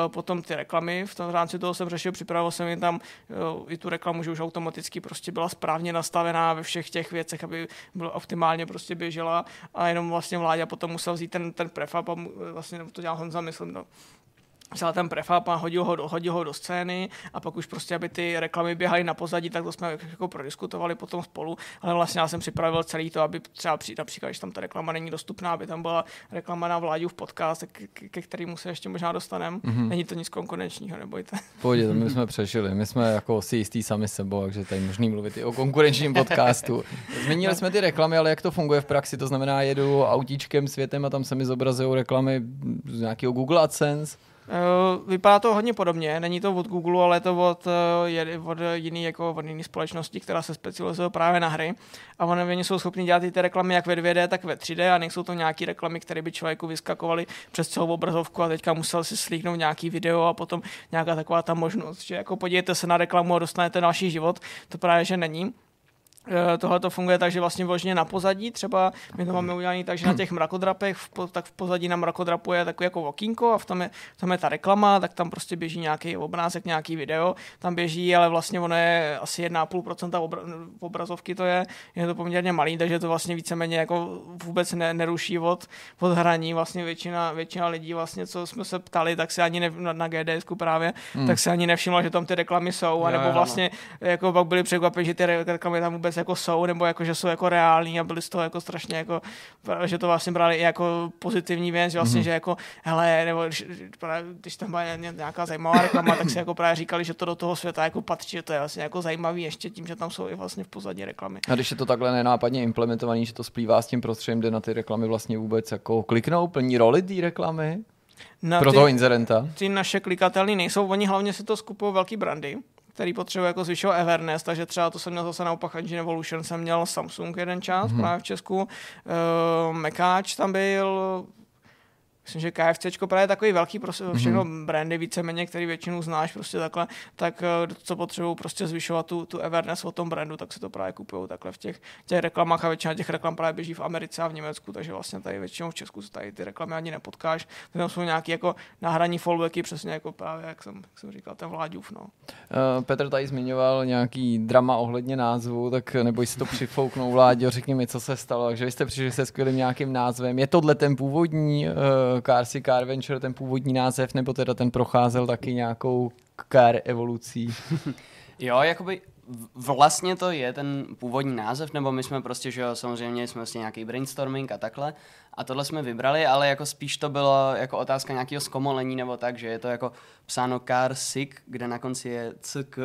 S4: potom ty reklamy, v tom rámci toho jsem řešil, připravil jsem jim tam uh, i tu reklamu, že už automaticky prostě byla správně nastavená ve všech těch věcech, aby bylo optimálně prostě běžela a jenom vlastně vládě potom musel vzít ten, ten prefab a vlastně to dělal Honza, myslím, no, vzal ten prefab a hodil ho, do, hodil ho do scény a pak už prostě, aby ty reklamy běhaly na pozadí, tak to jsme jako prodiskutovali potom spolu, ale vlastně já jsem připravil celý to, aby třeba při, například, když tam ta reklama není dostupná, aby tam byla reklama na vládě v podcast, ke, ke kterému se ještě možná dostaneme. Mm-hmm. Není to nic konkurenčního, nebojte.
S3: Pojď, to my jsme přešili, my jsme jako si jistý sami sebou, takže tady možný mluvit i o konkurenčním podcastu. Zmínili jsme ty reklamy, ale jak to funguje v praxi? To znamená, jedu autíčkem světem a tam se mi zobrazují reklamy z nějakého Google AdSense,
S4: vypadá to hodně podobně, není to od Google, ale je to od, eh, od jiný, jako od jiný společnosti, která se specializuje právě na hry. A oni jsou schopni dělat i ty reklamy jak ve 2D, tak ve 3D a nejsou to nějaké reklamy, které by člověku vyskakovaly přes celou obrazovku a teďka musel si slíknout nějaký video a potom nějaká taková ta možnost, že jako podívejte se na reklamu a dostanete další život. To právě, že není. Eh, tohle to funguje tak, že vlastně vložně na pozadí, třeba my to máme udělané tak, že na těch mrakodrapech, v, tak v pozadí na mrakodrapu je takový jako okýnko a v tom je, tam je ta reklama, tak tam prostě běží nějaký obrázek, nějaký video, tam běží, ale vlastně ono je asi 1,5% obra, obrazovky to je, je to poměrně malý, takže to vlastně víceméně jako vůbec ne, neruší od, od hraní, vlastně většina, většina lidí vlastně, co jsme se ptali, tak se ani ne, na, na GDSku právě, hmm. tak se ani nevšimlo, že tam ty reklamy jsou, anebo vlastně jako pak byli překvapeni, že ty reklamy tam vůbec vůbec jako jsou, nebo jako, že jsou jako reální a byli z toho jako strašně jako, že to vlastně brali jako pozitivní věc, že vlastně, mm-hmm. že jako, hele, nebo když, tam byla nějaká zajímavá reklama, tak si jako právě říkali, že to do toho světa jako patří, že to je vlastně jako zajímavý ještě tím, že tam jsou i vlastně v pozadí reklamy.
S3: A když je to takhle nenápadně implementovaný, že to splývá s tím prostředím, kde na ty reklamy vlastně vůbec jako kliknou, plní roli té reklamy? Na pro ty, toho inzerenta?
S4: Ty naše klikatelné nejsou, oni hlavně si to skupují velký brandy, který potřebuje jako zvyšovat Everness, takže třeba to jsem měl zase naopak Engine Evolution, jsem měl Samsung jeden čas mm-hmm. právě v Česku, uh, Mekáč tam byl, myslím, že KFC právě je takový velký prostě mm-hmm. všechno brandy víceméně, který většinu znáš prostě takhle, tak eh, co potřebují prostě zvyšovat tu, tu awareness o tom brandu, tak se to právě kupují takhle v těch, těch reklamách a většina těch reklam právě běží v Americe a v Německu, takže vlastně tady většinou v Česku se tady ty reklamy ani nepotkáš. Tam jsou nějaký jako náhradní fallbacky, přesně jako právě, jak jsem, jak jsem říkal, ten Vláďův. No.
S3: Uh, Petr tady zmiňoval nějaký drama ohledně názvu, tak neboj si to přifouknout, Vláďo, řekni mi, co se stalo. Takže vy jste přišli se skvělým nějakým názvem. Je tohle ten původní uh, Carsy Car Venture, ten původní název, nebo teda ten procházel taky nějakou car evolucí?
S5: jo, jakoby vlastně to je ten původní název, nebo my jsme prostě, že jo, samozřejmě jsme vlastně nějaký brainstorming a takhle. A tohle jsme vybrali, ale jako spíš to bylo jako otázka nějakého zkomolení nebo tak, že je to jako psáno car sick, kde na konci je ck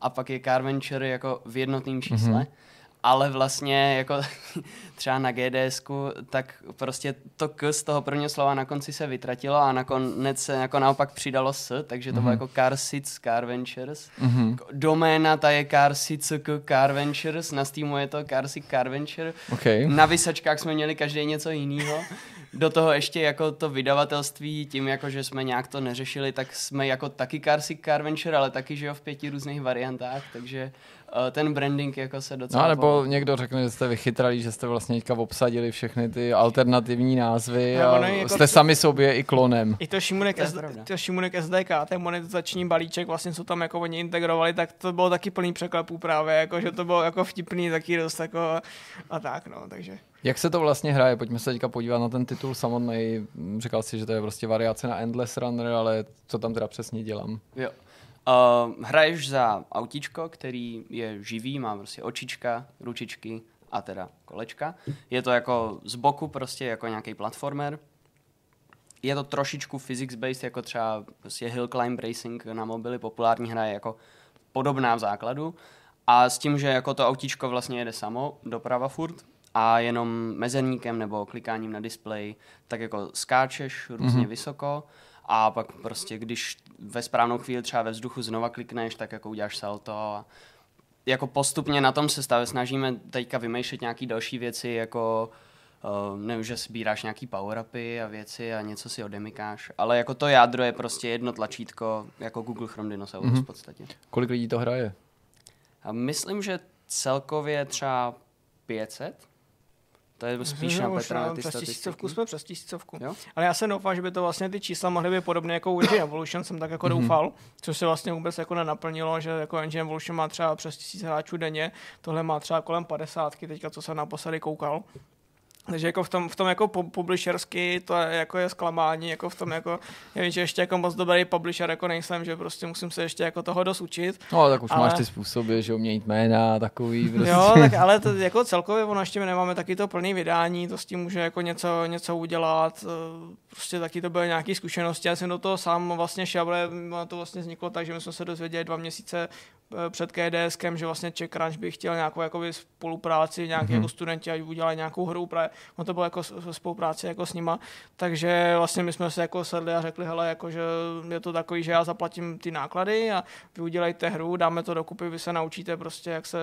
S5: a pak je car venture jako v jednotném čísle. Mm-hmm ale vlastně jako třeba na gds tak prostě to k z toho prvního slova na konci se vytratilo a nakonec se jako naopak přidalo s, takže to mm-hmm. bylo mhm. jako Car Seats Car Ventures. Mm-hmm. Doména ta je Car Seats Car Ventures, na Steamu je to Car Seats Car Venture.
S3: Okay.
S5: Na vysačkách jsme měli každý něco jiného. Do toho ještě jako to vydavatelství, tím jako, že jsme nějak to neřešili, tak jsme jako taky Car Seats Car Venture, ale taky, že jo, v pěti různých variantách, takže ten branding jako se docela...
S3: No, nebo povedl. někdo řekne, že jste vychytrali, že jste vlastně teďka obsadili všechny ty alternativní názvy no, a jako jste sami sobě i klonem.
S4: I to Šimunek, SD, to Šimunek SDK, ten monetizační balíček, vlastně co tam jako oni integrovali, tak to bylo taky plný překlepů právě, jako, že to bylo jako vtipný, taky dost jako a tak, no, takže...
S3: Jak se to vlastně hraje? Pojďme se teďka podívat na ten titul samotný. Říkal si, že to je prostě variace na Endless Runner, ale co tam teda přesně dělám?
S5: Jo. Uh, hraješ za autíčko, který je živý, má prostě očička, ručičky a teda kolečka. Je to jako z boku prostě jako nějaký platformer. Je to trošičku physics-based, jako třeba prostě Hill Climb Racing na mobily, populární hra je jako podobná v základu. A s tím, že jako to autíčko vlastně jede samo, doprava furt, a jenom mezerníkem nebo klikáním na display, tak jako skáčeš různě mm-hmm. vysoko a pak prostě, když ve správnou chvíli třeba ve vzduchu znova klikneš, tak jako uděláš salto a jako postupně na tom se stavě snažíme teďka vymýšlet nějaké další věci, jako uh, nevím, že sbíráš nějaký power-upy a věci a něco si odemykáš, ale jako to jádro je prostě jedno tlačítko, jako Google Chrome Dinosaurus mm-hmm. v podstatě.
S3: Kolik lidí to hraje?
S5: A myslím, že celkově třeba 500. To je spíš na Petra na ty přes tisícovku
S4: jsme přes tisícovku. Jo? Ale já se doufám, že by to vlastně ty čísla mohly být podobné jako u Engine Evolution, jsem tak jako mm-hmm. doufal, což se vlastně vůbec jako nenaplnilo, že jako Engine Evolution má třeba přes tisíc hráčů denně, tohle má třeba kolem 50, teďka co jsem naposledy koukal. Takže jako v tom, v tom jako publishersky to je, jako je zklamání, jako v tom jako, já vím, že ještě jako moc dobrý publisher jako nejsem, že prostě musím se ještě jako toho dost učit.
S3: No tak už ale... máš ty způsoby, že umějí jména takový
S4: prostě. Jo, tak ale to, jako celkově ono ještě my nemáme taky to plný vydání, to s tím může jako něco, něco udělat, eh, prostě taky to byly nějaké zkušenosti, já jsem do toho sám vlastně šel, ale to vlastně vzniklo tak, že my jsme se dozvěděli dva měsíce Eh, před KDSkem, že vlastně Czech Crunch by chtěl nějakou jakoby, spolupráci, nějaký mm-hmm. jako studenti, ať udělali nějakou hru, právě, on to bylo jako spolupráce jako s nima, takže vlastně my jsme se jako sedli a řekli, hele, jako, že je to takový, že já zaplatím ty náklady a vy udělejte hru, dáme to dokupy, vy se naučíte prostě, jak se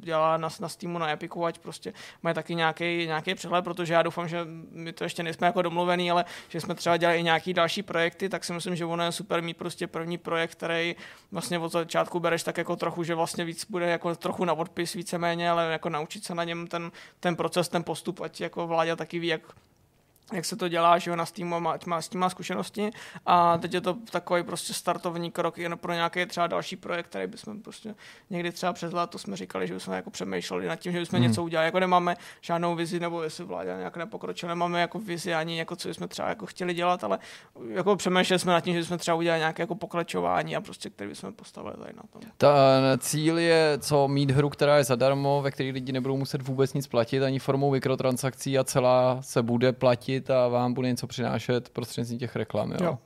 S4: dělá na, na Steamu, na Epiku, ať prostě mají taky nějaký, nějaký přehled, protože já doufám, že my to ještě nejsme jako domluvený, ale že jsme třeba dělali i nějaký další projekty, tak si myslím, že ono je super mít prostě první projekt, který vlastně od začátku bereš tak jako trochu, že vlastně víc bude jako trochu na odpis víceméně, ale jako naučit se na něm ten, ten proces, ten postup, ať jako vládě taky ví, jak jak se to dělá, že jo, na Steamu má, má, s tím má zkušenosti a teď je to takový prostě startovní krok jen pro nějaký třeba další projekt, který bychom prostě někdy třeba přes léto jsme říkali, že bychom jako přemýšleli nad tím, že bychom hmm. něco udělali, jako nemáme žádnou vizi, nebo jestli vláda nějak nepokročila, nemáme jako vizi ani jako co jsme třeba jako chtěli dělat, ale jako přemýšleli jsme nad tím, že bychom třeba udělali nějaké jako pokračování a prostě, který bychom postavili tady na tom.
S3: Ta cíl je, co mít hru, která je zadarmo, ve které lidi nebudou muset vůbec nic platit ani formou mikrotransakcí a celá se bude platit platit a vám bude něco přinášet prostřednictvím těch reklam. Jo?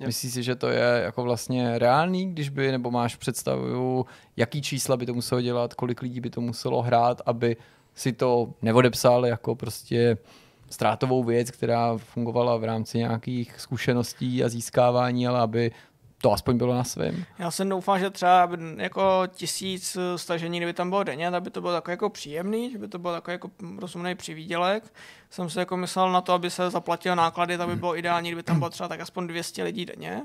S3: Jo. Myslíš si, že to je jako vlastně reálný, když by, nebo máš představu, jaký čísla by to muselo dělat, kolik lidí by to muselo hrát, aby si to neodepsali jako prostě ztrátovou věc, která fungovala v rámci nějakých zkušeností a získávání, ale aby to aspoň bylo na svém.
S4: Já jsem doufám, že třeba jako tisíc stažení, kdyby tam bylo denně, aby to bylo takový jako příjemný, že by to byl takový jako rozumný přivídělek. Jsem si jako myslel na to, aby se zaplatil náklady, tak by bylo ideální, kdyby tam bylo třeba tak aspoň 200 lidí denně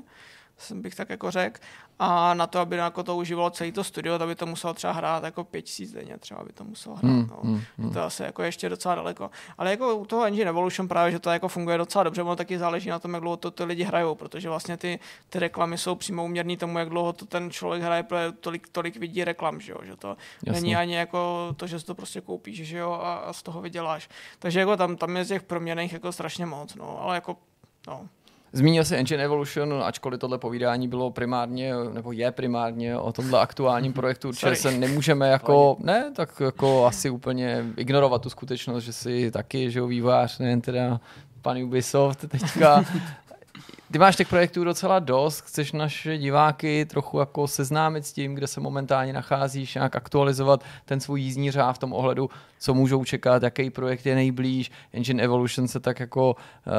S4: bych tak jako řekl. A na to, aby jako to užívalo celý to studio, tak by to muselo třeba hrát jako 5000 denně, třeba by to muselo hrát. Hmm, no. Hmm, hmm. To asi jako ještě docela daleko. Ale jako u toho Engine Evolution právě, že to jako funguje docela dobře, ono taky záleží na tom, jak dlouho to ty lidi hrajou, protože vlastně ty, ty reklamy jsou přímo uměrné tomu, jak dlouho to ten člověk hraje, protože tolik, tolik vidí reklam, že, jo? že to Jasně. není ani jako to, že si to prostě koupíš, že jo, a, a z toho vyděláš. Takže jako tam, tam je z těch proměných jako strašně moc, no, ale jako, no.
S3: Zmínil se Engine Evolution, ačkoliv tohle povídání bylo primárně, nebo je primárně o tomhle aktuálním projektu, určitě se nemůžeme jako, ne, tak jako asi úplně ignorovat tu skutečnost, že si taky, že jo, vývojář, nejen teda pan Ubisoft teďka ty máš těch projektů docela dost, chceš naše diváky trochu jako seznámit s tím, kde se momentálně nacházíš, nějak aktualizovat ten svůj jízdní řád v tom ohledu, co můžou čekat, jaký projekt je nejblíž. Engine Evolution se tak jako, uh,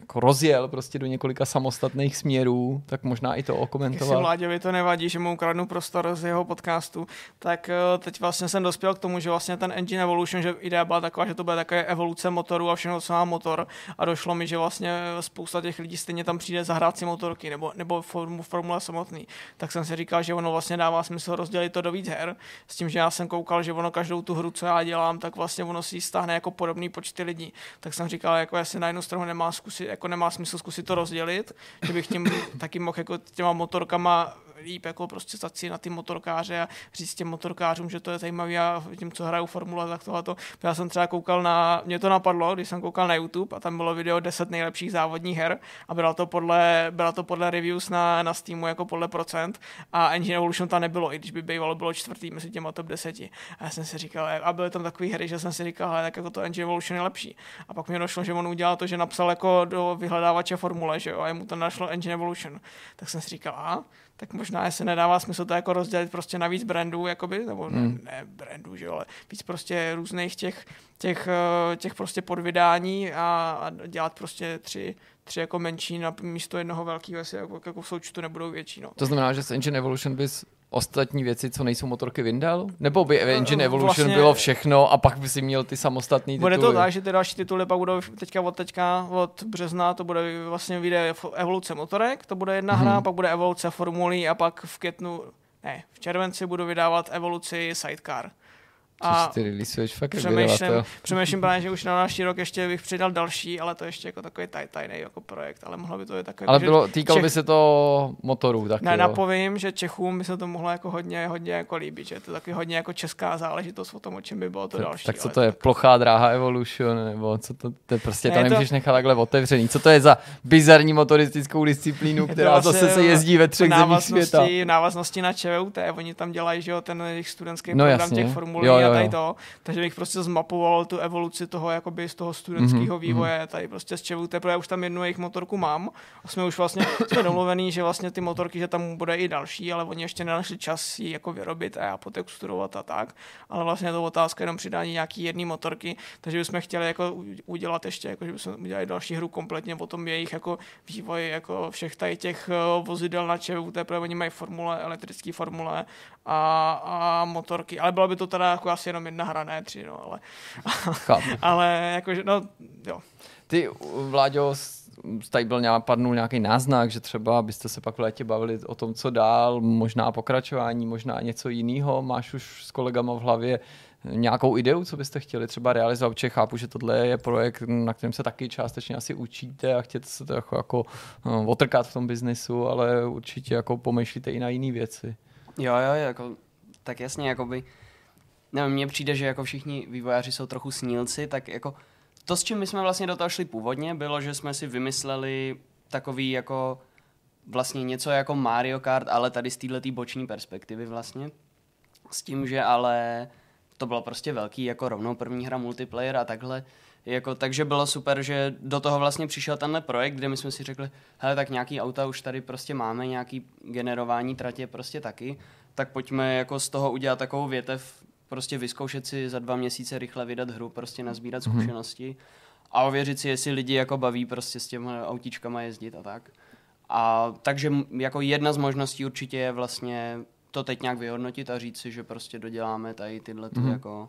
S3: jako rozjel prostě do několika samostatných směrů, tak možná i to okomentovat.
S4: Jestli Vláďovi to nevadí, že mu ukradnu prostor z jeho podcastu, tak uh, teď vlastně jsem dospěl k tomu, že vlastně ten Engine Evolution, že idea byla taková, že to bude také evoluce motoru a všechno, co má motor a došlo mi, že vlastně spousta těch lidí stejně tam přijde zahrát si motorky nebo, nebo formu, formule samotný. Tak jsem si říkal, že ono vlastně dává smysl rozdělit to do víc her, s tím, že já jsem koukal, že ono každou tu hru, co já dělám, tak vlastně ono si stáhne jako podobný počty lidí. Tak jsem říkal, jako jestli na jednu stranu nemá, zkusit, jako nemá smysl zkusit to rozdělit, že bych tím taky mohl jako těma motorkama líp jako prostě zacít na ty motorkáře a říct těm motorkářům, že to je zajímavé a tím, co hrajou formule, tak tohle. Já jsem třeba koukal na, mě to napadlo, když jsem koukal na YouTube a tam bylo video 10 nejlepších závodních her a byla to podle, byla to podle reviews na, na Steamu jako podle procent a Engine Evolution tam nebylo, i když by bývalo bylo čtvrtý mezi těma top 10. A já jsem si říkal, a byly tam takové hry, že jsem si říkal, tak jako to Engine Evolution je lepší. A pak mi došlo, že on udělal to, že napsal jako do vyhledávače formule, že jo, a mu to našlo Engine Evolution. Tak jsem si říkal, a tak možná se nedává smysl to jako rozdělit prostě na víc brandů, jakoby, nebo ne, hmm. ne brandů, že jo, ale víc prostě různých těch, těch, eh, těch prostě podvydání a, a dělat prostě tři, tři jako menší na místo jednoho velkého, jestli jako, jako v součtu nebudou větší. No.
S3: To znamená, že s Engine Evolution bys ostatní věci, co nejsou motorky vyndal? Nebo by Engine Evolution vlastně, bylo všechno a pak by si měl ty samostatný tituly?
S4: Bude to tak, že ty další tituly pak budou teďka od teďka, od března, to bude vlastně vyjde evoluce motorek, to bude jedna hmm. hra, pak bude evoluce formulí a pak v květnu, ne, v červenci budu vydávat evoluci sidecar.
S3: A ty releaseuješ fakt
S4: přemýšlím, přemýšlím právě, že už na další rok ještě bych přidal další, ale to ještě jako takový taj, tajný jako projekt, ale mohlo by to být takový.
S3: Ale bylo, týkalo Čech... by se to motorů taky,
S4: Ne, napovím, že Čechům by se to mohlo jako hodně, hodně jako líbit, že je to taky hodně jako česká záležitost o tom, o čem by bylo to další.
S3: Tak co to je, tak... plochá dráha Evolution, nebo co to, to je prostě ne, to nemůžeš to... nechat takhle otevřený. Co to je za bizarní motoristickou disciplínu, která vlastně zase se jezdí ve třech zemích světa?
S4: Návaznosti na ČVUT, oni tam dělají, že jo, ten jejich studentský no, program jasně. těch formulí jo, tady to. Takže bych prostě zmapoval tu evoluci toho jakoby z toho studentského mm-hmm. vývoje, tady prostě z protože já už tam jednu jejich motorku mám. A jsme už vlastně jsme domluvený, že vlastně ty motorky, že tam bude i další, ale oni ještě nenašli čas ji jako vyrobit a já potexturovat a tak, ale vlastně je to otázka jenom přidání nějaký jedné motorky, takže bychom chtěli jako udělat ještě, jako, že bychom udělali další hru kompletně o tom jejich jako vývoj jako všech tady těch eh, vozidel na ČVUT, protože oni mají formule, elektrické formule a, a motorky, ale byla by to teda jako asi jenom jedna hra, ne tři, no, ale, ale jakože, no, jo.
S3: Ty, Vláďo, tady byl nějak, padnul nějaký náznak, že třeba byste se pak v létě bavili o tom, co dál, možná pokračování, možná něco jiného. Máš už s kolegama v hlavě nějakou ideu, co byste chtěli třeba realizovat, protože chápu, že tohle je projekt, na kterém se taky částečně asi učíte a chtěete se to jako, jako no, otrkat v tom biznesu, ale určitě jako pomýšlíte i na jiné věci.
S5: Jo, jo, jako, tak jasně, jakoby, nevím, mně přijde, že jako všichni vývojáři jsou trochu snílci, tak jako to, s čím my jsme vlastně do toho šli původně, bylo, že jsme si vymysleli takový jako vlastně něco jako Mario Kart, ale tady z této boční perspektivy vlastně. S tím, že ale to bylo prostě velký, jako rovnou první hra multiplayer a takhle. Jako, takže bylo super, že do toho vlastně přišel tenhle projekt, kde my jsme si řekli, hele, tak nějaký auta už tady prostě máme, nějaký generování tratě prostě taky, tak pojďme jako z toho udělat takovou větev, prostě vyzkoušet si za dva měsíce rychle vydat hru, prostě nazbírat mm-hmm. zkušenosti a ověřit si, jestli lidi jako baví prostě s těmi autíčkama jezdit a tak. A takže jako jedna z možností určitě je vlastně to teď nějak vyhodnotit a říct si, že prostě doděláme tady tyhle mm-hmm. jako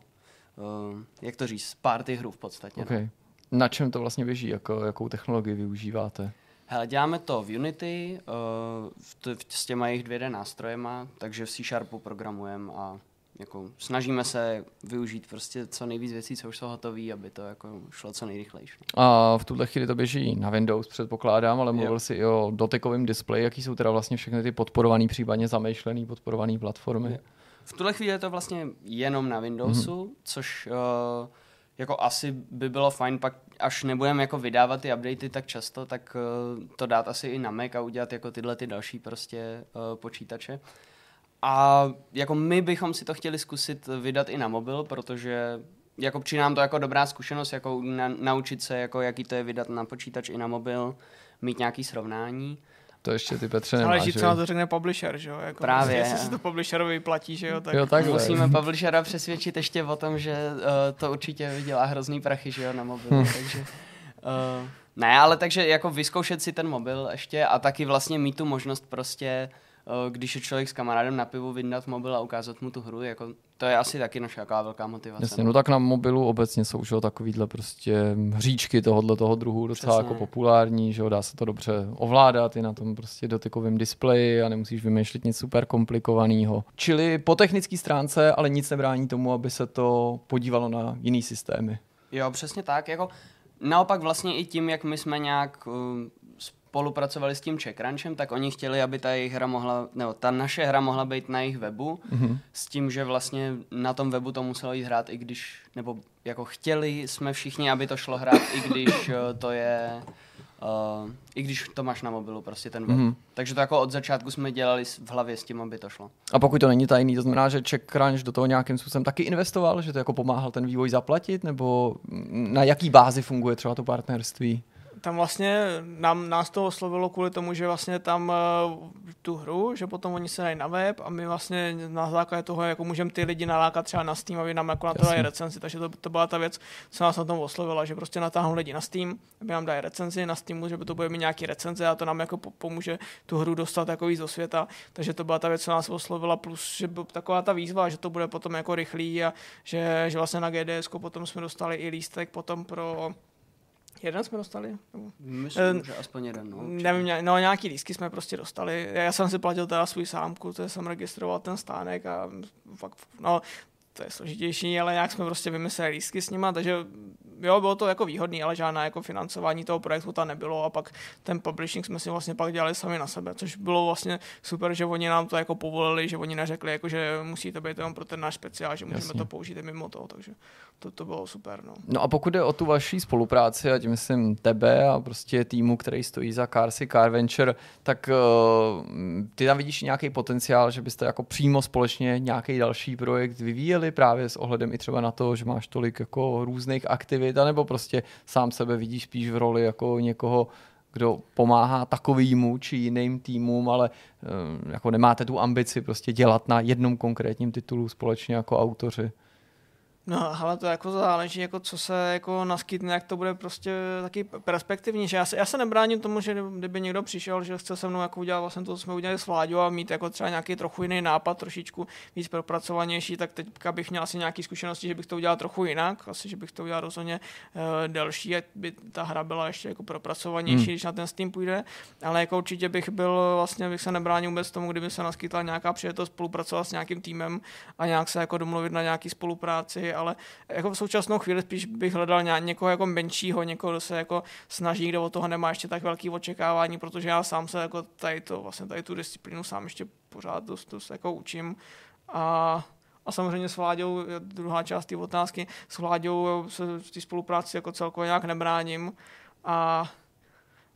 S5: jak to říct, party hru v podstatě.
S3: Okay. No. Na čem to vlastně běží? Jako, jakou technologii využíváte?
S5: Hele, děláme to v Unity uh, v t- v, s těma jejich 2D nástrojema, takže v C Sharpu programujeme a jako snažíme se využít prostě co nejvíc věcí, co už jsou hotové, aby to jako šlo co nejrychleji.
S3: A v tuhle chvíli to běží na Windows, předpokládám, ale mluvil jsi i o dotekovém displeji, jaký jsou teda vlastně všechny ty podporované, případně zamýšlené podporované platformy. Je.
S5: V tuhle chvíli je to vlastně jenom na Windowsu, mm-hmm. což uh, jako asi by bylo fajn pak, až nebudeme jako vydávat ty updaty tak často, tak uh, to dát asi i na Mac a udělat jako tyhle ty další prostě uh, počítače. A jako my bychom si to chtěli zkusit vydat i na mobil, protože jako přijde nám to jako dobrá zkušenost, jako na, naučit se, jako jaký to je vydat na počítač i na mobil, mít nějaký srovnání.
S3: To ještě ty Petře nemáš,
S4: Ale co na to řekne publisher, že jo? Jako
S5: Právě.
S4: Jestli se to publisherovi vyplatí, že jo? Tak...
S3: Jo, takhle.
S5: Musíme publishera přesvědčit ještě o tom, že uh, to určitě vydělá hrozný prachy, že jo, na mobilu,
S3: Hm.
S5: takže... Uh, ne, ale takže jako vyzkoušet si ten mobil ještě a taky vlastně mít tu možnost prostě, uh, když je člověk s kamarádem na pivu, vyndat mobil a ukázat mu tu hru, jako to je asi taky naše jaká velká motivace.
S3: Jasně, no tak na mobilu obecně jsou že, jo, takovýhle prostě hříčky tohohle toho druhu docela
S5: Přesně.
S3: jako populární, že jo, dá se to dobře ovládat i na tom prostě dotykovém displeji a nemusíš vymýšlet nic super komplikovaného. Čili po technické stránce, ale nic nebrání tomu, aby se to podívalo na jiný systémy.
S5: Jo, přesně tak. Jako, naopak vlastně i tím, jak my jsme nějak uh, spolupracovali s tím CheckRunchem, tak oni chtěli, aby ta jejich hra mohla, nebo ta naše hra mohla být na jejich webu,
S3: Mhm.
S5: s tím, že vlastně na tom webu to muselo jít hrát, i když, nebo jako chtěli jsme všichni, aby to šlo hrát, i když uh, to je, uh, i když to máš na mobilu, prostě ten web.
S3: Mhm.
S5: Takže to jako od začátku jsme dělali v hlavě s tím, aby to šlo.
S3: A pokud to není tajný, to znamená, že CheckCrunch do toho nějakým způsobem taky investoval, že to jako pomáhal ten vývoj zaplatit, nebo na jaký bázi funguje třeba to partnerství?
S4: Tam vlastně nám, nás to oslovilo kvůli tomu, že vlastně tam uh, tu hru, že potom oni se dají na web a my vlastně na základě toho jako můžeme ty lidi nalákat třeba na Steam, aby nám jako na to dali recenzi, takže to, to byla ta věc, co nás na tom oslovila, že prostě natáhnou lidi na Steam, aby nám dali recenzi na Steamu, že by to bude mít nějaký recenze a to nám jako po- pomůže tu hru dostat jako víc do světa, takže to byla ta věc, co nás oslovila, plus, že byla taková ta výzva, že to bude potom jako rychlý a že, že vlastně na GDS potom jsme dostali i lístek potom pro Jeden jsme dostali? Nebo-
S5: Myslím,
S4: Eh,
S5: že aspoň jeden. No, určitě.
S4: Nevím, no nějaký lístky jsme prostě dostali. Já jsem si platil teda svůj sámku, to jsem registroval ten stánek a fakt, no, to je složitější, ale nějak jsme prostě vymysleli lístky s nima, takže jo, bylo to jako výhodný, ale žádná jako financování toho projektu tam nebylo a pak ten publishing jsme si vlastně pak dělali sami na sebe, což bylo vlastně super, že oni nám to jako povolili, že oni neřekli, jako, že musí to být jenom pro ten náš speciál, že můžeme
S3: Jasně.
S4: to použít i mimo toho, takže to, to bylo super. No.
S3: No a pokud jde o tu vaší spolupráci, ať myslím tebe a prostě týmu, který stojí za Carsy Car Venture, tak uh, ty tam vidíš nějaký potenciál, že byste jako přímo společně nějaký další projekt vyvíjeli právě s ohledem i třeba na to, že máš tolik jako různých aktivit, anebo prostě sám sebe vidíš spíš v roli jako někoho, kdo pomáhá takovýmu či jiným týmům, ale uh, jako nemáte tu ambici prostě dělat na jednom konkrétním titulu společně jako autoři.
S4: No, ale to jako záleží, jako co se jako naskytne, jak to bude prostě taky perspektivní. Že já, se, já se nebráním tomu, že kdyby někdo přišel, že chce se mnou jako udělat vlastně to, co jsme udělali s Vláďou a mít jako třeba nějaký trochu jiný nápad, trošičku víc propracovanější, tak teďka bych měl asi nějaké zkušenosti, že bych to udělal trochu jinak, asi, že bych to udělal rozhodně uh, delší, ať by ta hra byla ještě jako propracovanější,
S3: Hmm.
S4: když na ten Steam půjde, ale jako určitě bych byl, vlastně bych se nebránil vůbec tomu, kdyby se naskytla nějaká příležitost spolupracovat s nějakým týmem a nějak se jako domluvit na nějaký spolupráci, ale jako v současnou chvíli spíš bych hledal ně, někoho jako menšího, někoho, kdo se jako snaží, kdo od toho nemá ještě tak velký očekávání, protože já sám se jako tady to, vlastně tady tu disciplínu sám ještě pořád dost, dost jako učím. A a samozřejmě s Vláďou, druhá část té otázky, s Vláďou se v té spolupráci jako celkově nějak nebráním. A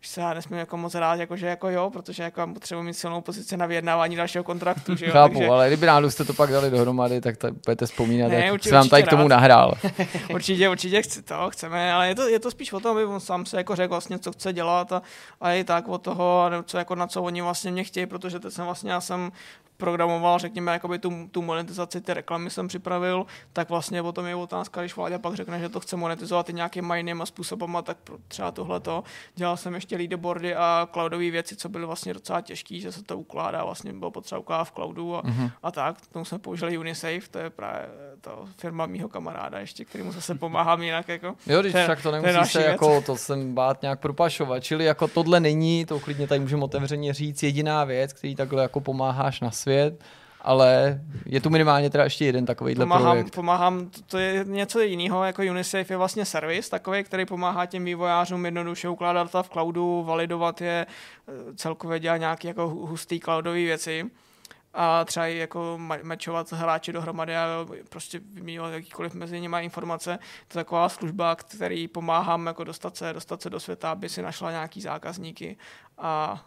S4: se já nesmím jako moc rád, jako, že jako jo, protože jako potřebuji mít silnou pozici na vyjednávání dalšího kontraktu, že jo,
S3: Chápu,
S4: takže
S3: ale kdyby náhodou jste to pak dali dohromady, tak to budete vzpomínat,
S4: Ne,
S3: jak
S4: určitě-
S3: se vám tady k
S4: určitě
S3: tomu
S4: rád.
S3: nahrál.
S4: určitě, určitě chci to, chceme, ale je to, je to spíš o tom, aby on sám se jako řekl vlastně, co chce dělat a, a i tak od toho, co, jako na co oni vlastně mě chtějí, protože teď jsem vlastně, já jsem programoval, řekněme, jakoby tu, tu monetizaci, ty reklamy jsem připravil, tak vlastně o tom je otázka, když Vláďa pak řekne, že to chce monetizovat i nějakýma jinýma způsobama, tak třeba tohleto. Dělal jsem ještě leaderboardy a cloudové věci, co byly vlastně docela těžké, že se to ukládá, vlastně bylo potřeba ukládat v cloudu a,
S3: Mhm.
S4: a tak. K tomu jsme použili Unisafe, to je právě to firma mýho kamaráda ještě, kterýmu zase pomáhám jinak. Jako.
S3: Jo, když
S4: To
S3: však to
S4: to je
S3: nemusí
S4: další
S3: se
S4: věc.
S3: jako to sem bát nějak propašovat. Čili jako tohle není, to klidně tady můžeme otevřeně říct, jediná věc, který takhle jako pomáháš na svět, ale je tu minimálně teda ještě jeden takovýhle
S4: Pomáhám,
S3: projekt.
S4: pomáhám, to, to je něco jiného, jako UNICEF je vlastně servis takový, který pomáhá těm vývojářům jednoduše ukládat data v cloudu, validovat je, eh, celkově dělat nějaké jako hu- hustý cloudové věci. a třeba i jako mečovat hráče dohromady a prostě vyměňovat jakýkoliv mezi nimi informace. To je taková služba, který pomáhám jako dostat se, dostat se do světa, aby si našla nějaký zákazníky a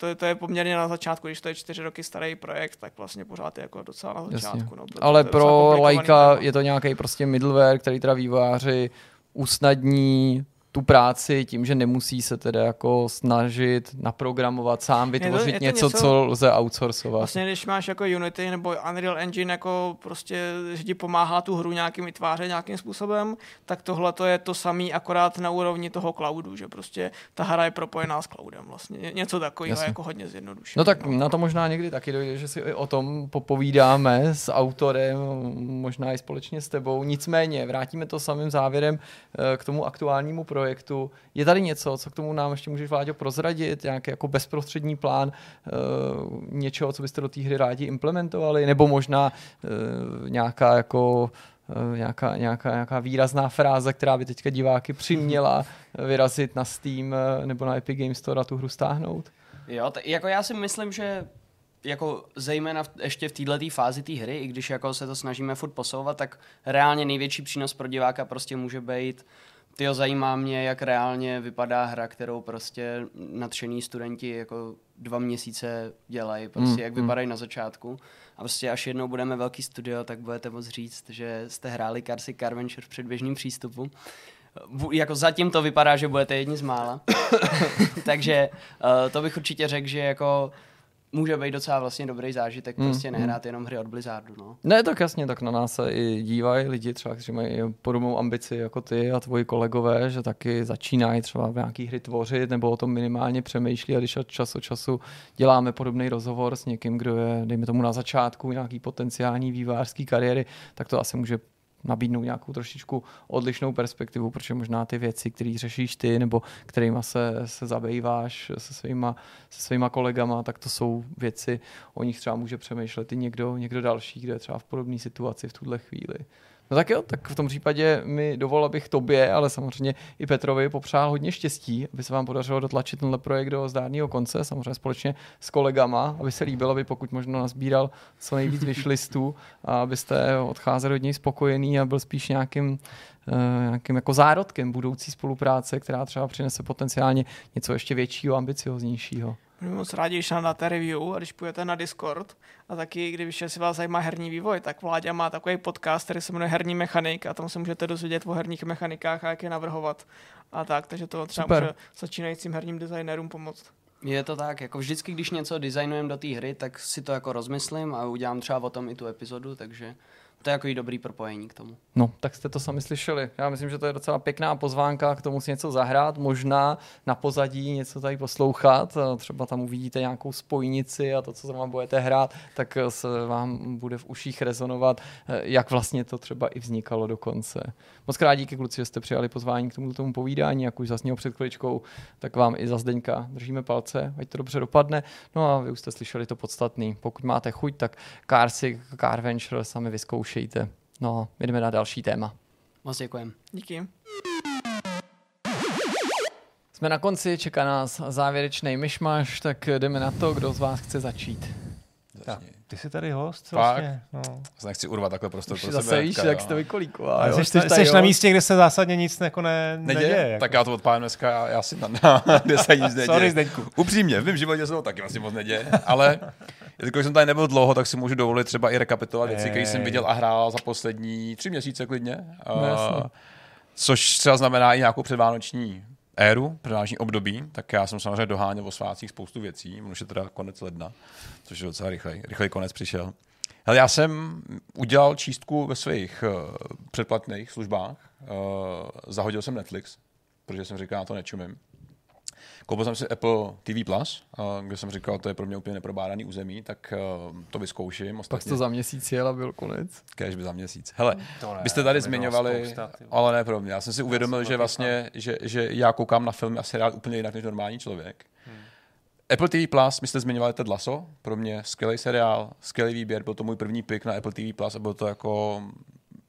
S4: to je, to je poměrně na začátku, když to je čtyři roky starý projekt, tak vlastně pořád je jako docela na začátku. No,
S3: Ale pro lajka je to nějaký prostě middleware, který teda vývojáři usnadní tu práci tím, že nemusí se teda jako snažit naprogramovat sám, vytvořit je to, je to něco, něco, co lze outsourcovat.
S4: Vlastně, když máš jako Unity nebo Unreal Engine jako prostě, že ti pomáhá tu hru nějakým vytvářet nějakým způsobem, tak tohle to je to samý akorát na úrovni toho cloudu, že prostě ta hra je propojená s cloudem vlastně. Něco takového Jasně. jako hodně zjednodušené.
S3: No tak no. na to možná někdy taky dojde, že si o tom popovídáme s autorem, možná i společně s tebou. Nicméně, vrátíme to samým závěrem eh, k tomu aktuálnímu projektu projektu. Je tady něco, co k tomu nám ještě můžeš, Vláďo, prozradit? Nějaký jako bezprostřední plán uh, něčeho, co byste do té hry rádi implementovali? Nebo možná uh, nějaká jako uh, nějaká, nějaká, nějaká výrazná fráze, která by teďka diváky přiměla vyrazit na Steam nebo na Epic Games Store a tu hru stáhnout?
S5: Jo, t- jako já si myslím, že jako zejména v, ještě v této fázi té hry, i když jako se to snažíme furt posouvat, tak reálně největší přínos pro diváka prostě může být Tyjo, zajímá mě, jak reálně vypadá hra, kterou prostě nadšení studenti jako dva měsíce dělají, prostě mm, jak mm. vypadají na začátku. A prostě až jednou budeme velký studio, tak budete moct říct, že jste hráli Carsy Carventure v předběžném přístupu. Jako zatím to vypadá, že budete jedni z mála. Takže uh, to bych určitě řekl, že jako může být docela vlastně dobrý zážitek, mm, prostě nehrát mm. jenom hry od Blizzardu. No.
S3: Ne, tak jasně, tak na nás se i dívají lidi třeba, kteří mají podobnou ambici jako ty a tvoji kolegové, že taky začínají třeba v nějaký hry tvořit nebo o tom minimálně přemýšlí a když od čas od času děláme podobný rozhovor s někým, kdo je, dejme tomu na začátku nějaký potenciální vývářský kariéry, tak to asi může nabídnout nějakou trošičku odlišnou perspektivu, protože možná ty věci, které řešíš ty nebo kterými se, se zabýváš se svýma, se svýma kolegama, tak to jsou věci, o nich třeba může přemýšlet i někdo, někdo další, kdo je třeba v podobné situaci v tuhle chvíli. No tak jo, tak v tom případě mi dovol, abych tobě, ale samozřejmě i Petrovi popřál hodně štěstí, aby se vám podařilo dotlačit tenhle projekt do zdárného konce, samozřejmě společně s kolegama, aby se líbilo, aby pokud možno nazbíral co nejvíc vyšlistů a abyste odcházeli od něj spokojený a byl spíš nějakým uh, nějakým jako zárodkem budoucí spolupráce, která třeba přinese potenciálně něco ještě většího, ambicioznějšího.
S4: Budu moc rádi, když nám dáte review a když půjdete na Discord a taky, když si vás zajímá herní vývoj, tak Vláďa má takový podcast, který se jmenuje Herní mechanik a tam se můžete dozvědět o herních mechanikách a jak je navrhovat a tak, takže to třeba Super. může začínajícím herním designérům pomoct.
S5: Je to tak, jako vždycky, když něco designujeme do té hry, tak si to jako rozmyslím a udělám třeba o tom i tu epizodu, takže to je jako dobrý propojení k tomu.
S3: No, tak jste to sami slyšeli. Já myslím, že to je docela pěkná pozvánka k tomu si něco zahrát, možná na pozadí něco tady poslouchat, třeba tam uvidíte nějakou spojnici a to, co tam budete hrát, tak se vám bude v uších rezonovat, jak vlastně to třeba i vznikalo dokonce. Moc krát díky kluci, že jste přijali pozvání k tomu, tomu povídání, jak už zasnělo před chviličkou, tak vám i za Zdeňka držíme palce, ať to dobře dopadne. No a vy už jste slyšeli to podstatný. Pokud máte chuť, tak Carsy, Carventure sami vyzkoušejte zkoušejte. No, jdeme na další téma.
S5: Moc děkujem.
S4: Díky.
S3: Jsme na konci, čeká nás závěrečný myšmaš, tak jdeme na to, kdo z vás chce začít.
S1: Tak, ty jsi tady host vlastně.
S2: No. Nechci urvat takhle prostor pro
S3: zase
S2: sebe.
S3: víš, jak jste vykolíkoval.
S1: Ale jsi, jsi, jsi na místě, kde se zásadně nic jako ne, neděje. neděje jako.
S2: Tak já to odpálím dneska, já, já si na, na kde se nic neděje.
S1: Sorry, Zdeňku.
S2: Upřímně, v mém životě se to taky vlastně moc neděje, ale když jsem tady nebyl dlouho, tak si můžu dovolit třeba i rekapitulovat věci, které jsem viděl a hrál za poslední tři měsíce klidně. No, uh, což třeba znamená i nějakou předvánoční éru, předvánoční období, tak já jsem samozřejmě doháněl o svácích spoustu věcí, už je teda konec ledna, což je docela rychlej, rychlej konec přišel. Ale já jsem udělal čístku ve svých uh, předplatných službách, uh, zahodil jsem Netflix, protože jsem říkal, já to nečumím. Koupil jsem si Apple TV+, Plus, kde jsem říkal, to je pro mě úplně neprobádaný území, tak eh, to vyzkouším.
S3: Ostatně... Tak to za měsíc jel a byl konec.
S2: Kéž by za měsíc. Hele, ne, byste tady zmiňovali, spousta, ale ne pro mě. Já jsem si uvědomil, že vlastně, že, že já koukám na filmy a seriál úplně jinak než normální člověk. Hmm. Apple TV Plus, my jste zmiňovali Ted Lasso, pro mě skvělý seriál, skvělý výběr, byl to můj první pick na Apple TV Plus a byl to jako,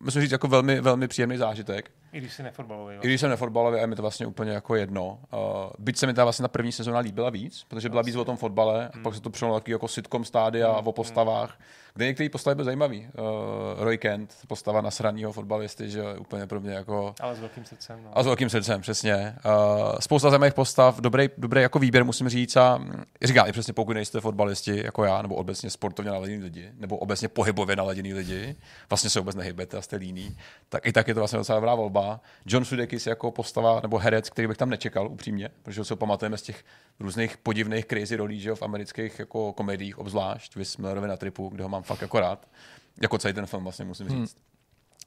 S2: myslím říct, jako velmi, velmi příjemný zážitek.
S1: I když si nefotbalový.
S2: I když jsem nefotbalový, a je mi to vlastně úplně jako jedno. Uh, byť se mi ta vlastně ta první sezóna líbila víc, protože byla víc o tom fotbale, hmm. pak se to taky jako sitcom stádia hmm. o postavách, kde některé postavy byly zajímavý. Uh, Roy Kent, postava nasraného fotbalisty, že úplně pro mě jako...
S1: Ale s velkým srdcem. No.
S2: A s velkým srdcem, přesně. Uh, spousta zajímavých postav, dobrý, dobrý jako výběr, musím říct. A mm, říkám, i přesně pokud nejste fotbalisti jako já, nebo obecně sportovně naladění lidi, nebo obecně pohybově naladění lidi, vlastně se vůbec nehybete a jste líní, tak i tak je to vlastně docela dobrá volba. John Sudeikis jako postava nebo herec, který bych tam nečekal upřímně, protože se ho pamatujeme z těch různých podivných crazy rolí, že jo, v amerických jako komediích obzvlášť, vys na tripu, kde ho mám fakt jako rád. Jako celý ten film vlastně musím říct. Hmm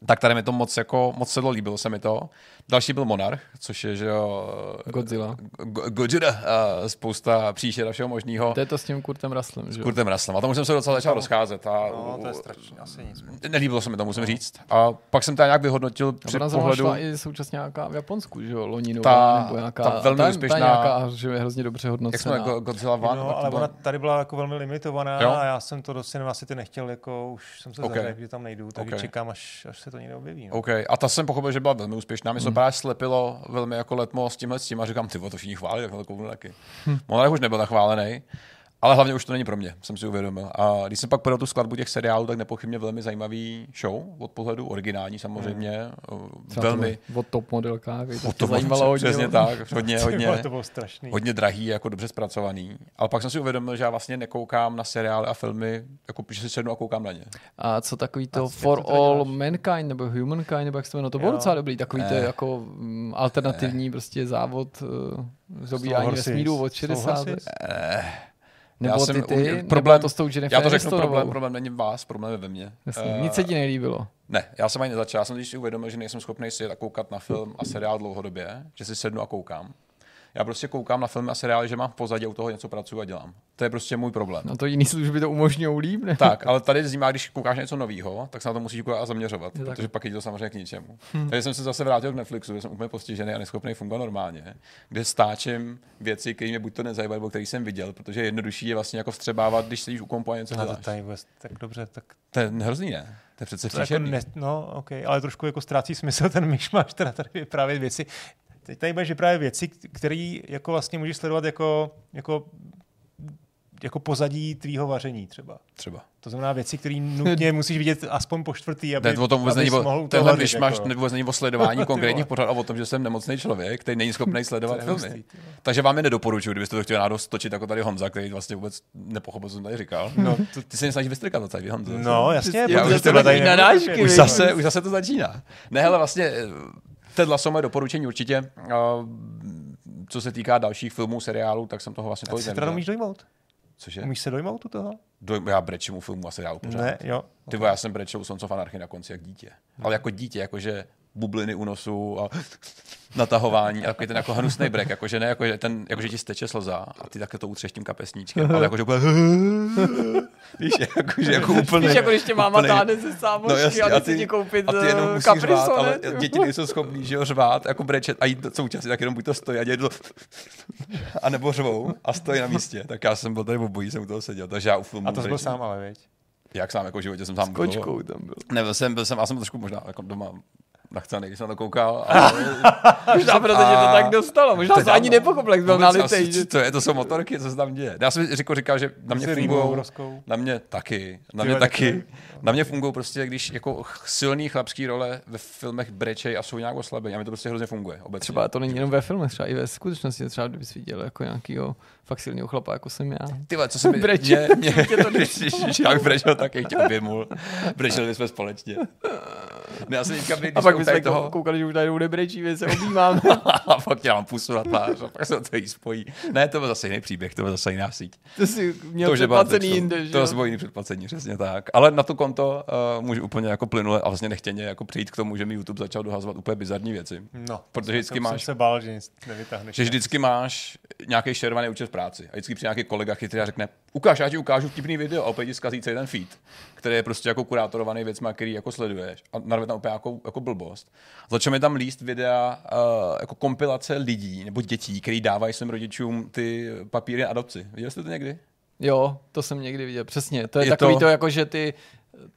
S2: tak tady mi to moc, jako, moc sedlo, líbilo se mi to. Další byl Monarch, což je, že jo...
S3: Godzilla.
S2: Godzilla a spousta příšer a všeho možného.
S3: To je to s tím Kurtem Ruslem, že
S2: S Kurtem Ruslem. A tam už jsem se docela začal rozcházet. A,
S1: no, to je strašně, asi nic.
S2: Nelíbilo se mi to, musím no. říct. A pak jsem to nějak vyhodnotil při
S3: Ona
S2: pohledu...
S3: i současně nějaká v Japonsku, že jo, Loninová, nebo nějaká...
S2: Ta velmi ta, úspěšná... Ta
S3: nějaká, že je hrozně dobře hodnocená.
S2: Jak jsme Godzilla One.
S1: No, ale ona tady byla jako velmi limitovaná jo? a já jsem to do cinema asi ty nechtěl, jako už jsem se okay. zařekl, že tam nejdu, takže okay. čekám, až, až se to někde objeví. No.
S2: Okay. A ta jsem pochopil, že byla velmi úspěšná. Mě se hmm. právě slepilo velmi jako letmo s tímhle s tím a říkám, ty to všichni chválí, tak to kouknu taky. Hmm. Monarch už nebyl nachválený. Ale hlavně už to není pro mě, jsem si uvědomil. A když jsem pak podal tu skladbu těch seriálů, tak nepochybně velmi zajímavý show od pohledu, originální samozřejmě. Hmm. Velmi.
S3: Od top modelkách,
S2: od to zajímalo hodně. Přesně tak, hodně, hodně,
S1: to bylo strašný.
S2: hodně drahý, jako dobře zpracovaný. Ale pak jsem si uvědomil, že já vlastně nekoukám na seriály a filmy, jako že si sednu a koukám na ně.
S3: A co takový to a For All Mankind nebo Humankind, nebo jak se to jmenuje, to bylo docela dobrý, takový ne. to jako mm, alternativní ne. prostě závod uh, zabíjání vesmíru od 60.
S2: Nebo já
S3: ty, ty,
S2: problém,
S3: to s tou
S2: Já to řeknu, problém, problém není vás, problém je ve mně.
S3: Jasně, uh, nic se ti nelíbilo.
S2: Ne, já jsem ani nezačal. Já jsem si uvědomil, že nejsem schopný si a koukat na film a seriál dlouhodobě, že si sednu a koukám. Já prostě koukám na filmy a seriály, že mám v pozadí u toho něco pracuji a dělám. To je prostě můj problém.
S3: No to jiný služby to umožňují líp, ne?
S2: Tak, ale tady zima, když koukáš něco nového, tak se na to musíš koukat a zaměřovat, je protože tak. pak je to samozřejmě k ničemu. Hmm. Takže jsem se zase vrátil k Netflixu, kde jsem úplně postižený a neschopný fungovat normálně, kde stáčím věci, které mě buď to nezajímají, nebo které jsem viděl, protože jednodušší je vlastně jako vstřebávat, když sedíš u kompu a něco děláš.
S1: Tady tak dobře, tak...
S2: To je hrozný, ne? To je přece
S1: to jako ne, No, ok, ale trošku jako ztrácí smysl ten myšmaš, teda tady právě věci. Teď tady budeš právě věci, které jako vlastně můžeš sledovat jako, jako jako pozadí tvýho vaření třeba.
S2: Třeba.
S1: To znamená věci, které nutně musíš vidět aspoň po čtvrtý, aby,
S2: ne, o tom vůbec není o, tenhle když máš jako... vůbec není o sledování konkrétních pořadů a o tom, že jsem nemocný člověk, který není schopný sledovat filmy. Hustý, Takže vám je nedoporučuji, kdybyste to chtěli náhodou stočit jako tady Honza, který vlastně vůbec nepochopil, co jsem tady říkal. No, to, ty se snažíš vystrkat to tady, Honzo.
S1: No, jasně, já
S3: už, tady nadážky,
S2: už, zase, už zase to začíná. Ne, hele, vlastně Ted Lasso moje doporučení určitě. co se týká dalších filmů, seriálů, tak jsem toho vlastně
S1: tolik neviděl. umíš dojmout?
S2: Cože?
S1: Umíš se dojmout u toho?
S2: Doj, já brečím u filmu a seriálu pořád.
S1: Ne, jo.
S2: Ty okay. já jsem brečel u Sons of Anarchy na konci jak dítě. Ale jako dítě, jakože bubliny u nosu a natahování a takový ten jako hnusný brek, jakože ne, jakože, ten, jakože ti steče slza a ty také to utřeš tím kapesníčkem, ale jakože úplně víš, jakože jako úplně.
S4: Víš, jako když tě máma táhne ze sámošky no, jasně, a ty ti koupit a ty jenom
S2: musíš řvát, ale děti nejsou schopný, že jo, řvát, jako brečet a jít současně, tak jenom buď to stojí a dělat a nebo řvou a stojí na místě. Tak já jsem byl tady v obojí, jsem u toho seděl, takže já u filmu.
S1: A to jsi byl sám, ale věď?
S2: Jak sám, jako v životě jsem sám. S
S3: kočkou tam byl.
S2: Nebyl jsem, byl jsem, já jsem trošku možná jako doma nachcený, když jsem na to koukal.
S3: možná proto tě to tak dostalo, možná to ani nepochopil, jak byl na litej.
S2: To, je, to jsou motorky, co se tam děje. Já jsem Řiko říkal, že na mě fungují, na mě taky, na mě taky, na mě fungují prostě, když jako silný chlapský role ve filmech brečej a jsou nějak oslabení. A mi to prostě hrozně funguje. Obecně.
S3: Třeba to není jenom ve filmech, třeba i ve skutečnosti, třeba kdybys viděl jako nějakýho fakt silného chlapa, jako jsem já.
S2: Ty co se mi... Breče. Mě, mě, mě to já bych brečel taky, tě objemul. Brečeli bychom společně. Ne, já jsem teďka,
S3: a pak bychom toho... koukali, že už tady nebrečí, my se objímáme.
S2: a pak tě mám pusu na tvář a pak se to jí spojí. Ne, to byl zase jiný příběh, to byl zase jiná síť.
S3: To si měl to, předplacený jinde,
S2: že To bylo jiný předplacení, přesně tak. Ale na to konto uh, můžu úplně jako plynule a vlastně nechtěně jako přijít k tomu, že mi YouTube začal dohazovat úplně bizarní věci.
S1: No,
S2: protože vždycky máš...
S1: Se bál, že nic nevytáhneš.
S2: Že vždycky máš nějaký šervaný účet v práci. A vždycky přijde nějaký kolega chytrý a řekne, ukáž, já ti ukážu vtipný video a opět ti zkazí celý ten feed, který je prostě jako kurátorovaný věcma, který jako sleduješ a narve tam opět jako, jako blbost. Začal mi tam líst videa uh, jako kompilace lidí nebo dětí, který dávají svým rodičům ty papíry na adopci. Viděli jste to někdy?
S3: Jo, to jsem někdy viděl, přesně. To je, je takový to... to, jako že ty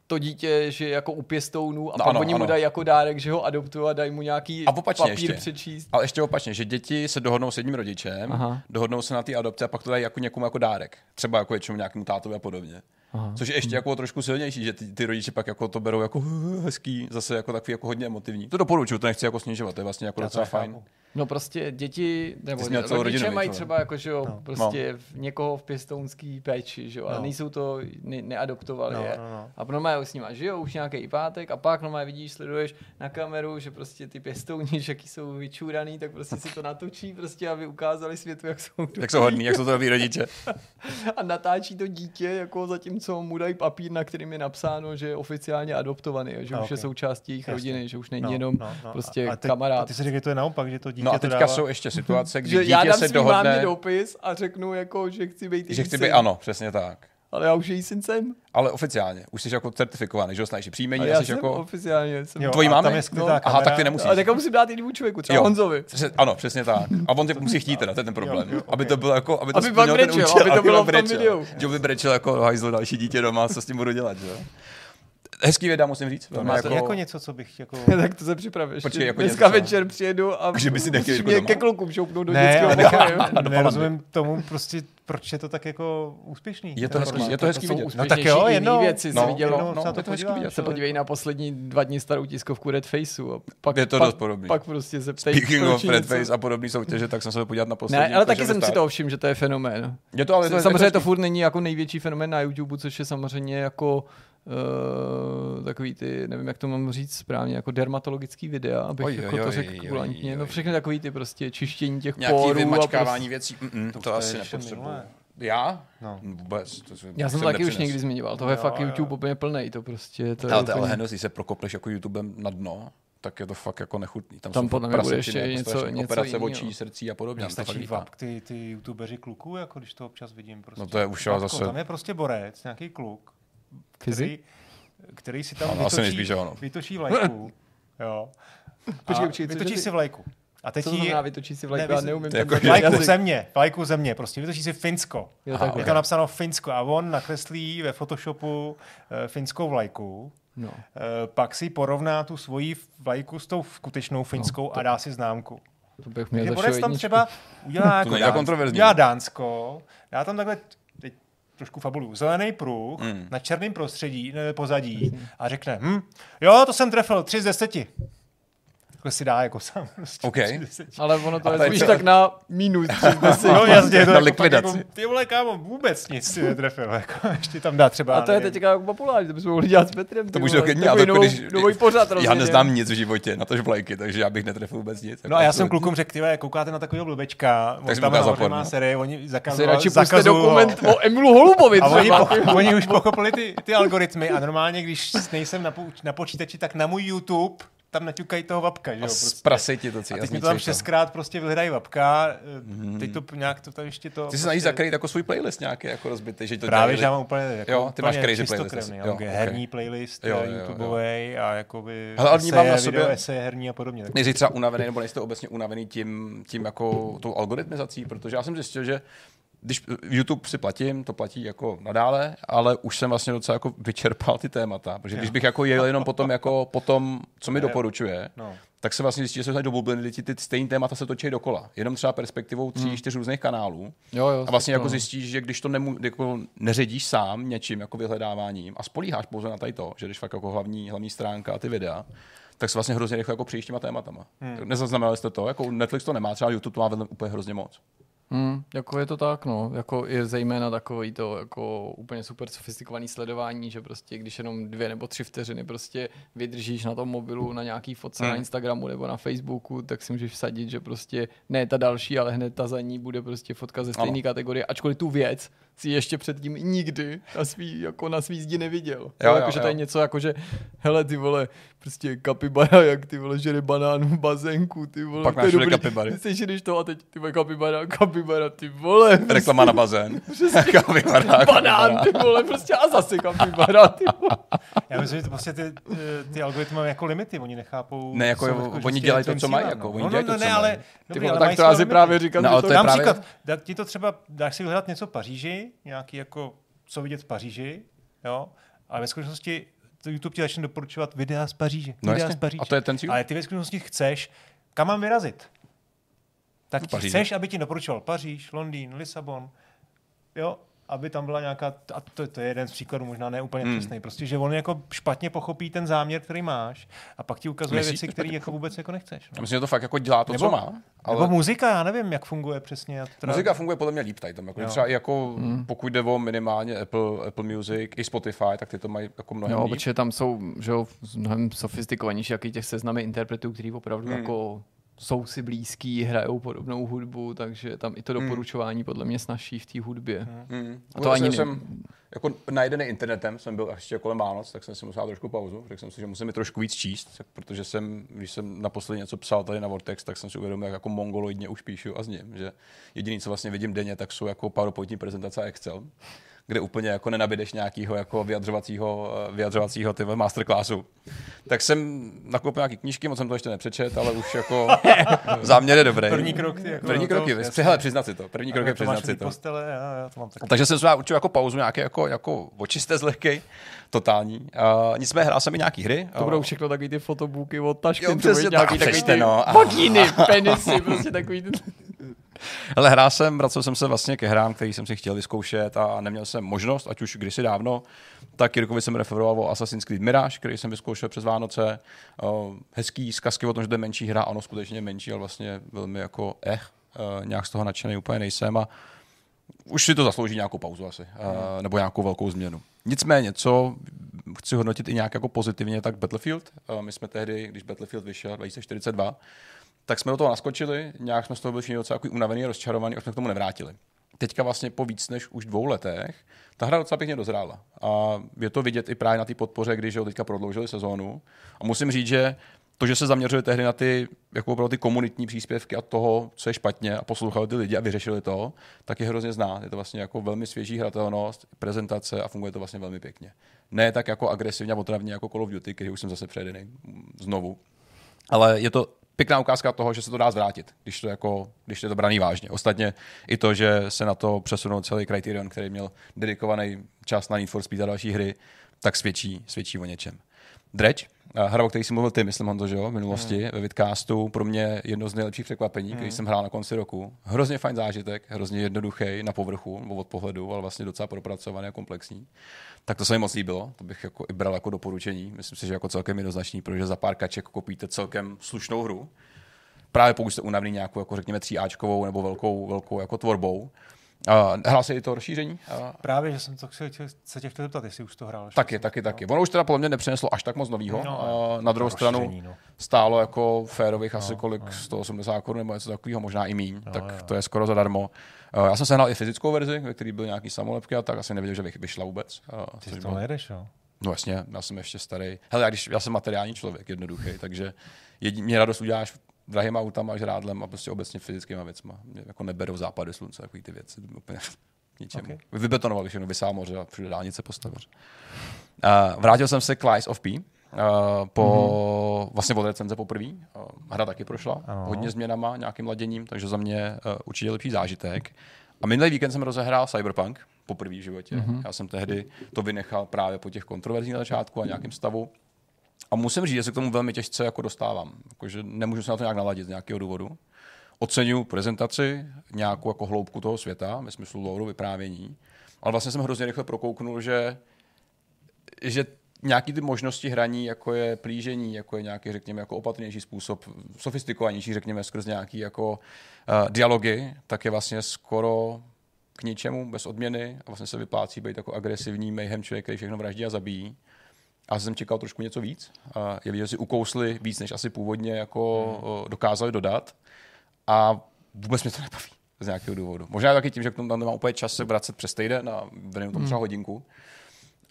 S3: to dítě, že jako u pěstounů a
S2: No
S3: pak
S2: ano,
S3: oni mu
S2: ano.
S3: dají jako dárek, že ho adoptují a dají mu nějaký
S2: A opačně
S3: papír
S2: ještě.
S3: přečíst.
S2: Ale ještě opačně, že děti se dohodnou s jedním rodičem,
S3: Aha.
S2: Dohodnou se na té adopci a pak to dají jako někomu jako dárek. Třeba jako většinou nějakému tátovi a podobně. Aha. Což je ještě jako trošku silnější, že ty, ty rodiče pak jako to berou jako hezký, zase jako takový jako hodně emotivní. To doporučuju, to nechci jako snižovat, to je vlastně jako
S1: Já
S2: docela fajn.
S3: No prostě děti, nebo rodiče
S2: rodinu,
S3: mají třeba jako, že jo,
S1: No.
S3: prostě v někoho v pěstounský péči, že jo, ale
S1: No.
S3: nejsou to, ne, neadoptovali
S1: No,
S3: je.
S1: no, no.
S3: A normálně s nima žijou už nějaký pátek a pak normálně vidíš, sleduješ na kameru, že prostě ty pěstouni, že jaký jsou vyčúraný, tak prostě si to natočí prostě, aby ukázali světu, jak jsou
S2: Jak jsou hodný, jak jsou to dobrý rodiče.
S3: a natáčí to dítě, jako zatímco mu dají papír, na kterým je napsáno, že je oficiálně adoptovaný, a že
S1: A,
S3: už je
S1: ok.
S3: součástí jejich
S1: Jasně.
S3: rodiny, že už není jenom prostě
S1: a ty,
S3: kamarád.
S1: A ty si říkají, že to je naopak, že to dítě
S2: No a teďka
S1: dává.
S2: jsou ještě situace, kdy
S3: že
S2: dítě
S3: já dám
S2: se dohodne,
S3: dopis a řeknu jako, že chci být
S2: že chci být, ano, přesně tak.
S3: Ale já už její syn jsem.
S2: Ale oficiálně, už jsi jako certifikovaný, že dostaneš příjmení,
S3: Ale
S2: a
S3: já
S2: jsi
S3: jsem
S2: jako...
S3: oficiálně. Jsem.
S1: Jo,
S2: Tvojí
S1: skrytá
S3: No.
S2: Aha, tak ty nemusíš.
S3: Ale tak musím dát jinému člověku, třeba
S2: Jo.
S3: Honzovi.
S2: Přesně, ano, přesně tak. A on tě musí chtít teda, to je ten problém.
S1: Jo, jo,
S2: Aby
S1: ok.
S2: to bylo jako, aby to
S3: Aby brečel,
S2: účel,
S3: aby to bylo
S2: pak
S3: v tom
S2: brečel.
S3: videu.
S2: Že by brečel jako hajzl další dítě doma, co s tím budu dělat, že jo? Hezký věda, musím říct.
S1: To máte jako něco, co bych jako...
S3: tak to se připravíš.
S2: Počkej, jako
S3: Dneska
S2: něco, co?
S3: večer přijedu a
S2: Že by si nechtěl jít
S3: mě ke klukům šoupnout do
S1: Ne,
S3: dětského
S1: ale
S3: pokoje.
S2: do
S1: nerozumím tomu prostě, proč je to tak jako úspěšný.
S2: Je to
S1: ten
S2: hezký, je to hezký vidět.
S1: No tak jo,
S3: jiný
S1: jednou.
S3: věci
S2: No,
S3: se vidělo.
S2: no,
S1: se na
S2: je to hezký vidět.
S3: se podívej na poslední dva dny starou tiskovku Red Faceu. A pak,
S2: Je to
S3: pak,
S2: dost podobný.
S3: Pak prostě se ptej,
S2: Speaking of Red Face a podobný soutěže, tak jsem se podívat na poslední.
S3: Ne, ale taky jsem si toho všiml, že to je fenomén.
S2: Je to, ale to
S3: Samozřejmě to furt není jako největší fenomén na YouTube, což je samozřejmě jako uh, takový ty, nevím, jak to mám říct správně, jako dermatologický videa, abych
S2: Oj,
S3: jako
S2: oj,
S3: to řekl
S2: oj,
S3: kulantně.
S2: oj,
S3: No všechny takový ty prostě čištění těch
S2: Nějaký
S3: porů. a
S2: vymačkávání
S3: prostě...
S2: věcí, mm, to,
S1: To
S2: asi nepotřebuji. Já?
S1: No.
S2: Vůbec. To jsem,
S3: Já jsem to taky už
S2: nepřines.
S3: někdy zmiňoval, to je
S1: Jo,
S3: fakt
S1: jo.
S3: YouTube úplně plný, to prostě. To je
S2: Ale, to, ale
S3: úplně-
S2: Henry, když se prokopleš jako YouTubem na dno, tak je to fakt jako nechutný. Tam,
S3: Tam
S2: jsou
S3: podle
S2: fakt
S3: mě bude
S2: prasečiny,
S3: ještě
S2: jako
S3: něco- něco
S2: operace očí, srdcí a podobně.
S1: Mně
S2: to fakt
S1: stačí vap, ty, ty youtubeři kluků, jako když to občas vidím. Prostě.
S2: No to je už zase-
S1: Tam je prostě borec, nějaký kluk,
S3: Fyzik?
S1: který, který si tam
S2: Ano, asi
S1: vytočí,
S2: nejspíš, že ano.
S1: vytočí vlajku. jo.
S3: Počkej,
S1: A
S3: počkej,
S1: vytočí
S3: že ty-
S1: si vlajku. A teď
S3: Co to
S1: jí-
S3: znamená vytočí si vlajku?
S1: Ne,
S3: Já neumím
S2: to
S3: ten
S2: jako, že-
S1: vlajku
S3: jazyk.
S1: země, vlajku země, prostě vytočí si Finsko.
S3: Jo,
S2: Aha.
S1: Je to napsáno Finsko a on nakreslí ve Photoshopu eh, finskou vlajku.
S3: No.
S1: Eh, pak si porovná tu svoji vlajku s tou skutečnou finskou a dá si známku.
S3: To bych měl
S1: Takže tam třeba udělá, jako
S2: kontroverzní.
S1: udělá Dánsko, dá tam takhle, trošku fabulu, zelený pruh
S2: Mm.
S1: na černém prostředí, ne, pozadí a řekne, hm, jo, to jsem trefil, tři z deseti. Takhle si dá jako sám. Prostě
S2: OK.
S1: tři z deseti.
S3: Ale ono to
S2: A
S3: je spíš tak na minus 30.
S1: No jasně, to
S2: Na
S1: jako
S2: likvidaci.
S1: Jako, ty vole, kámo, vůbec nic si netrefil. Jako, ještě tam dá třeba,
S3: A to je teďka jako populární, to bychom mohli dělat s Petrem.
S2: To může ale jako
S3: novou-
S2: když,
S3: nový pořad
S2: já neznám nic v životě, na tož vlajky, takže já bych netrefil vůbec nic.
S1: No a já jsem klukům řekl, ty koukáte na takového blbečka, on tam nahoře má série, oni zakazují,
S3: radši dokument o Emilu Holubovi
S1: A oni, už pochopili ty, ty algoritmy a normálně, když nejsem na, na počítači, tak na můj YouTube tam naťukají toho vapka, že jo?
S2: A
S1: Prostě.
S2: ti to,
S1: A teď mi to tam šestkrát prostě vyhledají vapka, mm. teď to nějak to tam ještě to...
S2: Ty
S1: prostě,
S2: se snažíš zakrýt jako svůj playlist nějaký jako rozbitý, že to
S1: Právě,
S2: dělají
S1: že já mám úplně, jako
S2: Jo, ty máš crazy playlist
S1: jo, okay.
S2: ok.
S1: herní playlist
S2: Jo,
S1: jo,
S2: jo, jo.
S1: YouTubeovej a jakoby
S2: Hele,
S1: eseje,
S2: na sobě-
S1: video, eseje herní a podobně. Tak.
S2: Nejsi třeba unavený, nebo nejste obecně unavený tím, tím jako tou algoritmizací, protože já jsem zjistil, že když YouTube si platím, to platí jako nadále, ale už jsem vlastně docela jako vyčerpal ty témata, protože když bych jako jel jenom potom jako potom, co mi doporučuje,
S1: No.
S2: tak se vlastně zjistí, že se do bubliny, kdy ti ty stejné témata se točí dokola. Jenom třeba perspektivou tří,
S1: Hmm.
S2: čtyř různých kanálů.
S3: Jo, jo,
S2: A vlastně jako zjistíš, že když to nemu, jako neředíš sám něčím jako vyhledáváním a spolíháš pouze na tady to, že když fakt jako hlavní, hlavní stránka a ty videa, tak se vlastně hrozně rychle jako přijíš těma tématama. Hmm. Nezaznamenali jste to? Jako Netflix to nemá, třeba YouTube to má úplně hrozně moc.
S3: Hmm, jako je to tak, no. Jako je zejména takový to jako úplně super sofistikovaný sledování, že prostě když jenom dvě nebo tři vteřiny prostě vydržíš na tom mobilu na nějaký fotce
S2: Hmm.
S3: na Instagramu nebo na Facebooku, tak si můžeš vsadit, že prostě ne ta další, ale hned ta za ní bude prostě fotka ze stejné kategorie, ačkoliv tu věc si ještě předtím nikdy na svý, jako na svý zdi neviděl.
S2: Jo,
S3: Jo,
S2: jo,
S3: jako, že to je
S2: jo.
S3: něco jako, že hele ty vole, prostě kapibara, jak ty vole žere banán v bazénku, ty vole.
S2: Pak máš
S3: dobrý.
S2: kapibary.
S3: Ty seš to a teď ty vole kapibara, kapibara, ty vole.
S2: Reklama na bazén. Kapibara,
S3: Banán,
S2: kapibara.
S3: ty vole, prostě a zase kapibara, ty vole.
S1: Já myslím, že to prostě ty, ty, ty algoritmy mají jako limity, oni nechápou...
S2: Ne, jako jo,
S1: že
S2: oni
S1: s
S2: dělají to, co mají, jako,
S1: no.
S2: oni
S1: no,
S2: dělají
S1: no,
S2: to,
S1: ne,
S2: co
S1: ale,
S2: mají.
S3: Ty vole,
S1: ale
S3: tak to
S1: své
S3: já si
S1: limity.
S3: právě říkám,
S2: No,
S3: že to
S2: je
S1: Dám
S2: právě-
S1: příklad, dá ti to třeba, dáš si vyhledat něco v Nějaký jako, co vidět v Paříži, jo, Ale ve skutečnosti to YouTube ti začne doporučovat videa z Paříže.
S2: No
S1: videa
S2: jasně.
S1: z Paříže.
S2: A to je ten cíl?
S1: Ale ty ve skutečnosti chceš, kam mám vyrazit? Tak ti
S2: Paříži.
S1: chceš, aby ti doporučoval Paříž, Londýn, Lisabon, jo, aby tam byla nějaká, a to, to je jeden z příkladů, možná ne úplně
S2: Hmm.
S1: hmm. přesný, prostě, že on jako špatně pochopí ten záměr, který máš a pak ti ukazuje
S2: Myslíš,
S1: věci, které jako vůbec jako nechceš. No.
S2: myslím, že to fakt jako dělá to,
S1: Nebo-
S2: co má.
S1: Ale... Nebo muzika, já nevím, jak funguje přesně. Já to teda...
S2: muzika funguje podle mě líp tady tam. Jako,
S1: Jo.
S2: třeba i jako, pokud jde o minimálně Apple, Apple Music, i Spotify, tak ty to mají jako mnohem
S3: Jo,
S2: líp.
S3: protože tam jsou že jo, mnohem sofistikovanější jaký těch seznamy interpretů, který opravdu
S2: Hmm.
S3: jako jsou si blízký, hrajou podobnou hudbu, takže tam i to
S2: Hmm.
S3: doporučování podle mě snaží v té hudbě.
S2: Hmm.
S3: A to ani ne-
S2: jsem jako najedený internetem, jsem byl ještě kolem Vánoc, tak jsem si musel trošku pauzu. Řekl jsem si, že musím i trošku víc číst, tak, protože jsem, když jsem naposledy něco psal tady na Vortex, tak jsem si uvědomil, jak jako mongoloidně už píšu a zním, že jediný, co vlastně vidím denně, tak jsou jako PowerPointní prezentace a Excel kde úplně jako nenabídeš nějakého jako vyjadřovacího, eh, vyjadřovacího tyhle masterclassu. Tak jsem nakoupil nějaký knížky, moc jsem to ještě nepřečet, ale už jako záměr je dobrý.
S1: První krok, ty, jako
S2: První
S1: to-
S2: krok je,
S1: jasně.
S2: hele, přiznat si to. První krok je
S1: to
S2: přiznat si to.
S1: Postele, já, já to mám taky.
S2: Takže jsem si určitě jako pauzu, nějaký jako, jako očisté zlehkej, totální. Uh, nicméně hrál jsem i nějaký hry.
S3: To budou všechno takový ty fotobooky od
S2: Jo,
S3: Taškentu,
S2: přesně
S3: nějaký
S2: tak,
S3: takový ty
S2: no.
S3: penisy, prostě takový ty...
S2: Ale hrál jsem, vracel jsem se vlastně ke hrám, který jsem si chtěl vyzkoušet a neměl jsem možnost, ať už kdysi dávno, tak Jirkovi jsem referoval o Assassin's Creed Mirage, který jsem vyzkoušel přes Vánoce. Hezký zkazky o tom, že to je menší hra, ano, skutečně menší, ale vlastně velmi jako eh, uh, nějak z toho nadšený úplně nejsem a už si to zaslouží nějakou pauzu asi, uh, nebo nějakou velkou změnu. Nicméně, co chci hodnotit i nějak jako pozitivně, tak Battlefield. Uh, my jsme tehdy, když Battlefield vyšel 2042, tak jsme do toho naskočili, nějak jsme z toho byli všichni docela unavený, rozčarovaný a jsme k tomu nevrátili. Teďka vlastně po víc než už dvou letech ta hra docela pěkně dozrála. A je to vidět i právě na té podpoře, když ho teďka prodloužili sezónu. A musím říct, že to, že se zaměřili tehdy na ty, jako opravdu ty komunitní příspěvky a toho, co je špatně a poslouchali ty lidi a vyřešili to, tak je hrozně znát. Je to vlastně jako velmi svěží hratelnost, prezentace a funguje to vlastně velmi pěkně. Ne tak jako agresivně a otravně jako Call of Duty, který už jsem zase přejedený znovu. Ale je to pěkná ukázka toho, že se to dá zvrátit, když to, jako, když je to braný vážně. Ostatně i to, že se na to přesunul celý Criterion, který měl dedikovaný čas na Need for Speed a další hry, tak svědčí, svědčí o něčem. Eh, hra, o který jsi mluvil ty, myslím, Honzo, že jo, v minulosti, hmm. ve Vidcastu, pro mě jedno z nejlepších překvapení, hmm. který jsem hrál na konci roku. Hrozně fajn zážitek, hrozně jednoduchý na povrchu, nebo od pohledu, ale vlastně docela propracovaný a komplexní. Tak to se mi moc líbilo, to bych jako i bral jako doporučení. Myslím si, že jako celkem jednoznačný, protože za pár kaček kopíte celkem slušnou hru. Právě pokud jste unavený nějakou, jako řekněme, tříáčkovou nebo velkou, velkou jako tvorbou. Uh, hrál se i to rozšíření? Uh,
S1: Právě, že jsem to chtěl, se tě chtěl zeptat, jestli už to hrál.
S2: taky, taky, taky. Ono už teda podle mě nepřineslo až tak moc novýho.
S1: No,
S2: No, na druhou stranu
S1: no.
S2: stálo jako férových asi kolik, 180 korun nebo něco takového, možná i míň, tak
S1: jo.
S2: to je skoro zadarmo. Uh, já jsem sehnal i fyzickou verzi, ve které byly nějaký samolepky a tak asi nevěděl, že vych- vyšla vůbec. Uh,
S1: Ty to
S2: bylo-
S1: nejedeš, jo?
S2: No jasně, já jsem ještě starý. Hele, já, když, já jsem materiální člověk, jednoduchý, takže jedin, mě radost uděláš drahýma autama, žrádlem a prostě obecně fyzickýma věcma. Mě jako neberou západy slunce, takový ty věci, úplně k ničemu.
S1: Okay.
S2: Vybetonovali všechno, vysál moře a všude dálnice postavil. Uh, vrátil jsem se k Lies of P. Uh, po mm-hmm. vlastně od recenze poprvé. Uh, hra taky prošla
S1: Ano.
S2: hodně změnama, nějakým laděním, takže za mě uh, určitě lepší zážitek. A minulý víkend jsem rozehrál Cyberpunk poprvé v životě. Mm-hmm. Já jsem tehdy to vynechal právě po těch kontroverzích na začátku a nějakém stavu. A musím říct, že se k tomu velmi těžce jako dostávám. Jakože nemůžu se na to nějak naladit z nějakého důvodu. Oceňuji prezentaci, nějakou jako hloubku toho světa, ve smyslu lore, vyprávění. Ale vlastně jsem hrozně rychle prokouknul, že, že nějaký ty možnosti hraní, jako je plížení, jako je nějaký, řekněme, jako opatrnější způsob, sofistikovanější, řekněme, skrz nějaký jako uh, dialogy, tak je vlastně skoro k ničemu, bez odměny a vlastně se vyplácí být jako agresivní mayhem člověk, který všechno vraždí a zabíjí. Já jsem čekal trošku něco víc. A je vidět, že si ukousli víc, než asi původně jako hmm. dokázali dodat. A vůbec mě to nebaví z nějakého důvodu. Možná taky tím, že k tomu tam nemám úplně čas se vracet přes týden a věnuju tomu třeba hodinku.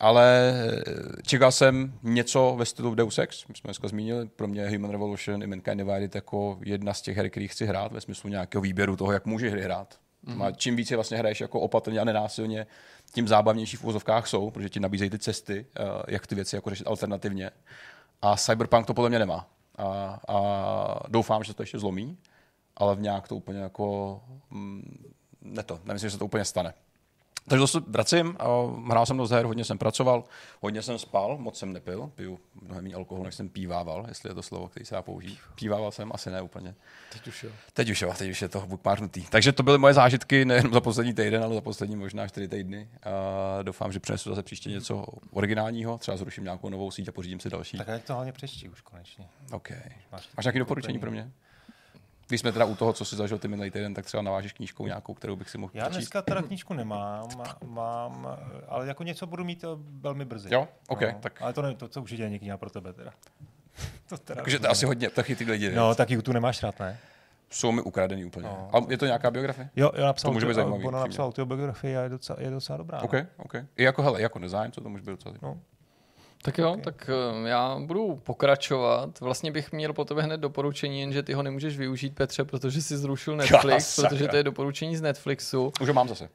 S2: Ale eh, čekal jsem něco ve stylu Deus Ex, my jsme dneska zmínili, pro mě Human Revolution i Mankind Divided jako jedna z těch her, který chci hrát, ve smyslu nějakého výběru toho, jak může hry hrát. Mm. A čím více vlastně hraješ jako opatrně a nenásilně, tím zábavnější v úzovkách jsou, protože ti nabízejí ty cesty, eh, jak ty věci jako řešit alternativně. A Cyberpunk to podle mě nemá. A, a doufám, že to ještě zlomí, ale v nějak to úplně jako... Mm, ne to, nemyslím, že se to úplně stane. Takže dosud vracím, a hrál jsem do her, hodně jsem pracoval, hodně jsem spal, moc jsem nepil, piju mnohem méně alkoholu, než jsem pívával, jestli je to slovo, který se dá použít. Pívával jsem, asi ne úplně.
S3: Teď už jo.
S2: Teď už jo, teď už je to bukmárnutý. Takže to byly moje zážitky nejen za poslední týden, ale za poslední možná čtyři týdny. A doufám, že přinesu zase příště něco originálního, třeba zruším nějakou novou síť a pořídím si další.
S1: Tak to hlavně přečti už konečně.
S2: OK. Máš nějaké doporučení pro mě? Když jsme teda u toho, co si zažil ty minulý týden, tak třeba navážeš knížkou nějakou, kterou bych si mohl
S1: Já
S2: přečíst.
S1: dneska teda knížku nemám, mám, ale jako něco budu mít eh, velmi brzy.
S2: Jo? OK,
S1: no,
S2: tak-
S1: Ale to, ne, to, to určitě není kniha pro tebe teda. To teda
S2: Takže to asi hodně, taky ty lidi.
S1: No, tak YouTube nemáš rád, ne?
S2: Jsou mi ukradený úplně.
S1: No.
S2: A je to nějaká biografie?
S1: Jo, jo napsal,
S2: To může být zajímavý,
S1: Bono
S2: upřímně.
S1: napsal autobiografii a je docela, je docela dobrá. no.
S2: OK, OK. I jako, hele, jako nezájem, co to může být docela
S1: No.
S3: Tak jo, okay. tak eh, já budu pokračovat. Vlastně bych měl po tebe hned doporučení, jenže ty ho nemůžeš využít, Petře, protože jsi zrušil Netflix,
S2: sakra.
S3: protože to je doporučení z Netflixu.
S2: Už ho mám zase.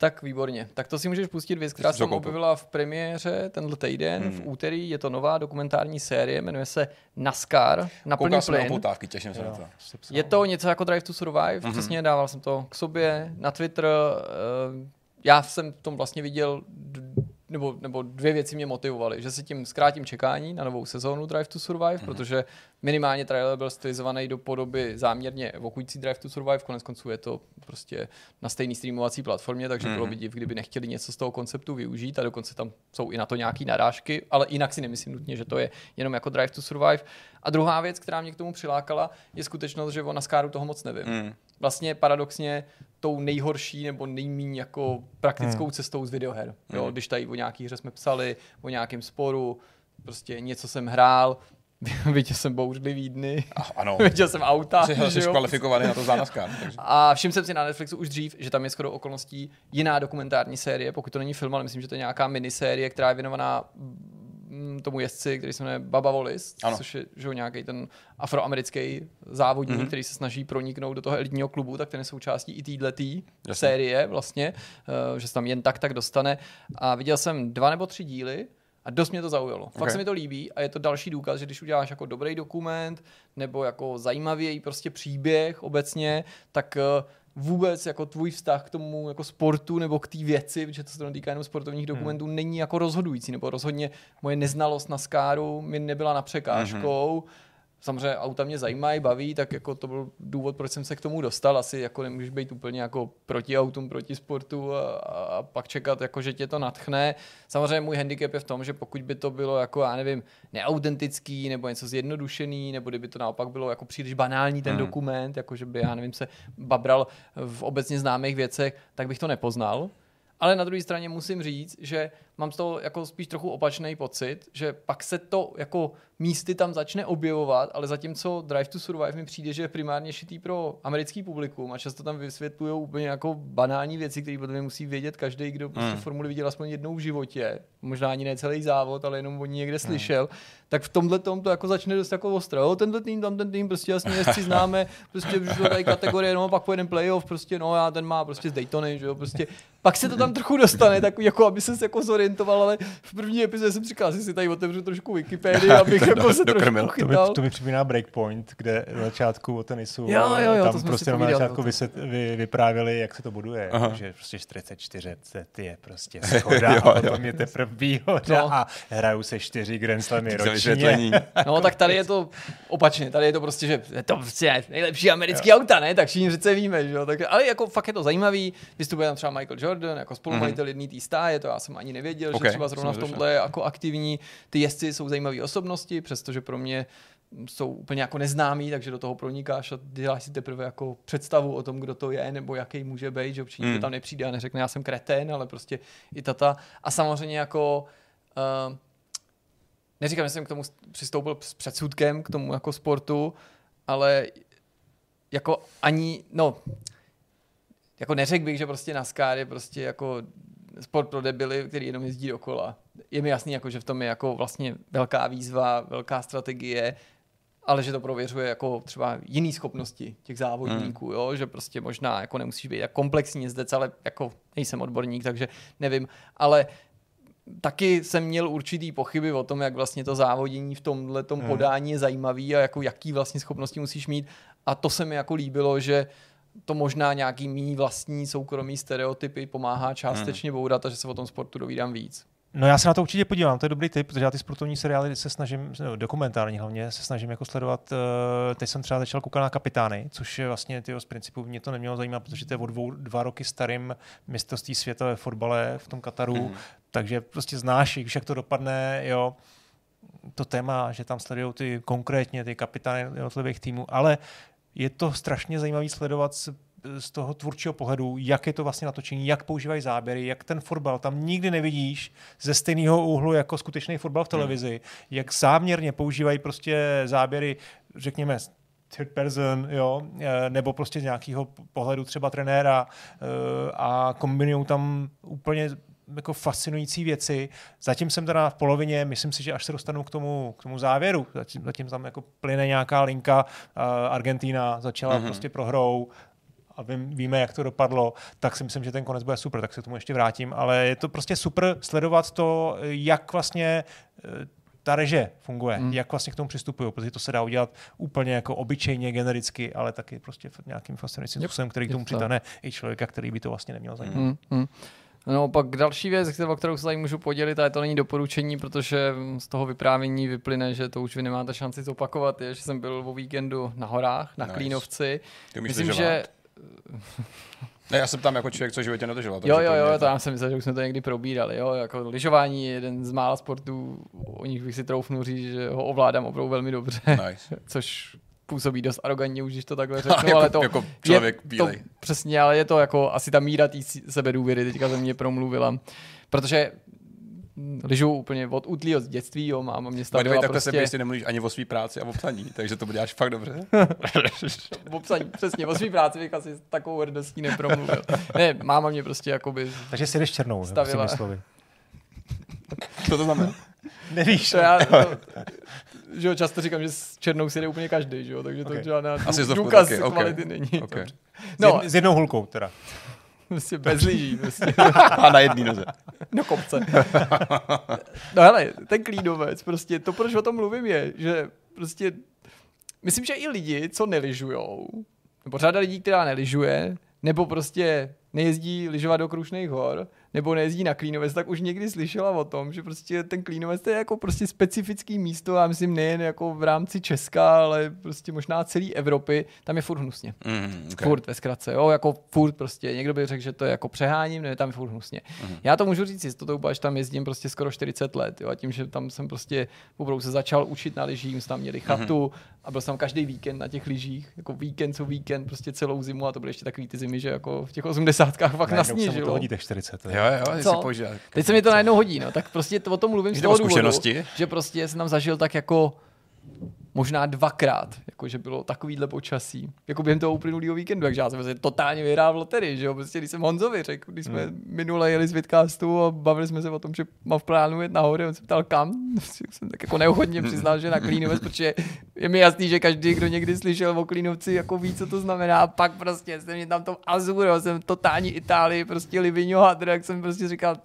S3: Tak výborně. Tak to si můžeš pustit věc, která se objevila v premiéře tenhle týden,
S2: Hmm.
S3: v úterý. Je to nová dokumentární série, jmenuje se NASCAR na plný
S2: Koukal jsem na
S3: plyn.
S2: poutávky, těším se na to.
S3: Je to něco jako Drive to Survive,
S2: Mhm.
S3: mm-hmm. přesně dával jsem to k sobě na Twitter. eh, Já jsem v tom vlastně viděl, d- nebo, nebo dvě věci mě motivovaly, že se tím zkrátím čekání na novou sezónu Drive to Survive,
S2: Mhm.
S3: mm-hmm. protože minimálně trailer byl stylizovaný do podoby záměrně evokující Drive to Survive, konec konců je to prostě na stejné streamovací platformě, takže mm-hmm. bylo
S2: Mhm.
S3: by div, kdyby nechtěli něco z toho konceptu využít a dokonce tam jsou i na to nějaký narážky, ale jinak si nemyslím nutně, že to je jenom jako Drive to Survive. A druhá věc, která mě k tomu přilákala, je skutečnost, že o NASCARu toho moc nevím
S2: Mm.
S3: vlastně paradoxně tou nejhorší nebo nejméně jako praktickou hmm. cestou z videoher. Jo?
S2: Hmm.
S3: Když tady o nějaký hře jsme psali, o nějakém sporu, prostě něco jsem hrál, viděl jsem bouřlivý dny,
S2: ano.
S3: viděl jsem auta,
S2: Jsi, jsi kvalifikovaný na to za NASCAR. Takže.
S3: A všiml jsem si na Netflixu už dřív, že tam je skoro okolností jiná dokumentární série, pokud to není film, ale myslím, že to je nějaká minisérie, která je věnovaná mm, tomu jezdci, který se jmenuje Baba Wallis,
S2: Ano.
S3: což je že nějaký ten afroamerický závodník,
S2: Mhm.
S3: mm-hmm. který se snaží proniknout do toho elitního klubu, tak ten je součástí i této
S2: Jasně.
S3: série vlastně, eh, že se tam jen tak tak dostane. A viděl jsem dva nebo tři díly a dost mě to zaujalo. Fakt
S2: Ok.
S3: se mi to líbí a je to další důkaz, že když uděláš jako dobrý dokument nebo jako zajímavý prostě příběh obecně, tak eh, vůbec jako tvůj vztah k tomu jako sportu nebo k té věci, protože to se to netýká jenom sportovních dokumentů, hmm. není jako rozhodující, nebo rozhodně moje neznalost na skáru mi nebyla na překážkou. Samozřejmě auta mě zajímají, baví, tak jako to byl důvod, proč jsem se k tomu dostal. Asi jako nemůžeš být úplně jako proti autům, proti sportu a, a pak čekat, jako, že tě to natchne. Samozřejmě můj handicap je v tom, že pokud by to bylo jako, já nevím, neautentický nebo něco zjednodušený, nebo kdyby to naopak bylo jako příliš banální ten
S2: Hmm.
S3: dokument, jako že by, já nevím, se babral v obecně známých věcech, tak bych to nepoznal. Ale na druhé straně musím říct, že mám z toho jako spíš trochu opačný pocit, že pak se to jako místy tam začne objevovat, ale zatímco Drive to Survive mi přijde, že je primárně šitý pro americký publikum a často tam vysvětlují úplně jako banální věci, které potom musí vědět každý, kdo prostě
S2: Hmm.
S3: formuli viděl aspoň jednou v životě. Možná ani ne celý závod, ale jenom o ní někde slyšel. Tak v tomhle tom to jako začne dost jako ostro. Jo, tenhle tým, tam ten tým, prostě jasně jezdci známe, prostě už tady kategorie, no pak pojedeme playoff, prostě no já ten má prostě z Daytony, že jo, prostě pak se to tam trochu dostane, tak jako aby se jako zorientoval, ale v první epizodě jsem říkal, že si tady otevřu trošku Wikipedii, abych
S2: To
S3: jako se
S2: dokrmil.
S3: trošku
S1: To mi, to mi připomíná Breakpoint, kde na začátku o tenisu
S3: Jo, jo, jo, to
S1: tam
S3: jsme
S1: prostě na začátku vyset, vy, vyprávěli, jak se to buduje.
S2: Aha.
S1: Že prostě 44 set je prostě schoda
S2: Jo,
S1: a
S2: jo.
S1: potom je teprve výhoda
S3: No.
S1: a hrajou se čtyři Grand Slamy ročně.
S3: No tak tady je to opačně, tady je to prostě, že je to prostě nejlepší americký auta, ne? Tak všichni přece víme, že jo? Tak, ale jako fakt je to zajímavý, vystupuje tam třeba Michael Jordan jako spolumajitel mm-hmm. jedné té stáje, to já jsem ani nevěděl,
S2: Ok,
S3: že třeba zrovna v tomhle je jako aktivní. Ty jezdci jsou zajímavé osobnosti, přestože pro mě jsou úplně jako neznámí, takže do toho pronikáš a děláš si teprve jako představu o tom, kdo to je, nebo jaký může být, že určitě
S2: Mm.
S3: mm. tam nepřijde a neřekne, já jsem kretén, ale prostě i tata. A samozřejmě jako uh, neříkám, že jsem k tomu přistoupil s předsudkem, k tomu jako sportu, ale jako ani, no, jako neřekl bych, že prostě NASCAR je prostě jako sport pro debily, který jenom jezdí dokola. Je mi jasný, jako, že v tom je jako vlastně velká výzva, velká strategie, ale že to prověřuje jako třeba jiný schopnosti těch závodníků, hmm. jo? že prostě možná jako nemusíš být jak komplexní jezdec, ale jako nejsem odborník, takže nevím, ale taky jsem měl určitý pochyby o tom, jak vlastně to závodění v tomhle tom
S1: Hmm.
S3: podání je zajímavý a jako jaký vlastně schopnosti musíš mít a to se mi jako líbilo, že to možná nějaký mý vlastní soukromý stereotypy pomáhá částečně bourat a že se o tom sportu dovídám víc.
S1: No já se na to určitě podívám, to je dobrý tip, protože já ty sportovní seriály se snažím, no, dokumentární hlavně, se snažím jako sledovat. eh, Teď jsem třeba začal koukat na Kapitány, což je vlastně tyho, z principu mě to nemělo zajímat, protože to je o dvou, dva roky starým mistrovství světa ve fotbale v tom Kataru,
S2: Mhm.
S1: takže prostě znáš, když jak to dopadne, jo, to téma, že tam sledují ty konkrétně ty kapitány jednotlivých týmů, ale je to strašně zajímavý sledovat z, z toho tvůrčího pohledu, jak je to vlastně natočení, jak používají záběry, jak ten fotbal tam nikdy nevidíš ze stejného úhlu jako skutečný fotbal v televizi, jak záměrně používají prostě záběry, řekněme, third person, jo, eh, nebo prostě z nějakého pohledu třeba trenéra eh, a kombinují tam úplně jako fascinující věci. Zatím jsem teda v polovině, myslím si, že až se dostanu k tomu, k tomu závěru, zatím, zatím tam jako plyne nějaká linka, uh, Argentína začala
S2: Mhm.
S1: mm-hmm. prostě prohrou, a vím, víme, jak to dopadlo, tak si myslím, že ten konec bude super, tak se k tomu ještě vrátím, ale je to prostě super sledovat to, jak vlastně eh, ta reže funguje, mm. jak vlastně k tomu přistupují, protože to se dá udělat úplně jako obyčejně, genericky, ale taky prostě nějakým fascinujícím způsobem, který k tomu přitane i člověka, který by to vlastně neměl zajímat.
S3: Hmm, hmm. No pak další věc, kterou, o kterou se tady můžu podělit, a to není doporučení, protože z toho vyprávění vyplyne, že to už vy nemáte šanci zopakovat, je, že jsem byl o víkendu na horách, na
S2: Nice.
S3: Klínovci.
S2: Ty
S3: Myslím,
S2: lyžovat?
S3: že
S2: Ne, já jsem tam jako člověk, co životě nedožil.
S3: Jo, jo, jo, to já jsem myslel, že už jsme to někdy probírali. Jo, jako lyžování je jeden z mála sportů, o nich bych si troufnul říct, že ho ovládám opravdu velmi dobře,
S2: Nice.
S3: což působí dost arrogantně, už když to takhle
S2: Ale
S3: řeknu,
S2: jako,
S3: ale to
S2: jako člověk
S3: je
S2: bílej.
S3: To, přesně, ale je to jako asi ta míra té sebedůvěry, teďka ze mě promluvila. Protože lyžu úplně od útlýho z dětství, jo, máma mě stavila
S2: takhle
S3: prostě...
S2: se prostě nemluvíš ani o své práci a o psaní, takže to děláš fakt dobře.
S3: v obsaní, přesně, o svý práci bych asi s takovou hrdostí nepromluvil. Ne, máma mě prostě jakoby...
S1: Takže si jdeš černou,
S3: Stavila.
S1: Stavila. slovy.
S2: Co to znamená?
S1: Nevíš,
S3: To já, to, že jo, často říkám, že s černou si jde úplně každý, že jo, takže to
S1: Ok.
S3: žádná
S2: Asi
S3: dů,
S2: to
S3: důkaz
S2: taky, ok.
S3: kvality není.
S2: Ok.
S3: Dobře.
S1: no.
S3: No,
S1: s, jed, s jednou hulkou teda.
S3: prostě bez lyží, prostě.
S2: A na jedné noze.
S3: do kopce. No hele, ten klínovec, prostě to, proč o tom mluvím, je, že prostě myslím, že i lidi, co nelyžujou, nebo řada lidí, která nelyžuje, nebo prostě nejezdí lyžovat do Krušných hor, nebo nejezdí na Klínovec, tak už někdy slyšela o tom, že prostě ten Klínovec to je jako prostě specifický místo, já myslím nejen jako v rámci Česka, ale prostě možná celé Evropy, tam je furt hnusně.
S2: Mm,
S3: Okay. Furt ve zkratce, jo, jako furt prostě, někdo by řekl, že to je jako přeháním, ne, tam je furt hnusně.
S2: Mhm.
S3: Já to můžu říct jistotou, až tam jezdím prostě skoro 40 let, jo, a tím, že tam jsem prostě opravdu se začal učit na lyžích, jsme tam měli chatu
S2: Mhm.
S3: a byl jsem tam každý víkend na těch lyžích, jako víkend co víkend, prostě celou zimu a to byly ještě takový ty zimy, že jako v těch 80. fakt
S1: to těch 40.
S2: Jo, jo,
S3: Co?
S2: si použil.
S3: Teď se mi to najednou hodí, no, tak prostě to, o tom mluvím z toho
S2: o
S3: důvodu,
S2: zkušenosti?
S3: že prostě jsem tam zažil tak jako možná dvakrát, jako že bylo takovýhle počasí, jako během toho uplynulého víkendu, takže já jsem prostě totálně vyhrál v loterii, že jo, prostě když jsem Honzovi řekl, když jsme hmm. minule jeli z Vidcastu a bavili jsme se o tom, že mám v plánu jet nahoře, on se ptal kam, jsem tak jako neochotně přiznal, že na Klínovec, protože je mi jasný, že každý, kdo někdy slyšel o Klínovci, jako ví, co to znamená, a pak prostě jsem mě tam to Azuro, jsem totální Itálii, prostě Livigno Hadr, jak jsem prostě říkal,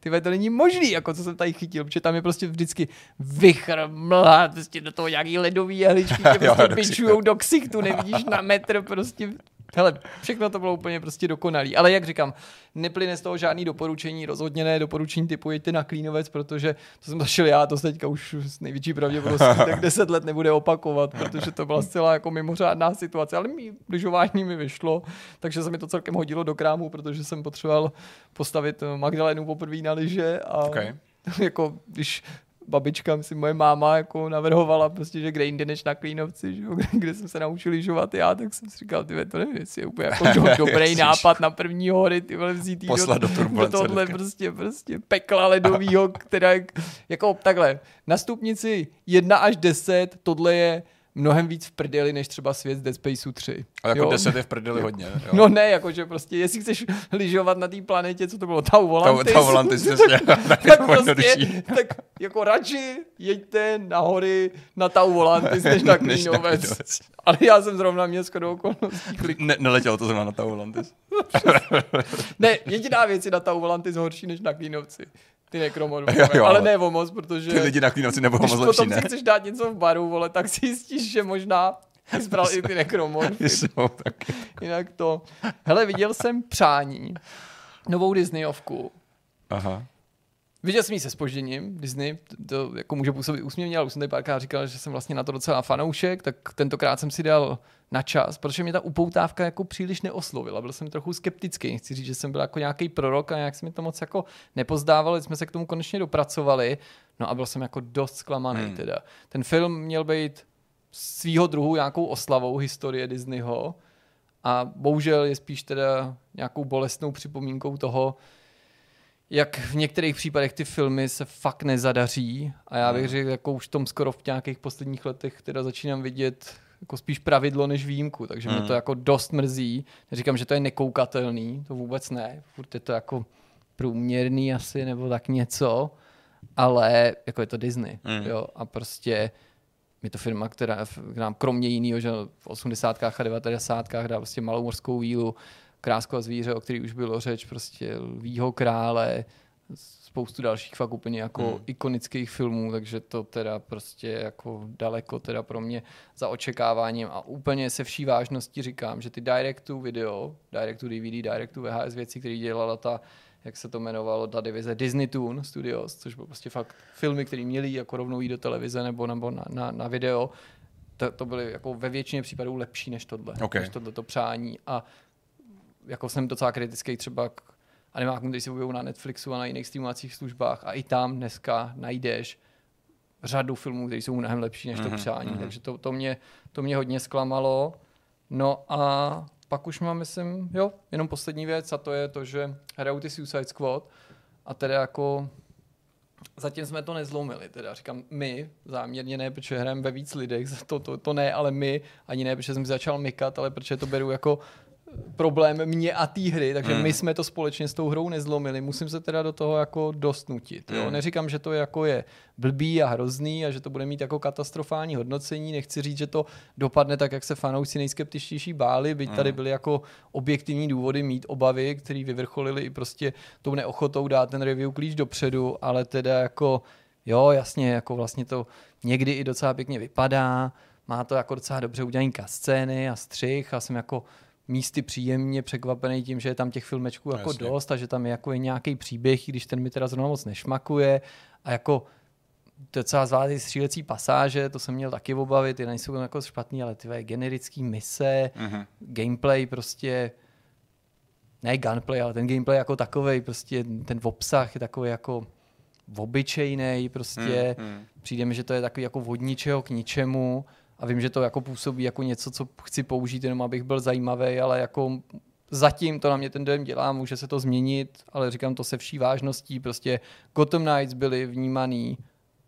S3: ty to není možný, jako co jsem tady chytil, protože tam je prostě vždycky vychr, mlha, prostě do toho nějaký ledový jehličky, tě prostě bičujou do ksichtu, nevidíš na metr, prostě Hele, všechno to bylo úplně prostě dokonalý. Ale jak říkám, neplyne z toho žádný doporučení, rozhodně ne doporučení typu jeďte na Klínovec, protože to jsem zašel já, to se teďka už s největší pravděpodobností tak 10 let nebude opakovat, protože to byla zcela jako mimořádná situace, ale mý lyžování mi vyšlo, takže se mi to celkem hodilo do krámu, protože jsem potřeboval postavit Magdalenu poprvé na lyže a
S2: Okay.
S3: jako když babička, myslím, moje máma jako navrhovala prostě, že kde jinde než na Klínovci, že jo, kde, kde, jsem se naučil lyžovat já, tak jsem si říkal, ty to nevím, jestli je úplně jako do, dobrý nápad na první hory, ty vole, vzít
S2: do
S3: do
S2: turbulence
S3: tohle prostě, prostě pekla ledovýho, která jako takhle, na stupnici 1 až 10, tohle je mnohem víc v prdeli, než třeba svět z Dead Spaceu 3.
S2: A jako
S3: jo?
S2: 10 je v prdeli hodně. Jo.
S3: No ne, jakože prostě, jestli chceš lyžovat na té planetě, co to bylo, Tau Volantis,
S2: Ta Volantis, přesně. Tak
S3: tak
S2: to
S3: prostě, tak jako radši jeďte na hory na Tau Volantis, než na Klínovec. Ale já jsem zrovna měl shodou okolností klik.
S2: Ne, neletělo to zrovna na ta Volantis.
S3: Ne, jediná věc je na Tau Volantis horší než na Klínovci. Ty nekromorfové.
S2: Jo, jo,
S3: ale ne o moc, protože
S2: Ty lidi na Klínovci nebudou
S3: když
S2: moc lepší,
S3: potom
S2: ne?
S3: si chceš dát něco v baru, vole, tak si jistíš, že možná Ty jsi bral i ty nekromorfy.
S2: Jsou taky.
S3: Jinak to... Hele, viděl jsem Přání, novou Disneyovku.
S2: Aha.
S3: Viděl jsem ji se spožděním, Disney, to jako může působit úsměvně, ale už jsem tady párkrát říkal, že jsem vlastně na to docela fanoušek, tak tentokrát jsem si dal na čas, protože mě ta upoutávka jako příliš neoslovila. Byl jsem trochu skeptický, chci říct, že jsem byl jako nějaký prorok a nějak se mi to moc jako nepozdávalo, jsme se k tomu konečně dopracovali, no a byl jsem jako dost zklamaný
S2: Hmm.
S3: teda. Ten film měl být svýho druhu nějakou oslavou historie Disneyho a bohužel je spíš teda nějakou bolestnou připomínkou toho, jak v některých případech ty filmy se fakt nezadaří a já bych
S2: Hmm.
S3: řekl, jako už v tom skoro v nějakých posledních letech teda začínám vidět jako spíš pravidlo než výjimku, takže mě
S2: Hmm.
S3: to jako dost mrzí. Neříkám, že to je nekoukatelný, to vůbec ne, furt je to jako průměrný asi nebo tak něco, ale jako je to Disney,
S2: Hmm.
S3: jo, a prostě je to firma, která k nám kromě jiného, že v 80. a 90. dá prostě malou morskou vílu, Krásku a zvíře, o který už bylo řeč, prostě Lvího krále, spoustu dalších fakt úplně jako
S2: Hmm.
S3: ikonických filmů, takže to teda prostě jako daleko teda pro mě za očekáváním a úplně se vší vážností říkám, že ty direct to video, direct to DVD, direct to VHS věci, které dělala ta jak se to jmenovalo, ta divize Disney Toon Studios, což byl prostě fakt filmy, které měly jako rovnou jít do televize nebo, nebo na, na, na video, to, to byly jako ve většině případů lepší než tohle,
S2: Ok.
S3: než tohle to přání a jako jsem docela kritický třeba k animákům, který se objevují na Netflixu a na jiných streamovacích službách a i tam dneska najdeš řadu filmů, které jsou mnohem lepší než to
S2: Mhm,
S3: přání,
S2: mhm.
S3: takže to, to, mě, to mě hodně zklamalo. No a pak už mám, myslím, jo, jenom poslední věc a to je to, že hrajou ty Suicide Squad a teda jako zatím jsme to nezlomili, teda říkám my, záměrně ne, protože hrajeme ve víc lidech, to, to, to ne, ale my, ani ne, protože jsem začal mykat, ale protože to beru jako problém mě a té hry, takže
S2: Mm.
S3: my jsme to společně s tou hrou nezlomili. Musím se teda do toho jako dost nutit. Jo?
S2: Mm.
S3: Neříkám, že to jako je blbý a hrozný a že to bude mít jako katastrofální hodnocení. Nechci říct, že to dopadne tak, jak se fanoušci nejskeptičtější báli, byť tady
S2: Mm.
S3: byly jako objektivní důvody mít obavy, které vyvrcholily i prostě tou neochotou dát ten review klíč dopředu, ale teda jako jo, jasně, jako vlastně to někdy i docela pěkně vypadá, má to jako docela dobře udělaný scény a střih a jsem jako místy příjemně překvapený tím, že je tam těch filmečků jako
S2: Jasně.
S3: dost a že tam je jako je nějaký příběh, i když ten mi teda zrovna moc nešmakuje a jako docela zvláštní střílecí pasáže, to jsem měl taky obavy, ty nejsou jako špatný, ale ty generický mise,
S2: Mhm.
S3: gameplay prostě ne gunplay, ale ten gameplay jako takový, prostě ten obsah je takový jako obyčejný, prostě
S2: Mm, mm.
S3: přijde mi, že to je takový jako od ničeho k ničemu a vím, že to jako působí jako něco, co chci použít jenom, abych byl zajímavý, ale jako zatím to na mě ten dojem dělá, může se to změnit, ale říkám to se vší vážností, prostě Gotham Knights byli vnímaný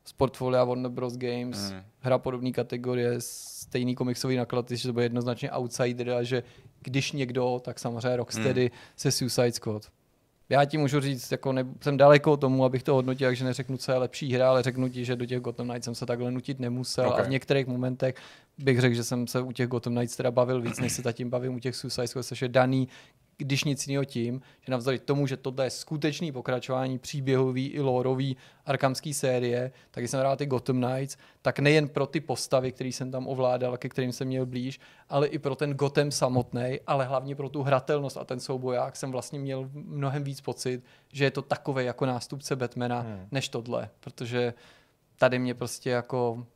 S3: z portfolia Warner Bros. Games,
S2: Mm.
S3: hra podobné kategorie, stejný komiksový naklad, že to bude jednoznačně outsider a že když někdo, tak samozřejmě Rocksteady
S2: Hmm.
S3: se Suicide Squad. Já ti můžu říct, jako ne, jsem daleko tomu, abych to hodnotil, takže neřeknu, co je lepší hra, ale řeknu ti, že do těch Gotham Knights jsem se takhle nutit nemusel
S2: Ok.
S3: a v některých momentech bych řekl, že jsem se u těch Gotham Knights teda bavil víc, než se zatím bavím u těch Suicide Squad, což je daný, když nic jiného tím, že navzdory tomu, že tohle je skutečný pokračování příběhový i lórový arkamský série, tak jsem hrál ty Gotham Knights, tak nejen pro ty postavy, které jsem tam ovládal, ke kterým jsem měl blíž, ale i pro ten Gotham samotný, ale hlavně pro tu hratelnost a ten souboják jsem vlastně měl mnohem víc pocit, že je to takové jako nástupce Batmana,
S1: Hmm.
S3: než tohle, protože tady mě prostě jako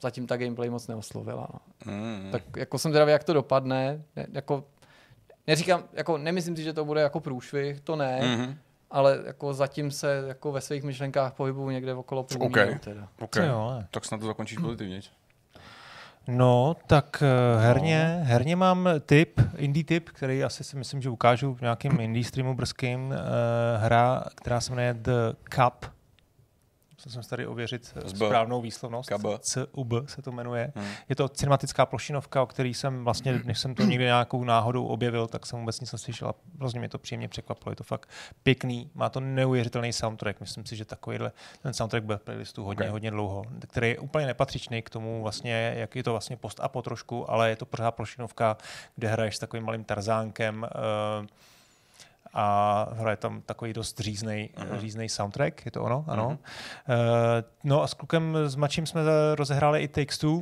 S3: zatím ta gameplay moc neoslovila. No.
S2: Mm.
S3: Tak jako jsem zvědavý, jak to dopadne. Ne, jako, neříkám, jako nemyslím si, že to bude jako průšvih, to ne, mm.
S2: Mhm.
S3: ale jako zatím se jako ve svých myšlenkách pohybuju někde okolo průměru.
S2: OK.
S3: Teda.
S2: OK.
S1: To jo, ale.
S2: Tak snad to zakončíš pozitivně.
S1: No, tak eh, herně, herně mám tip, indie tip, který asi si myslím, že ukážu v nějakém indie streamu brzkým. Uh, hra, která se jmenuje The Cup. Musel jsem si tady ověřit eh,
S2: Z B.
S1: správnou výslovnost.
S2: KB.
S1: CUB se to jmenuje.
S2: Hmm.
S1: Je to cinematická plošinovka, o který jsem vlastně, než jsem to někde nějakou náhodou objevil, tak jsem vůbec nic neslyšel a hrozně mě to příjemně překvapilo. Je to fakt pěkný, má to neuvěřitelný soundtrack. Myslím si, že takovýhle ten soundtrack byl v playlistu hodně,
S2: Ok.
S1: hodně dlouho, který je úplně nepatřičný k tomu vlastně, jak je to vlastně post a po trošku, ale je to pořád plošinovka, kde hraješ s takovým malým tarzánkem uh, a hraje tam takový dost říznej,
S2: Aha.
S1: říznej soundtrack, je to ono? Ano.
S2: Mhm.
S1: Uh, no a s klukem, s Mačím jsme rozehráli i Takes Two,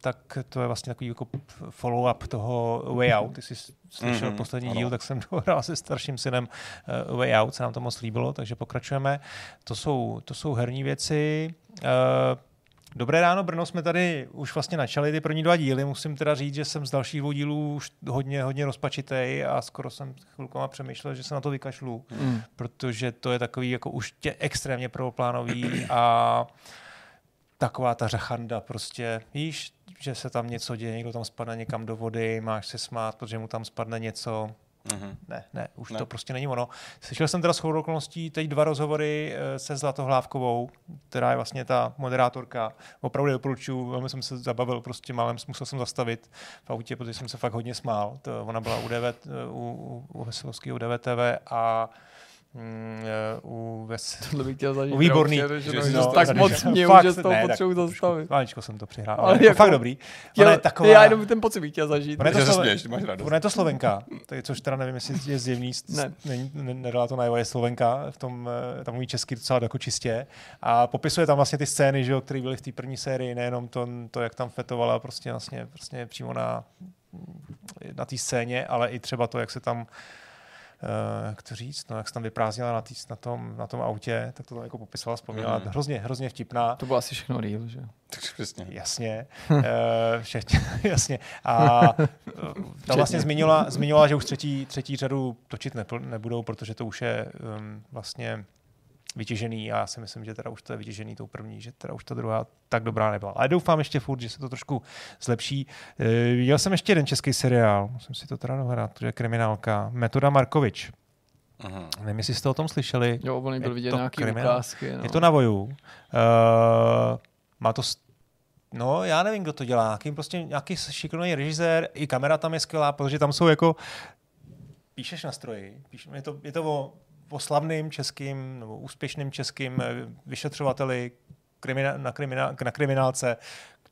S1: tak to je vlastně takový jako follow-up toho Way Out. Ty jsi slyšel mm-hmm, poslední ano. díl, tak jsem dohrál se starším synem uh, Way Out, se nám to moc líbilo, takže pokračujeme. To jsou, to jsou herní věci. Uh, Dobré ráno, Brno, jsme tady už vlastně načali ty první dva díly. Musím teda říct, že jsem z dalších dvou dílů už hodně, hodně rozpačitej a skoro jsem chvilkama přemýšlel, že se na to vykašlu, mm. protože to je takový jako už tě extrémně prvoplánový a taková ta řachanda prostě, víš, že se tam něco děje, někdo tam spadne někam do vody, máš se smát, protože mu tam spadne něco, Mm-hmm. Ne, ne, už ne. to prostě není ono. Slyšel jsem teda shodou okolností teď dva rozhovory eh, se Zlatohlávkovou, která je vlastně ta moderátorka. Opravdu doporučuji, velmi jsem se zabavil, prostě málem musel jsem zastavit v autě, protože jsem se fakt hodně smál. To, ona byla u, DV, u, u, u Veselovského DVTV a Mm, eh, u, ves...
S3: Tohle bych chtěl zažít.
S1: U výborný.
S3: Že, že, že, no, tak moc mě už, že z toho potřebuji zastavit.
S1: Maličko jsem to přihrál, ale, ale jako, fakt dobrý.
S3: Chtěl, je taková... Já jenom ten pocit bych chtěl zažít.
S2: Ona je to, Sloven... směš, máš radost.
S1: Ona je to Slovenka, což teda nevím, jestli je zjevný, ne. ne, nedala to najevo, je Slovenka, v tom, eh, tam mluví česky docela jako čistě a popisuje tam vlastně ty scény, že, které byly v té první sérii, nejenom to, to, jak tam fetovala prostě vlastně, vlastně přímo na, na té scéně, ale i třeba to, jak se tam jak to říct, no, jak se tam vyprázdnila na, tý, na, tom, na tom autě, tak to tam jako popisovala, vzpomněla, mm. hrozně, hrozně vtipná.
S3: To bylo asi všechno real, že?
S2: Tak přesně.
S1: Jasně, uh, všechny, jasně. A eh, tam vlastně zmiňovala, zmiňovala, že už třetí, třetí řadu točit ne, nebudou, protože to už je um, vlastně vytěžený a já si myslím, že teda už to je vytěžený tou první, že teda už ta druhá tak dobrá nebyla. Ale doufám ještě furt, že se to trošku zlepší. E, viděl jsem ještě jeden český seriál, musím si to teda dohledat, to je kriminálka, Metoda Markovič. Aha. Nevím, jestli jste o tom slyšeli.
S3: Jo, oni byl vidět nějaký ukázky. No.
S1: Je to na voju. Uh, má to No, já nevím, kdo to dělá. Nějaký, prostě nějaký šikovný režisér, i kamera tam je skvělá, protože tam jsou jako píšeš na stroji, píš, je, to, je to o po slavným českým nebo úspěšným českým eh, vyšetřovateli krimina, na, krimina, na kriminálce,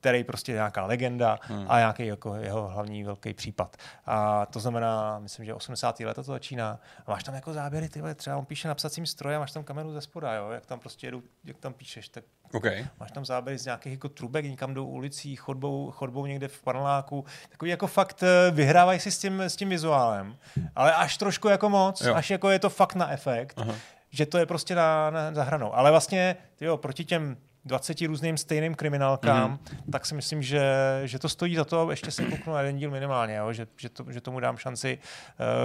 S1: který prostě je nějaká legenda hmm. a nějaký jako jeho hlavní velký případ. A to znamená, myslím, že 80. leta to začíná. A máš tam jako záběry, ty třeba on píše na psacím stroji a máš tam kameru ze spoda, jo? jak tam prostě jedu, jak tam píšeš, tak
S2: Okay.
S1: Máš tam záběry z nějakých jako trubek, někam do ulicí, chodbou, chodbou někde v paneláku. Takový jako fakt eh, vyhrávají si s tím, s tím vizuálem, ale až trošku jako moc, jo. až jako je to fakt na efekt, Aha. že to je prostě na, na, za hranou. Ale vlastně, jo, proti těm 20 různým stejným kriminálkám, mm-hmm. tak si myslím, že, že to stojí za to, ještě se kouknu na jeden díl minimálně, jo, že, že, to, že tomu dám šanci,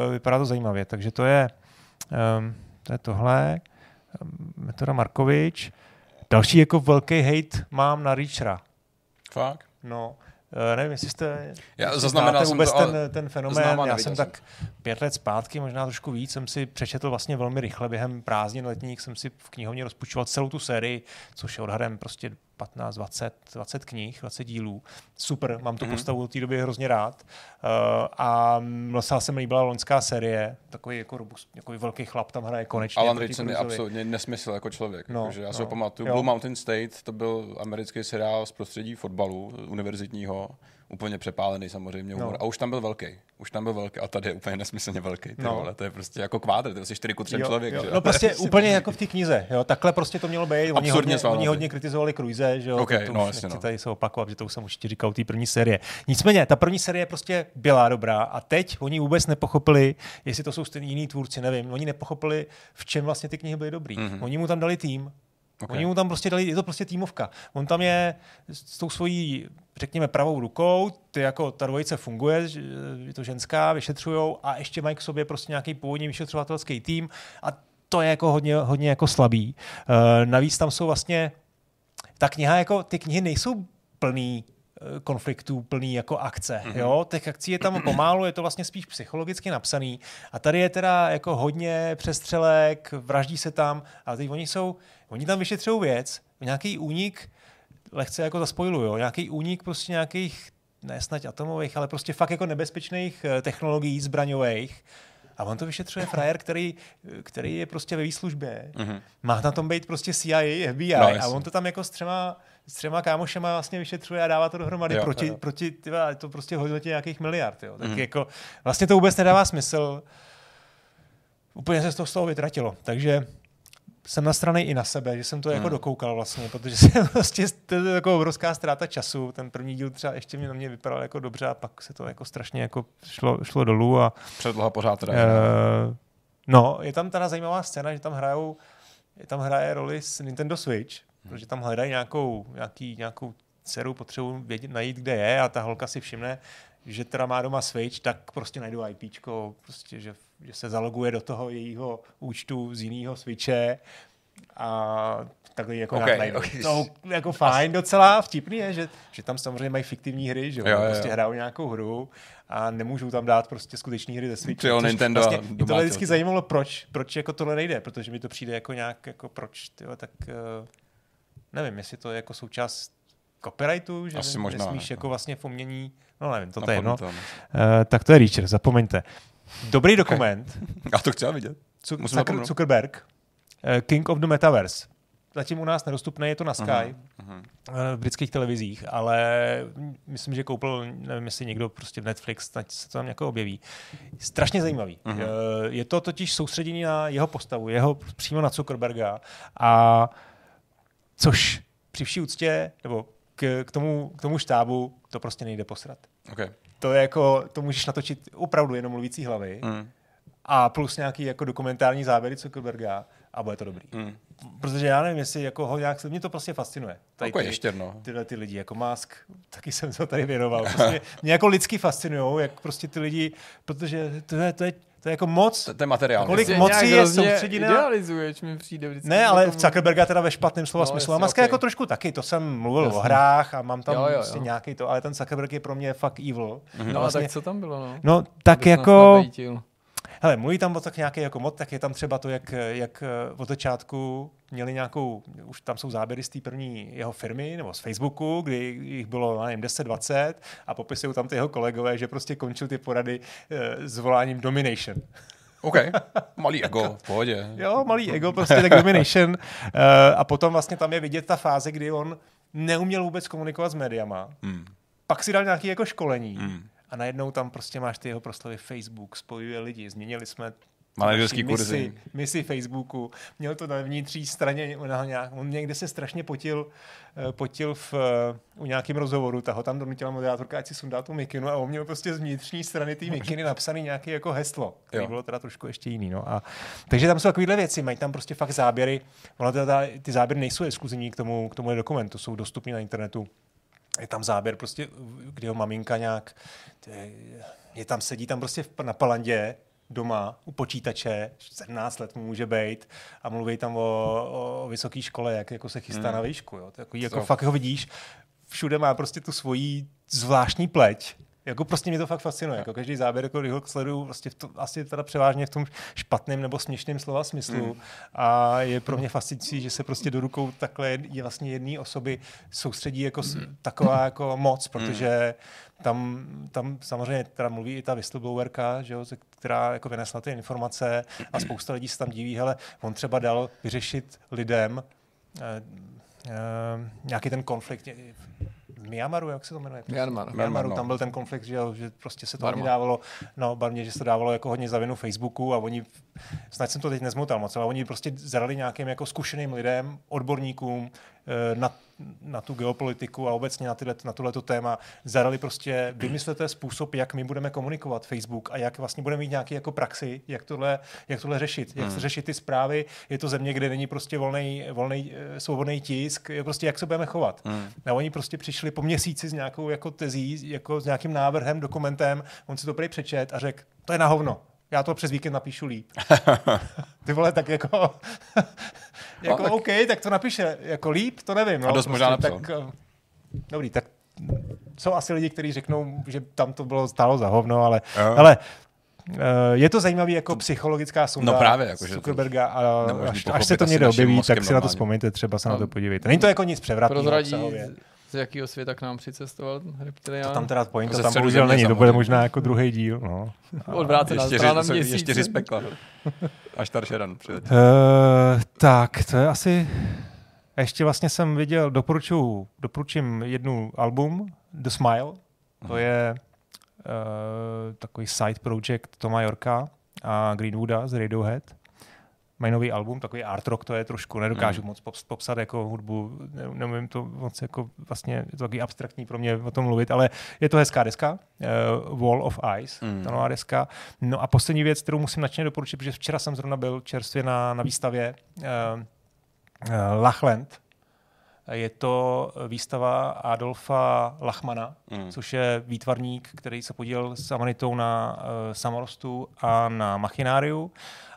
S1: uh, vypadá to zajímavě. Takže to je, um, to je tohle. Metoda Markovič. Další jako velký hate mám na Reachera.
S2: Fakt?
S1: No, nevím, jestli jste
S2: já zaznamenal
S1: vůbec
S2: to,
S1: ten, ten fenomén. Já jsem tak pět let zpátky, možná trošku víc, jsem si přečetl vlastně velmi rychle během prázdnin letních, jsem si v knihovně rozpočíval celou tu sérii, což je odhadem prostě 15, 20, 20 knih, 20 dílů. Super, mám tu mm-hmm. postavu od té doby hrozně rád. Uh, a docela se mi líbila loňská série, takový jako robust, takový velký chlap tam hraje konečně.
S2: Alan Ritchson je absolutně nesmysl jako člověk. No, já si no, ho pamatuju. Blue Mountain State, to byl americký seriál z prostředí fotbalu univerzitního úplně přepálený samozřejmě humor. No. A už tam byl velký. Už tam byl velký. A tady je úplně nesmyslně velký. Ty no. vole. To je prostě jako kvádr, to je asi 4 ku 3 jo, člověk. Jo. Že?
S1: No prostě úplně jako v té knize. Jo. Takhle prostě to mělo být. Oni hodně, oni hodně kritizovali Cruise, že jo.
S2: Okay,
S1: to
S2: no,
S1: už
S2: jasně,
S1: no. tady se opakovat, že to už jsem už ti říkal té první série. Nicméně, ta první série prostě byla dobrá a teď oni vůbec nepochopili, jestli to jsou stejní jiní tvůrci, nevím. Oni nepochopili, v čem vlastně ty knihy byly dobrý. Mm-hmm. Oni mu tam dali tým, Okay. Oni mu tam prostě dali, je to prostě týmovka. On tam je s tou svojí, řekněme, pravou rukou, ty jako ta dvojice funguje, je to ženská, vyšetřujou a ještě mají k sobě prostě nějaký původní vyšetřovatelský tým a to je jako hodně, hodně jako slabý. Uh, navíc tam jsou vlastně, ta kniha, jako, ty knihy nejsou plný eh, konfliktů plný jako akce. Mm-hmm. Jo? Těch akcí je tam pomálu, je to vlastně spíš psychologicky napsaný. A tady je teda jako hodně přestřelek, vraždí se tam, a teď oni jsou, Oni tam vyšetřují věc, nějaký únik, lehce jako zaspojilují, nějaký únik prostě nějakých, ne snad atomových, ale prostě fakt jako nebezpečných eh, technologií zbraňových. A on to vyšetřuje frajer, který, který je prostě ve výslužbě. Mm-hmm. Má na tom být prostě CIA, FBI no, a on to tam jako s třema, s třema kámošema vlastně vyšetřuje a dává to dohromady jo, proti, jo. proti tyva, to prostě hodnotě nějakých miliard. Jo. Tak mm-hmm. jako vlastně to vůbec nedává smysl. Úplně se z toho z toho vytratilo. Takže jsem nasranej i na sebe, že jsem to jako
S2: Hmm.
S1: dokoukal vlastně, protože jsem prostě, to je jako obrovská ztráta času. Ten první díl třeba ještě mě na mě vypadal jako dobře a pak se to jako strašně jako šlo, šlo dolů a
S2: Předloha pořád teda.
S1: Uh, no, je tam teda zajímavá scéna, že tam hrajou, je tam hraje roli s Nintendo Switch, protože tam hledají nějakou, nějaký, nějakou dceru, potřebují vědět, najít, kde je a ta holka si všimne, že teda má doma Switch, tak prostě najdu IPčko, prostě, že, že se zaloguje do toho jejího účtu z jiného Switche a takhle jako
S2: Okay,
S1: okay. To jako fajn docela, vtipný je, že, že tam samozřejmě mají fiktivní hry, že jo,
S2: Jo, jo, jo.
S1: prostě hrajou nějakou hru a nemůžou tam dát prostě skutečné hry ze Switche.
S2: Přijel
S1: což
S2: Nintendo
S1: vlastně, mě tohle
S2: to-
S1: vždycky zajímalo, proč, proč jako tohle nejde, protože mi to přijde jako nějak, jako proč, tyjo, tak uh, nevím, jestli to je jako součást copyrightu, že
S2: Asi
S1: ne-
S2: možná,
S1: nesmíš
S2: ne,
S1: jako
S2: no.
S1: vlastně v umění, no nevím, to, to je jedno.
S2: Napadnutelné.
S1: Uh, tak to je Reacher, zapomeňte. Dobrý dokument,
S2: Já to chtěl vidět.
S1: Zucker. Zuckerberg, eh, King of the Metaverse. Zatím u nás nedostupné, je to na Sky,
S2: Mhm, mhm.
S1: eh, v britských televizích, ale myslím, že koupil, nevím, jestli někdo prostě v Netflix, snad se to tam jako objeví. Strašně zajímavý. Eh, Je to totiž soustředění na jeho postavu, jeho přímo na Zuckerberga a což při vší úctě, nebo k, k, tomu, k tomu štábu to prostě nejde posrat.
S2: Okay.
S1: To je jako, to můžeš natočit opravdu jenom mluvící hlavy
S2: Mm.
S1: a plus nějaký jako dokumentární záběry Zuckerberga a bude to dobrý.
S2: Mm.
S1: Protože já nevím, jestli jako ho nějak, mě to prostě fascinuje. Tady
S2: Jako
S1: ty,
S2: ještě, no.
S1: tyhle ty lidi, jako Musk, taky jsem se tady věnoval. Prostě mě jako lidsky fascinují, jak prostě ty lidi, protože to je, to je, to je jako moc.
S2: To, to je materiál.
S1: Kolik mocí
S3: nějak
S1: je soustředěná-
S3: Idealizuješ, mi přijde vždycky.
S1: Ne, ale v Zuckerberga teda ve špatném slova
S3: No,
S1: smyslu. A
S3: jasně,
S1: Muska
S3: ok.
S1: jako trošku taky, to jsem mluvil
S3: Jasně.
S1: o hrách a mám tam
S3: Jo, jo,
S1: prostě
S3: jo.
S1: nějaký to, ale ten Zuckerberg je pro mě fakt evil.
S3: No a
S1: vlastně-
S3: tak co tam bylo, no?
S1: No, tak jako...
S3: nabejtil.
S1: Hele, mluví tam o tak nějaký jako mod, tak je tam třeba to, jak, jak eh, od začátku měli nějakou, už tam jsou záběry z té první jeho firmy, nebo z Facebooku, kdy jich bylo, nevím, 10-20 a popisují tam ty jeho kolegové, že prostě končil ty porady eh, s voláním domination.
S2: OK. Malý ego, v pohodě.
S1: Jo, malý ego, prostě tak domination. Eh, a potom vlastně tam je vidět ta fáze, kdy on neuměl vůbec komunikovat s médiama.
S2: Mm.
S1: Pak si dal nějaké jako školení.
S2: Mm.
S1: A najednou tam prostě máš ty jeho proslovy Facebook, spojuje lidi, změnili jsme
S2: Manažerský
S1: misi,
S2: kurzy.
S1: misi Facebooku. Měl to na vnitřní straně, na nějak, on někde se strašně potil, eh, potil v, eh, u nějakém rozhovoru, ta ho tam donutila moderátorka, ať si sundá tu mikinu a on měl prostě z vnitřní strany té mikiny napsaný nějaké jako heslo, které
S2: Jo.
S1: bylo teda trošku ještě jiný. No. A, takže tam jsou takovéhle věci, mají tam prostě fakt záběry. Ono teda, ty záběry nejsou exkluzivní k tomu, k tomu dokumentu, jsou dostupné na internetu je tam záběr prostě, kdy ho maminka nějak, je, je tam, sedí tam prostě na palandě doma u počítače, 17 let mu může být a mluví tam o, o, vysoké škole, jak jako se chystá
S2: Hmm.
S1: na výšku. Jo. Takový, jako
S2: Co?
S1: fakt ho vidíš, všude má prostě tu svoji zvláštní pleť. Jako prostě mě to fakt fascinuje. Jako každý záběr, jako ho sleduju, prostě v tom, asi teda převážně v tom špatném nebo směšném slova smyslu.
S2: Hmm.
S1: A je pro mě fascinující, že se prostě do rukou takhle je vlastně jedné osoby soustředí jako s- taková jako moc, protože tam, tam samozřejmě teda mluví i ta whistleblowerka, že jo, která jako vynesla ty informace a spousta lidí se tam diví, hele, on třeba dal vyřešit lidem eh, eh, nějaký ten konflikt Myanmaru, jak se to jmenuje?
S3: Myanmar.
S1: Myanmaru,
S2: no.
S1: tam byl ten konflikt, že, že prostě se to
S3: Barma.
S1: hodně dávalo, no barmě, že se to dávalo jako hodně za vinu Facebooku a oni, snad jsem to teď nezmotal moc, ale oni prostě zadali nějakým jako zkušeným lidem, odborníkům na, na tu geopolitiku a obecně na, tyhle, na tohleto téma, zadali prostě, vymyslete způsob, jak my budeme komunikovat Facebook a jak vlastně budeme mít nějaký jako praxi, jak tohle, jak tohle řešit, jak
S2: Hmm.
S1: řešit ty zprávy, je to země, kde není prostě volný, volný, eh, svobodný tisk, je prostě jak se budeme chovat.
S2: Mm.
S1: A oni prostě přišli po měsíci s nějakou jako tezí, jako s nějakým návrhem, dokumentem, on si to prý přečet a řekl, to je na hovno. Já to přes víkend napíšu líp. Ty vole, tak jako, jako
S2: tak-
S1: OK, tak to napíše jako líp, to nevím. No,
S2: A dost možná napsal.
S1: tak, eh, dobrý, tak jsou asi lidi, kteří řeknou, že tam to bylo stálo za hovno, ale,
S2: Jo.
S1: ale eh, je to zajímavý jako psychologická sonda
S2: No právě, jako, že
S1: Zuckerberga a až, až se to někde objeví, tak si na to
S2: normálně.
S1: vzpomeňte, třeba se na
S3: No.
S1: to podívejte. Není to jako nic převratného
S3: Prozradí,
S1: obsahově.
S3: Z jakého světa k nám přicestoval reptilián.
S1: To tam teda pointa
S2: Ze
S1: tam
S2: středu
S1: bohužel není, to bude možná jako druhý díl. No.
S3: Odvrácená
S2: Ještě,
S3: strana měsíce.
S2: ještě z pekla. Až Taršeran přijde.
S1: Uh, tak, to je asi... A ještě vlastně jsem viděl, doporučuji, doporučím jednu album, The Smile. To je uh, takový side project Toma Yorka a Greenwooda z Radiohead. Mají nový album, takový art rock to je trošku, nedokážu mm. moc popsat jako hudbu, ne, to moc jako vlastně, je to taky abstraktní pro mě o tom mluvit, ale je to hezká deska, uh, Wall of Ice, mm. ta nová deska. No a poslední věc, kterou musím nadšeně doporučit, protože včera jsem zrovna byl čerstvě na, na výstavě uh, uh, Lachland, je to výstava Adolfa Lachmana, mm. což je výtvarník, který se podílel s Amanitou na uh, samorostu a na machináriu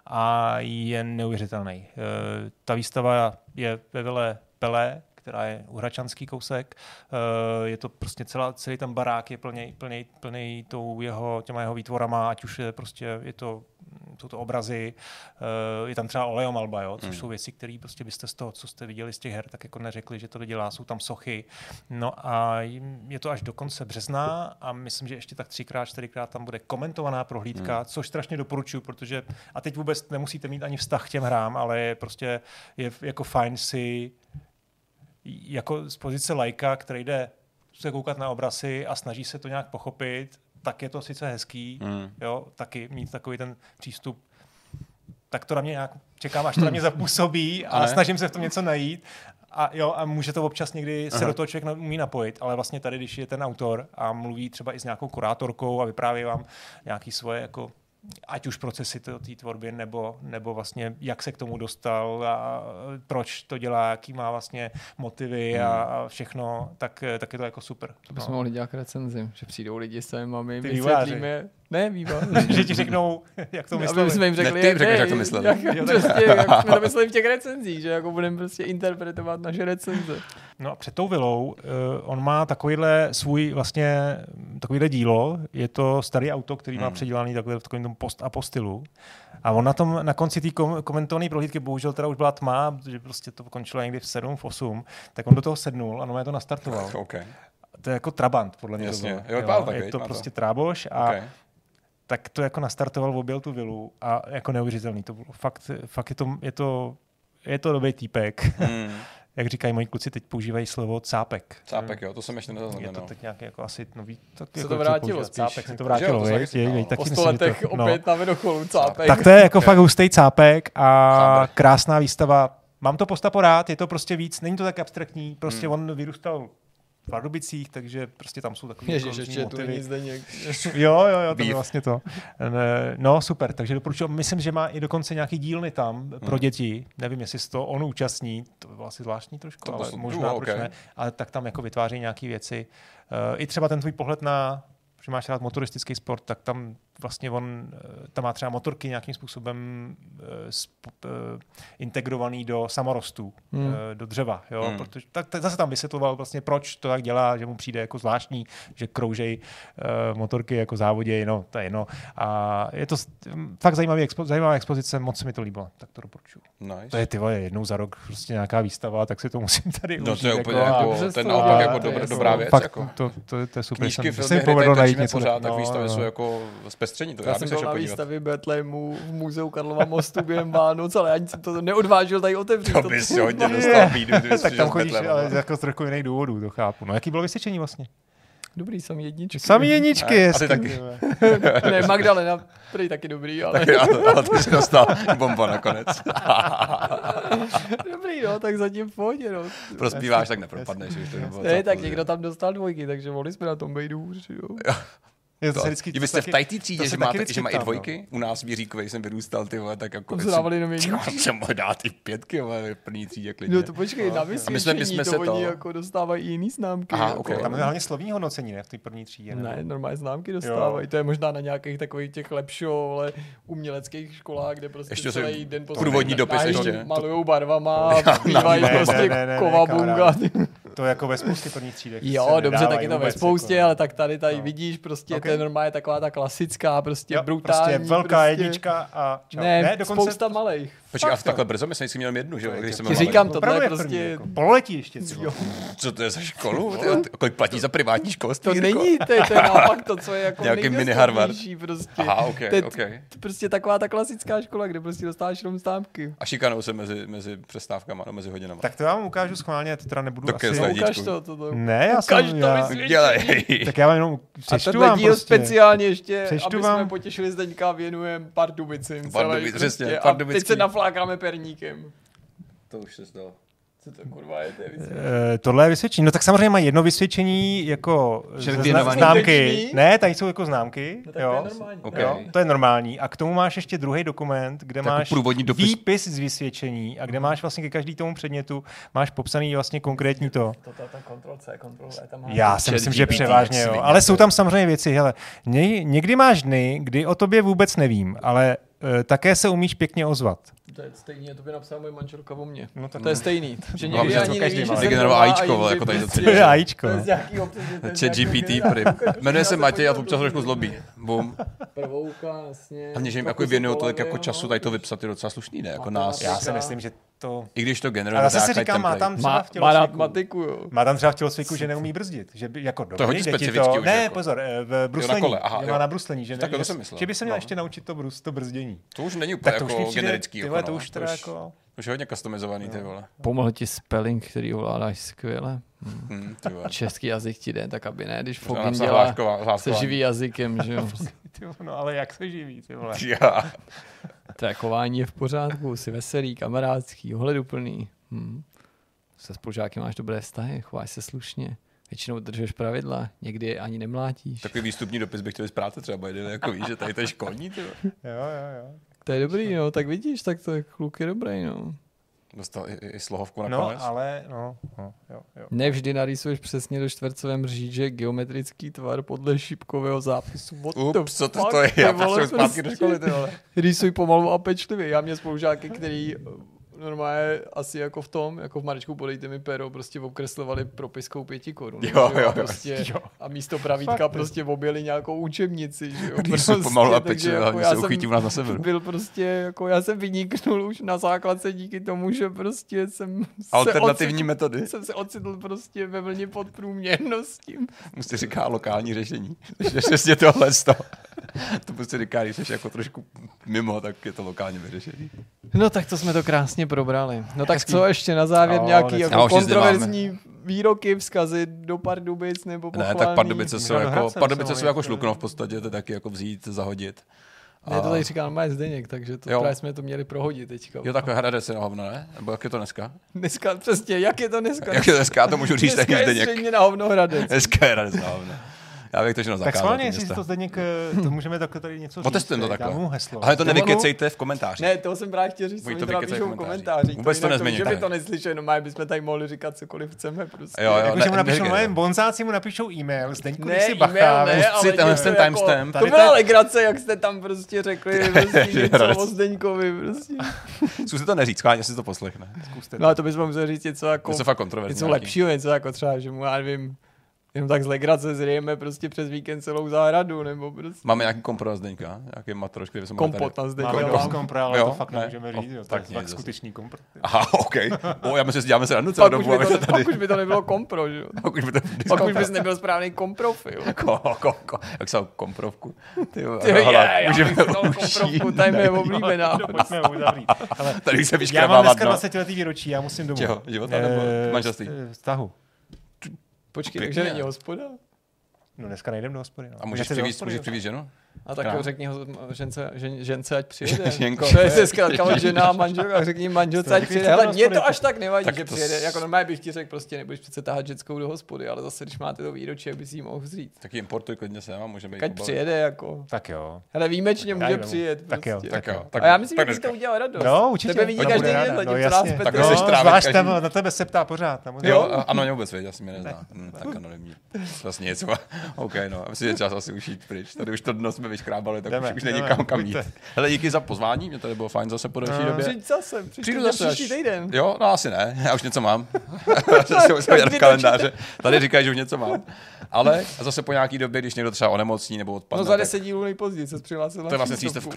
S1: a je neuvěřitelný. Uh, ta výstava je ve Vile Pelé, která je uhračanský kousek. Uh, je to prostě celá, celý ten barák je plný, plný, plný tou jeho, těma jeho výtvorama, ať už je prostě, je to jsou to obrazy, uh, je tam třeba oleomalba, jo, což mm. jsou věci, které prostě byste z toho, co jste viděli z těch her, tak jako neřekli, že to dělá, jsou tam sochy. No a je to až do konce března a myslím, že ještě tak třikrát, čtyřikrát tam bude komentovaná prohlídka, mm. což strašně doporučuji, protože a teď vůbec nemusíte mít ani vztah k těm hrám, ale je prostě je jako fajn si jako z pozice lajka, který jde se koukat na obrazy a snaží se to nějak pochopit, tak je to sice hezký, mm. jo, taky mít takový ten přístup, tak to na mě nějak čekám, až to na mě zapůsobí a ale... snažím se v tom něco najít. A jo, a může to občas někdy Aha. se do toho člověk umí napojit, ale vlastně tady, když je ten autor a mluví třeba i s nějakou kurátorkou a vypráví vám nějaký svoje jako ať už procesy té tvorby, nebo, nebo vlastně jak se k tomu dostal a proč to dělá, jaký má vlastně motivy hmm. a všechno, tak, tak je to jako super.
S3: To bychom no. mohli dělat recenzi, že přijdou lidi s mami, vysvětlíme, ne, vývoj.
S1: že ti řeknou, jak to mysleli.
S3: Aby jsme jim řekli,
S2: ne, ty řekneš, jak to mysleli.
S3: Jak, jo, prostě, jak jsme to mysleli v těch recenzích, že jako budeme prostě interpretovat naše recenze.
S1: No a před tou vilou uh, on má takovýhle svůj vlastně, takovýhle dílo, je to starý auto, který hmm. má předělaný takhle v takovém tom post a postylu. A on na tom, na konci té kom- komentované prohlídky, bohužel teda už byla tma, protože prostě to končilo někdy v 7, v 8, tak on do toho sednul a no to nastartoval.
S2: okay.
S1: To je jako Trabant, podle mě
S2: Jasně.
S1: to
S2: bylo. Jo,
S1: jo, je to prostě to. tráboš a okay tak to jako nastartoval, objel tu vilu a jako neuvěřitelný. To bylo fakt, fakt je to, je to, je to dobrý týpek. Mm. Jak říkají moji kluci, teď používají slovo cápek.
S2: Cápek, jo, to jsem ještě nezaznamenal.
S1: Je to teď nějaký jako asi nový... Tak
S3: se
S1: jako
S3: to vrátilo
S1: spíš. Cápek se to vrátilo, že, to je,
S3: no. Po sto letech to, no. opět na vidocholu cápek.
S1: Tak to je jako fakt hustý cápek a Chápek. krásná výstava. Mám to postapo rád, je to prostě víc, není to tak abstraktní, prostě hmm. on vyrůstal Pardubicích, takže prostě tam jsou takové
S3: Ježiš, ještě motivy. tu není Zdeněk.
S1: jo, jo, jo, to je vlastně to. No, super, takže doporučuji. Myslím, že má i dokonce nějaký dílny tam hmm. pro děti. Nevím, jestli se to on účastní, to bylo asi zvláštní trošku, to ale možná, proč okay. ne. Ale tak tam jako vytváří nějaké věci. Uh, I třeba ten tvůj pohled na, že máš rád motoristický sport, tak tam vlastně on eh, tam má třeba motorky nějakým způsobem uh, integrovaný do samorostů, hmm. uh, do dřeva. Jo? Hmm. Protože, tak, tak zase tam vysvětloval vlastně, proč to tak dělá, že mu přijde jako zvláštní, že kroužej uh, motorky jako závodě, no, to je jedno. A je to fakt zajímavý expo, zajímavá expozice, moc se mi to líbilo, tak to doporučuji.
S2: Nice.
S1: To je ty vole, jednou za rok prostě nějaká výstava, tak si to musím tady
S2: No
S1: užít,
S2: to je úplně jako, jako ten naopak jako dobrá, dobrá věc.
S1: Fakt,
S2: jako.
S1: To, to, to, je super.
S2: Knížky, filmy, hry, najít něco. Pořád, tak výstavy jsou jako zpestření. To
S3: já, já jsem byl na výstavě Betlému v muzeu Karlova mostu během Vánoc, ale ani jsem to neodvážil tady otevřít.
S2: To bys si hodně dostal bídu,
S1: Tak tam chodíš, ale jako z trochu jiných důvodů, to chápu. No jaký bylo vysvědčení vlastně?
S3: Dobrý, samý jedničky.
S1: Samý jedničky,
S2: a, a taky.
S3: ne, Magdalena, prý taky dobrý, ale...
S2: Taky, ale, ale ty jsi dostal bomba nakonec.
S3: dobrý, no, tak zatím v pohodě, no.
S2: Prospíváš, tak nepropadneš.
S3: to ne, tak někdo tam dostal dvojky, takže mohli jsme na tom být hůř, jo.
S1: Je to, to vždycky,
S2: to jste v tajtý třídě, že, máte, že má i dvojky? No. U nás v Jiříkově jsem vyrůstal, ty vole, tak jako...
S3: To se dávali jenom jedničky.
S2: jsem mohl dát i pětky, ale v první třídě klidně.
S3: No to počkej, na vysvědčení, my jsme, my jsme to, se to oni jako dostávají i jiný známky.
S2: Aha,
S3: jako.
S2: okay.
S1: Tam je hlavně slovní hodnocení, ne, v té první třídě.
S3: Ne, ne normálně známky dostávají. Jo. To je možná na nějakých takových těch lepšího, ale uměleckých školách, kde prostě ještě celý den
S2: průvodní dopis ještě.
S3: Malujou barvama, zpívají prostě kovabunga.
S1: To jako ve spoustě prvních třídech.
S3: Jo, dobře, tak je to ve spoustě, jako- ale tak tady tady vidíš prostě, to je normálně taková ta klasická, prostě jo, brutální.
S1: Prostě velká prostě... jednička a
S3: čau. Ne, ne dokonce... spousta malých.
S2: Počkej, a v takhle brzo, myslím, že měl jednu, že jo? Když
S3: jsem říkám, to je prostě...
S1: Jako pololetí ještě. Jo.
S2: Co to je za školu? Kolik platí za privátní školství?
S3: To jako? není, to je, to je naopak to, co je jako
S2: Nějaký mini Harvard.
S3: Prostě.
S2: Aha, ok,
S3: to je prostě taková ta klasická škola, kde prostě dostáváš jenom stámky.
S2: A šikanou se mezi, mezi přestávkama, no, mezi hodinama.
S1: Tak to já vám ukážu schválně, to teda nebudu
S2: tak
S1: asi...
S3: Ukáž to, to, to.
S1: Ne, já jsem...
S3: Já...
S2: Dělej.
S1: Tak já vám jenom
S3: přečtu vám prostě. speciálně ještě, aby jsme potěšili Zdeňka, věnujeme Pardubicím.
S2: Pardubic, přesně.
S3: A teď se na naflákáme perníkem.
S2: To už se stalo.
S3: Co to kurva je? To je víc-
S1: Eh, tohle je vysvědčení. No tak samozřejmě má jedno vysvědčení jako zna- známky. Ne, tady jsou jako známky.
S3: No tak to
S1: jo.
S3: je normální.
S2: Ok.
S1: Jo, to je normální. A k tomu máš ještě druhý dokument, kde
S2: Jako
S1: máš
S2: dopis.
S1: výpis z vysvědčení a kde máš vlastně ke každý tomu předmětu máš popsaný vlastně konkrétní to.
S3: To, to, to kontrol C, kontrol E, tam
S1: Já si myslím, že převážně jo. Ale jsou tam samozřejmě věci. Hele, ně, někdy máš dny, kdy o tobě vůbec nevím, ale e, také se umíš pěkně ozvat.
S3: To je stejný, to by napsala moje manželka o mně.
S1: No tak
S3: To je stejný. Že
S2: No,
S3: někdy ani
S1: to každý
S3: nevíš,
S1: má.
S3: že jsem
S2: Vygeneroval
S3: doma
S2: AIčko,
S3: a
S2: jako tady to
S1: To je AIčko.
S3: To je
S1: no.
S3: to
S2: Chat GPT, prý. Jmenuje se Matěj a to občas trošku zlobí. Bum.
S3: Prvouka, jasně.
S2: Hlavně, že jim jako věnují tolik jako času
S3: no.
S2: tady to vypsat je docela slušný, ne? Jako nás.
S1: Já si myslím, že to...
S2: I když to generuje
S1: Ale zase si říkám, má
S2: template.
S1: tam třeba
S3: Má,
S1: v
S3: má rád
S1: tělocviku.
S3: matiku, jo.
S1: Má tam třeba v tělocviku, že neumí brzdit. Že by jako dobrý,
S2: hodně
S1: jde ti
S2: specifický
S1: to...
S2: už
S1: Ne,
S2: jako.
S1: pozor, eh, v bruslení.
S2: kole, aha, jo.
S1: má na bruslení. Že, ne,
S2: to jsem
S1: že,
S2: myslel.
S1: že by se měl
S2: No.
S1: ještě naučit to, brus, to brzdění.
S2: To už není úplně
S1: Tak to už
S2: jako
S1: přijde,
S2: generický.
S1: tyhle,
S2: jako,
S1: to
S2: no.
S1: už teda
S2: to
S1: jako...
S2: To už je hodně customizovaný, ty vole.
S3: Pomohl ti spelling, který ovládáš skvěle.
S2: Hm, ty vole.
S3: Český jazyk ti jde, tak aby ne, když Fogin dělá se živý jazykem, že jo.
S1: Ty, no ale jak se živí, ty vole.
S2: Já.
S3: To chování je v pořádku, jsi veselý, kamarádský, ohleduplný. Hm. Se spolužáky máš dobré vztahy, chováš se slušně. Většinou držíš pravidla, někdy je ani nemlátíš.
S2: Takový výstupní dopis bych chtěl z práce třeba jeden, jako víš, že tady to je školní, ty vole.
S1: Jo, jo, jo.
S3: To je dobrý, no, tak vidíš, tak to je kluk je dobrý, no.
S2: Dostal i, i, i slohovku
S1: No,
S2: nakonec.
S1: ale, no, no, jo, jo.
S3: Nevždy narýsuješ přesně do čtvercové mříže geometrický tvar podle šipkového zápisu. What
S2: Ups, co to,
S3: fuck,
S2: to je? Já potřebuji zpátky do
S3: prostě.
S2: školy, ty vole.
S3: Rýsuj pomalu a pečlivě. Já mě spolužáky, který normálně asi jako v tom, jako v Marečku podejte mi pero, prostě obkreslovali propiskou pěti korun.
S2: Jo, jo,
S3: a
S2: jo.
S3: prostě,
S1: Jo.
S3: A místo pravítka
S1: Fakt,
S3: prostě objeli nějakou učebnici. Že jo,
S2: Rýsuj pomalu a pečlivě,
S3: jako já
S2: se
S3: jsem
S2: uchytí u nás na severu.
S3: Byl prostě, jako já jsem vyniknul už na základce díky tomu, že prostě jsem
S2: Alternativní
S3: se
S2: metody.
S3: ocitl, jsem se ocitl prostě ve vlně podprůměrností.
S2: Mu se říká lokální řešení. Takže přesně tohle z toho. To prostě říká, když jsi jako trošku mimo, tak je to lokálně vyřešený.
S3: No tak to jsme to krásně probrali. No tak co ještě na závěr
S1: Jo,
S3: nějaký
S1: dneska-
S3: jako kontroverzní výroky, vzkazy do Pardubic nebo
S2: Ne,
S3: pochválný?
S2: tak Pardubice jsou
S1: Můžeme
S2: jako,
S1: se
S2: Pardubice jsou jako šlukno v podstatě, to je taky jako vzít, zahodit.
S3: Ne, to tady říká normálně Zdeněk, takže to
S2: Jo.
S3: právě jsme to měli prohodit teďka.
S2: Jo, takhle Hradec se na hovno, ne? Nebo jak je to dneska?
S3: Dneska přesně, jak je to dneska?
S2: Jak je to dneska? To můžu říct
S3: dneska
S2: taky
S3: je
S2: Zdeněk.
S3: středně na hovnohradec.
S2: Dneska je Hradec na hovno. Já bych to všechno
S1: Tak
S2: zakázal.
S1: schválně,
S2: ty
S1: jestli to Zdeněk, eh, to můžeme takhle tady něco říct.
S2: Otestujeme to
S1: teď,
S2: takhle.
S1: Dám mu heslo.
S2: Ale to nevykecejte v komentáři.
S3: Ne, to jsem právě chtěl říct,
S2: oni to
S3: to teda píšou
S2: v komentářích. Vůbec to nezmění,
S3: Že by
S2: tak.
S3: to neslyšeli, no my bychom tady mohli říkat cokoliv chceme prostě.
S2: Jo, jo,
S1: Jakože mu
S2: ne-
S1: napíšou,
S2: neříkej.
S1: no, bonzáci mu napíšou e-mail, Zdeňku,
S3: Ne,
S1: si
S3: e-mail
S1: bacha.
S3: ne,
S2: si tenhle ten
S3: jako-
S2: timestamp.
S3: To
S1: Tady
S3: byla legrace, jak jste tam prostě řekli prostě
S2: Že
S3: něco
S2: Hradec.
S3: o Zdeňkovi. Prostě.
S2: Zkuste to neříct, schválně si to poslechne.
S1: Zkuste
S3: No ale to bychom museli říct něco jako
S2: To je fakt kontroverzní.
S3: něco lepšího, něco jako třeba, že mu, já nevím, jenom tak z legrace zrijeme prostě přes víkend celou zahradu, nebo prostě
S2: Máme nějaký kompromis Zdeňka? Nějaký matroš, který jsme
S3: kompot
S2: tady...
S3: na Zdeňka.
S1: Máme dost kompra, ale
S2: Jo,
S1: to fakt
S2: ne.
S1: nemůžeme říct. jo, To
S2: tak
S1: fakt
S2: zase.
S1: skutečný kompr.
S2: Aha, OK. O, já myslím, že děláme se radu celou
S3: už,
S2: dobu,
S3: to,
S2: to tady...
S3: pak už by to nebylo kompro, že jo?
S2: Pak už by to...
S3: Pak už bys nebyl správný komprofil.
S2: Ko, ko, ko, jak se komprovku. Ty, jo,
S3: Ty, je,
S2: můžeme už
S3: komprovku, to je moje oblíbená.
S1: To pojďme uzavřít.
S2: Tady se
S1: já mám dneska
S2: dno.
S1: 20 letý výročí, já musím domů.
S2: Čeho? Života nebo
S1: Eh,
S2: manželství?
S1: eh, Vztahu.
S3: Počkej,
S2: Pěkně.
S3: takže není hospoda?
S1: No dneska nejdem do hospody. No.
S2: A můžeš
S1: hospody,
S2: můžeš
S1: jo?
S2: přivízt ženu?
S3: A tak jo, řekni ho žence, žen, žence, ať přijede.
S2: Ženko.
S3: To je se zkrátka od žena a manželka, řekni manželce, ať přijede.
S1: do
S3: mě to až tak nevadí,
S2: Tak
S3: že
S2: to
S3: přijede.
S2: s-
S3: Jako normálně bych ti řekl, prostě nebudeš přece tahat ženskou do hospody, ale zase, když máte to výročí, aby si ji mohl vzít.
S2: Tak ji importuj klidně sem a můžeme být
S3: Ať přijede, jako.
S1: Tak jo.
S3: Hele, výjimečně může
S1: vemu.
S3: přijet.
S1: Tak jo,
S3: prostě.
S2: Tak jo.
S3: A já myslím,
S2: tak
S3: že to udělal radost.
S1: No, určitě.
S3: Tebe vidí každý den,
S1: no, jasně.
S2: Tak
S1: No, zvlášť tam, na tebe se ptá pořád. tam
S2: Jo, a- ano, mě vůbec vědět, já si mě nezná. Hm, tak anonymní. Vlastně něco. OK, no. A myslím, že čas asi už jít pryč. Tady už to dno jsme vyškrábali, tak
S1: Jdeme,
S2: už, už není kam kam jít. Hele, díky za pozvání, mě tady bylo fajn zase po delší
S1: No.
S2: době.
S3: Přijď zase, přijď
S2: Přijdu
S3: zase příští týden.
S2: Jo, no asi ne, já už něco mám. V kalendáře. Tady říkají, že už něco mám. Ale zase po nějaký době, když někdo třeba onemocní nebo odpadne,
S3: No za
S2: tak
S3: 10 dílů nejpozději se přihlásil
S2: to je vlastně přístup.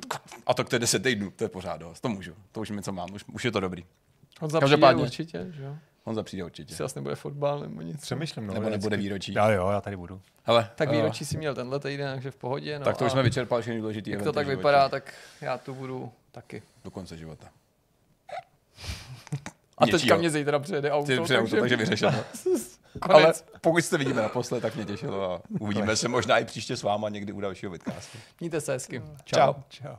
S2: A to k té 10 týdnů, to je pořád dost. To můžu, to už něco mám, už, už je to dobrý. Každopádně.
S3: určitě, že jo?
S2: On přijde určitě.
S3: Asi vlastně bude fotbal nebo něco.
S1: Přemýšlím, no.
S2: Nebo nebude výročí.
S1: Já jo, já tady budu.
S2: Hele,
S3: Tak
S2: eh,
S3: výročí si měl tenhle týden, takže v pohodě. No
S2: tak to už jsme vyčerpali všechny důležité
S3: Jak to tak
S2: životě.
S3: vypadá, tak já tu budu taky.
S2: Do konce života.
S3: A
S2: Něčího.
S3: teďka mě zítra přijede auto,
S2: Ty přijde auto, takže vyřešeno. Ale
S3: konec.
S2: pokud jste vidíme naposled, tak mě těšilo a uvidíme se možná i příště s váma někdy u dalšího vidcastu.
S3: Mějte se hezky.
S1: Čau. Čau.